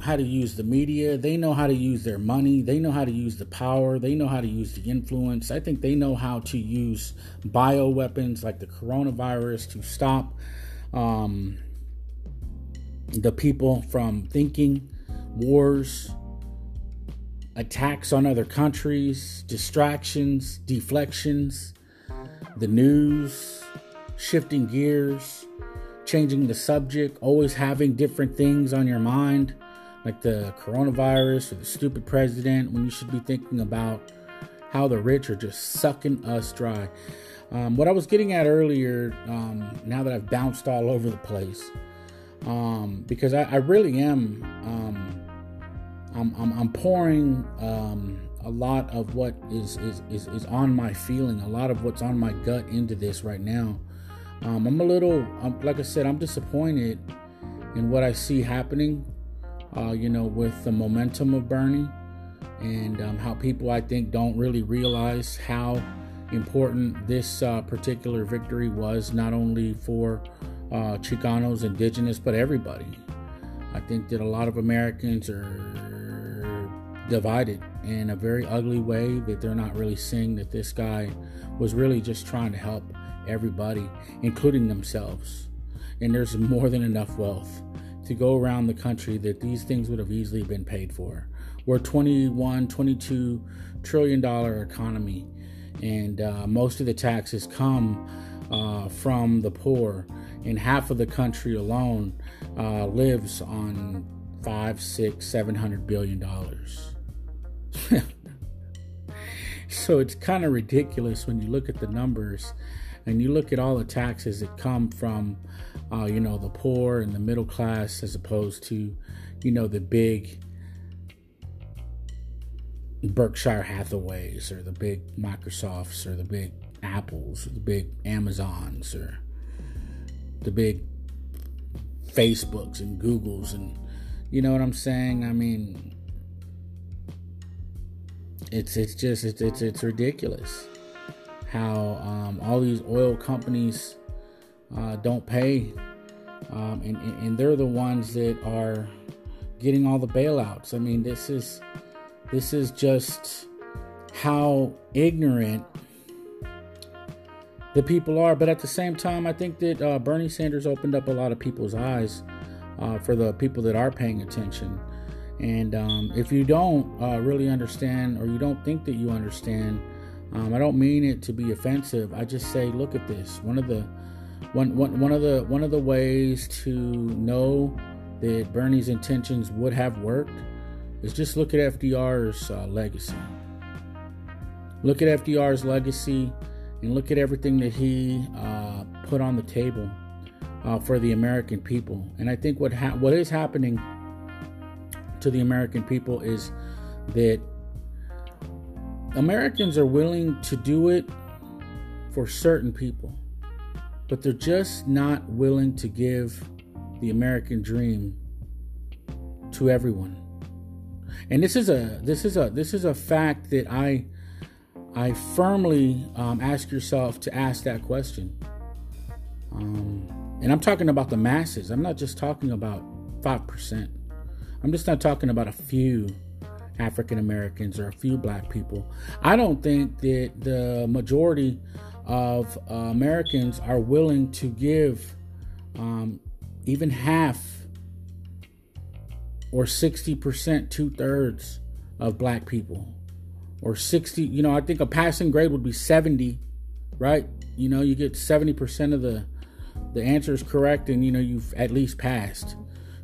how to use the media. They know how to use their money. They know how to use the power. They know how to use the influence. I think they know how to use bioweapons like the coronavirus to stop um, the people from thinking, wars, attacks on other countries, distractions, deflections, the news, shifting gears changing the subject, always having different things on your mind, like the coronavirus or the stupid president, when you should be thinking about how the rich are just sucking us dry. Um, what I was getting at earlier, um, now that I've bounced all over the place, um, because I, I, really am, um, I'm, I'm, I'm, pouring um, a lot of what is, is, is, is on my feeling, a lot of what's on my gut into this right now. Um, I'm a little, like I said, I'm disappointed in what I see happening. Uh, you know, with the momentum of Bernie and um, how people I think don't really realize how important this uh, particular victory was, not only for uh, Chicanos, Indigenous, but everybody. I think that a lot of Americans are divided in a very ugly way that they're not really seeing that this guy was really just trying to help everybody, including themselves. And there's more than enough wealth to go around the country that these things would have easily been paid for. We're 21, 22 trillion dollar economy, and uh, most of the taxes come uh, from the poor, and half of the country alone uh, lives on five, six, seven hundred billion dollars. so it's kind of ridiculous when you look at the numbers and you look at all the taxes that come from, uh, you know, the poor and the middle class as opposed to, you know, the big Berkshire Hathaways or the big Microsofts or the big Apples or the big Amazons or the big Facebooks and Googles and you know what I'm saying? I mean it's it's just it's it's, it's ridiculous how um, all these oil companies uh, don't pay um, and, and they're the ones that are getting all the bailouts. I mean this is this is just how ignorant the people are. But at the same time, I think that uh, Bernie Sanders opened up a lot of people's eyes uh, for the people that are paying attention. And um, if you don't uh, really understand or you don't think that you understand, um, I don't mean it to be offensive. I just say, look at this. One of the one, one, one of the one of the ways to know that Bernie's intentions would have worked is just look at FDR's uh, legacy. Look at FDR's legacy and look at everything that he uh, put on the table uh, for the American people. And I think what ha- what is happening to the American people is that Americans are willing to do it for certain people, but they're just not willing to give the American dream to everyone. And this is a this is a this is a fact that I I firmly um, ask yourself to ask that question. Um, and I'm talking about the masses. I'm not just talking about 5%. I'm just not talking about a few African Americans or a few black people. I don't think that the majority of uh, Americans are willing to give um, even half or 60%, two thirds of black people. Or 60 you know i think a passing grade would be 70 right? You know you get 70% of the the answer is correct and you know you've at least passed.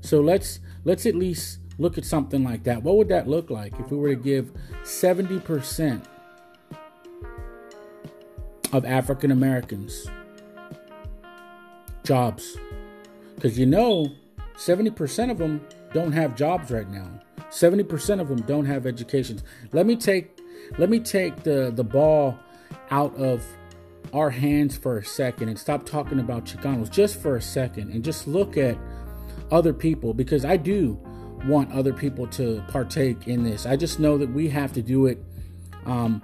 So let's let's at least look at something like that. What would that look like if we were to give 70% of african americans jobs because you know 70% of them don't have jobs right now 70% of them don't have educations let me take let me take the the ball out of our hands for a second and stop talking about Chicanos just for a second and just look at other people because I do want other people to partake in this. I just know that we have to do it. Um,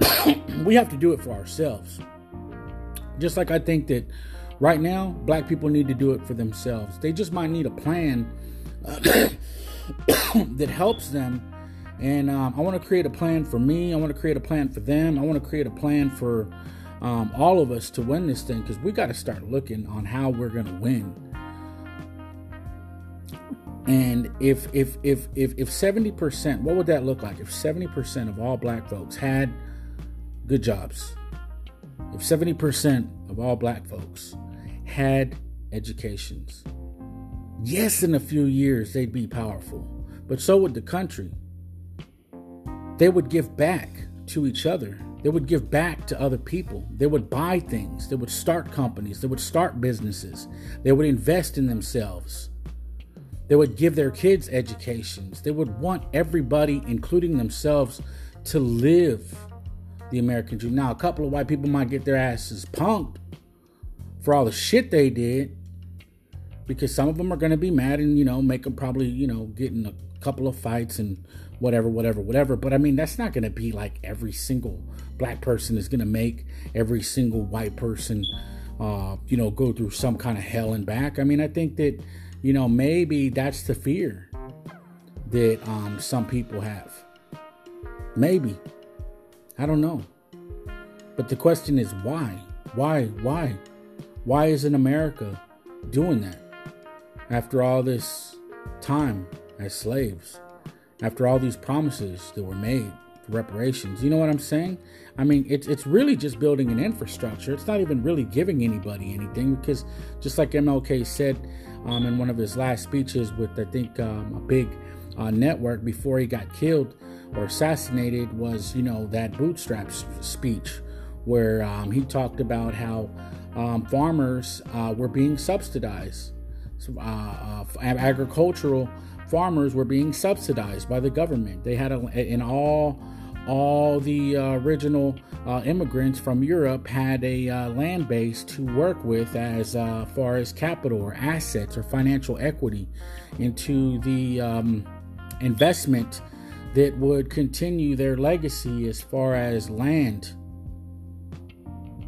we have to do it for ourselves. Just like I think that right now, black people need to do it for themselves. They just might need a plan that helps them and um, I want to create a plan for me. I want to create a plan for them. I want to create a plan for um, all of us to win this thing because we got to start looking on how we're going to win. And if if if if if seventy percent, what would that look like? If seventy percent of all black folks had good jobs, if seventy percent of all black folks had educations, yes, in a few years they'd be powerful, but so would the country they would give back to each other. They would give back to other people. They would buy things. They would start companies. They would start businesses. They would invest in themselves. They would give their kids educations. They would want everybody, including themselves, to live the American dream. Now, a couple of white people might get their asses punked for all the shit they did because some of them are going to be mad and, you know, make them probably, you know, get in a couple of fights and whatever, whatever, whatever. But I mean, that's not going to be like every single black person is going to make every single white person, uh, you know, go through some kind of hell and back. I mean, I think that, you know, maybe that's the fear that um, some people have. Maybe. I don't know. But the question is why? Why? Why? Why isn't America doing that? After all this time as slaves, after all these promises that were made reparations, you know what I'm saying? I mean, it's it's really just building an infrastructure. It's not even really giving anybody anything because, just like MLK said um, in one of his last speeches with I think um, a big uh, network before he got killed or assassinated, was you know that bootstraps speech where um, he talked about how um, farmers uh, were being subsidized. Uh, uh, agricultural farmers were being subsidized by the government. They had a, in all all the uh, original uh, immigrants from Europe had a uh, land base to work with as far as capital or assets or financial equity into the um, investment that would continue their legacy as far as land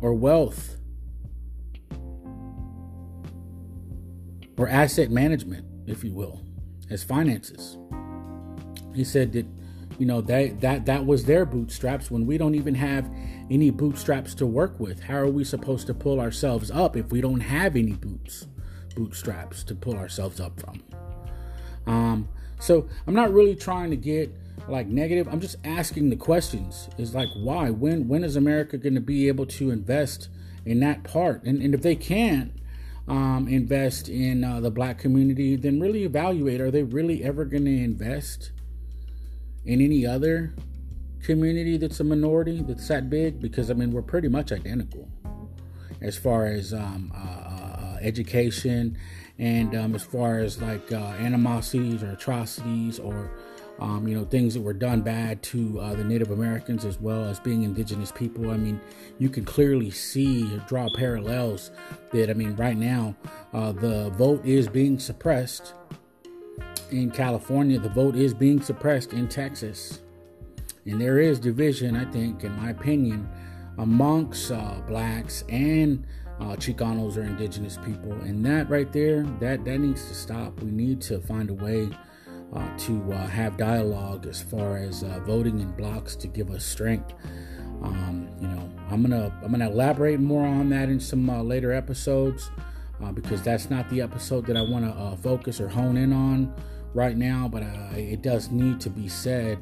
or wealth or asset management, if you will, as finances. He said that you know that that that was their bootstraps when we don't even have any bootstraps to work with how are we supposed to pull ourselves up if we don't have any boots bootstraps to pull ourselves up from um so i'm not really trying to get like negative i'm just asking the questions. Is like why? When when is america going to be able to invest in that part? And, and if they can't um, invest in uh, the black community then really evaluate are they really ever going to invest in any other community that's a minority that's that big? Because I mean we're pretty much identical as far as um, uh, uh, education and um, as far as like uh, animosities or atrocities or um, you know things that were done bad to uh, the Native Americans as well as being indigenous people. I mean, you can clearly see draw parallels that I mean right now uh, the vote is being suppressed in California, the vote is being suppressed in Texas. And there is division, I think, in my opinion, amongst uh, blacks and uh, Chicanos or indigenous people. And that right there, that, that needs to stop. We need to find a way uh, to uh, have dialogue as far as uh, voting in blocks to give us strength. Um, you know, I'm gonna I'm gonna elaborate more on that in some uh, later episodes because that's not the episode that I want to focus or hone in on right now, but uh, it does need to be said.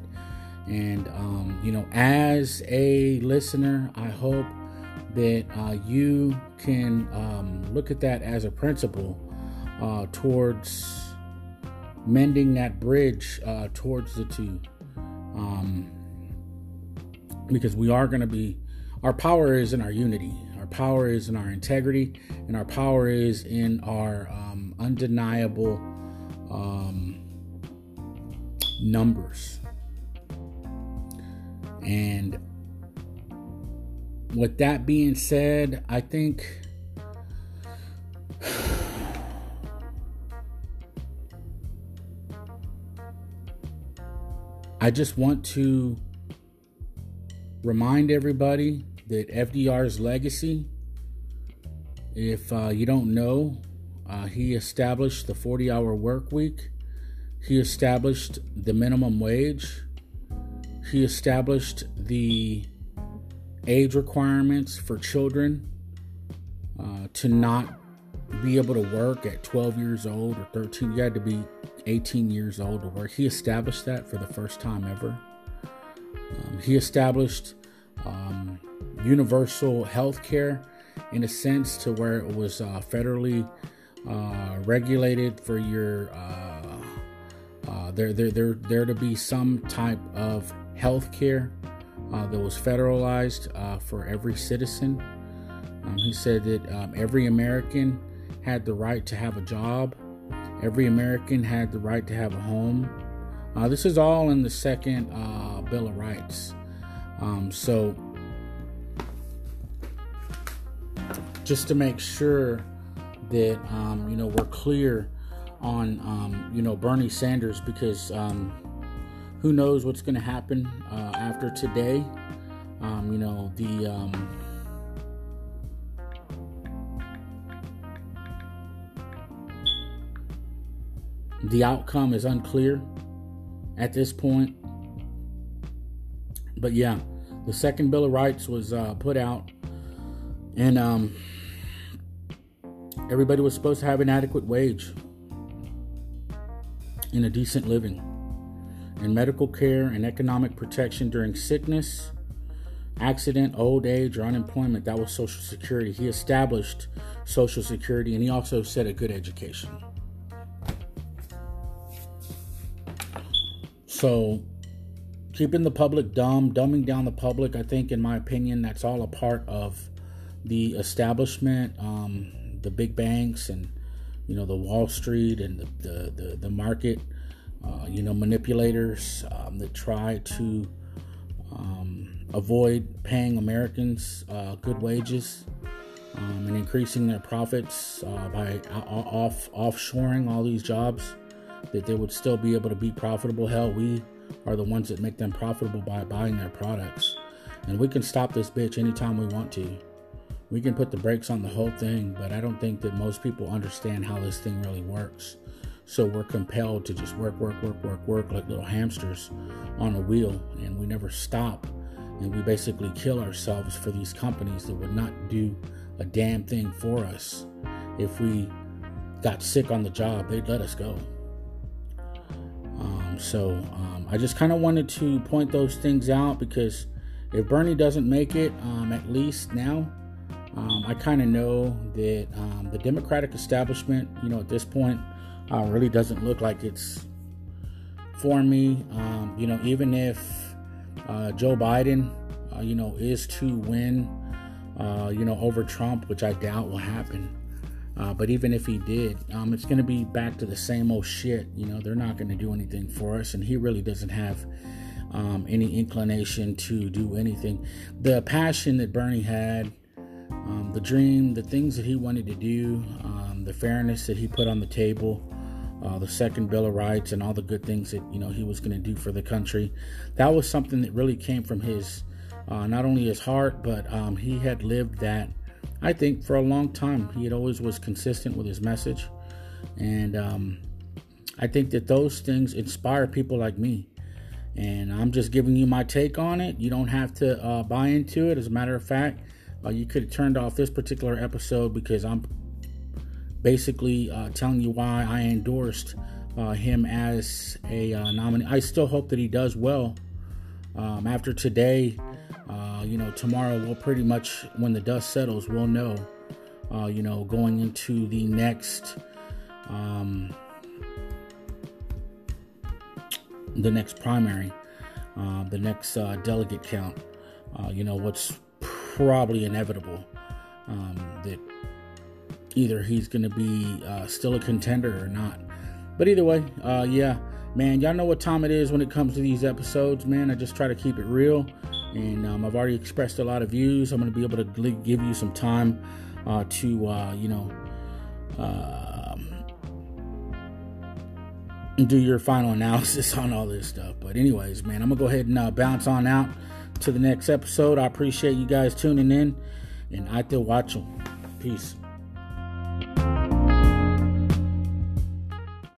And, um, you know, as a listener, I hope that uh, you can um, look at that as a principle uh, towards mending that bridge uh, towards the two. Um, because we are going to be, our power is in our unity, our power is in our integrity, and our power is in our um, undeniable um, numbers. And with that being said, I think I just want to remind everybody that FDR's legacy, if uh, you don't know, uh, he established the 40 hour work week. He established the minimum wage. He established the age requirements for children uh, to not be able to work at 12 years old or 13. You had to be 18 years old to work. He established that for the first time ever. Um, he established um, universal health care in a sense to where it was uh, federally uh, regulated for your uh, uh, there, there, there, there to be some type of health care uh, that was federalized uh, for every citizen. Um, he said that um, every American had the right to have a job, every American had the right to have a home. Uh, this is all in the second uh, Bill of Rights. Um, so, just to make sure that um, you know we're clear on um, you know Bernie Sanders because um, who knows what's going to happen uh, after today. Um, you know the the outcome is unclear at this point. but yeah, the second Bill of Rights was uh, put out, and um, everybody was supposed to have an adequate wage and a decent living, and medical care and economic protection during sickness, accident, old age, or unemployment. That was Social Security. He established Social Security, and he also said a good education. So keeping the public dumb, dumbing down the public, I think, in my opinion, that's all a part of the establishment, um, the big banks, and you know the Wall Street and the the the, the market, uh, you know manipulators um, that try to um, avoid paying Americans uh, good wages. Um, and increasing their profits uh, by off offshoring all these jobs, that they would still be able to be profitable. Hell, we are the ones that make them profitable by buying their products. And we can stop this bitch anytime we want to. We can put the brakes on the whole thing, but I don't think that most people understand how this thing really works. So we're compelled to just work, work, work, work, work like little hamsters on a wheel, and we never stop. And we basically kill ourselves for these companies that would not do a damn thing for us. If we got sick on the job, they'd let us go. Um, so um, I just kind of wanted to point those things out because if Bernie doesn't make it, um, at least now, um, I kind of know that um, the Democratic establishment, you know, at this point, uh, really doesn't look like it's for me. Um, you know, even if uh, Joe Biden, uh, you know, is to win, uh, you know, over Trump, which I doubt will happen. Uh, but even if he did, um, it's going to be back to the same old shit. You know, they're not going to do anything for us, and he really doesn't have um, any inclination to do anything. The passion that Bernie had, um, the dream, the things that he wanted to do, um, the fairness that he put on the table, uh, the second Bill of Rights, and all the good things that you know he was going to do for the country. That was something that really came from his, uh, not only his heart, but um, he had lived that I think for a long time he had always was consistent with his message, and um, I think that those things inspire people like me. And I'm just giving you my take on it. You don't have to uh, buy into it. As a matter of fact, uh, you could have turned off this particular episode because I'm basically uh, telling you why I endorsed uh, him as a uh, nominee. I still hope that he does well. Um, after today, uh, you know, tomorrow we'll pretty much, when the dust settles, we'll know, uh, you know, going into the next, um, the next primary, uh, the next uh, delegate count, uh, you know, what's probably inevitable um, that either he's going to be uh, still a contender or not. But either way, yeah, man, y'all know what time it is when it comes to these episodes, man. I just try to keep it real and um, I've already expressed a lot of views. I'm going to be able to give you some time uh, to, uh, you know, uh, do your final analysis on all this stuff. But, anyways, man, I'm going to go ahead and uh, bounce on out to the next episode. I appreciate you guys tuning in, and I still watch them. Peace.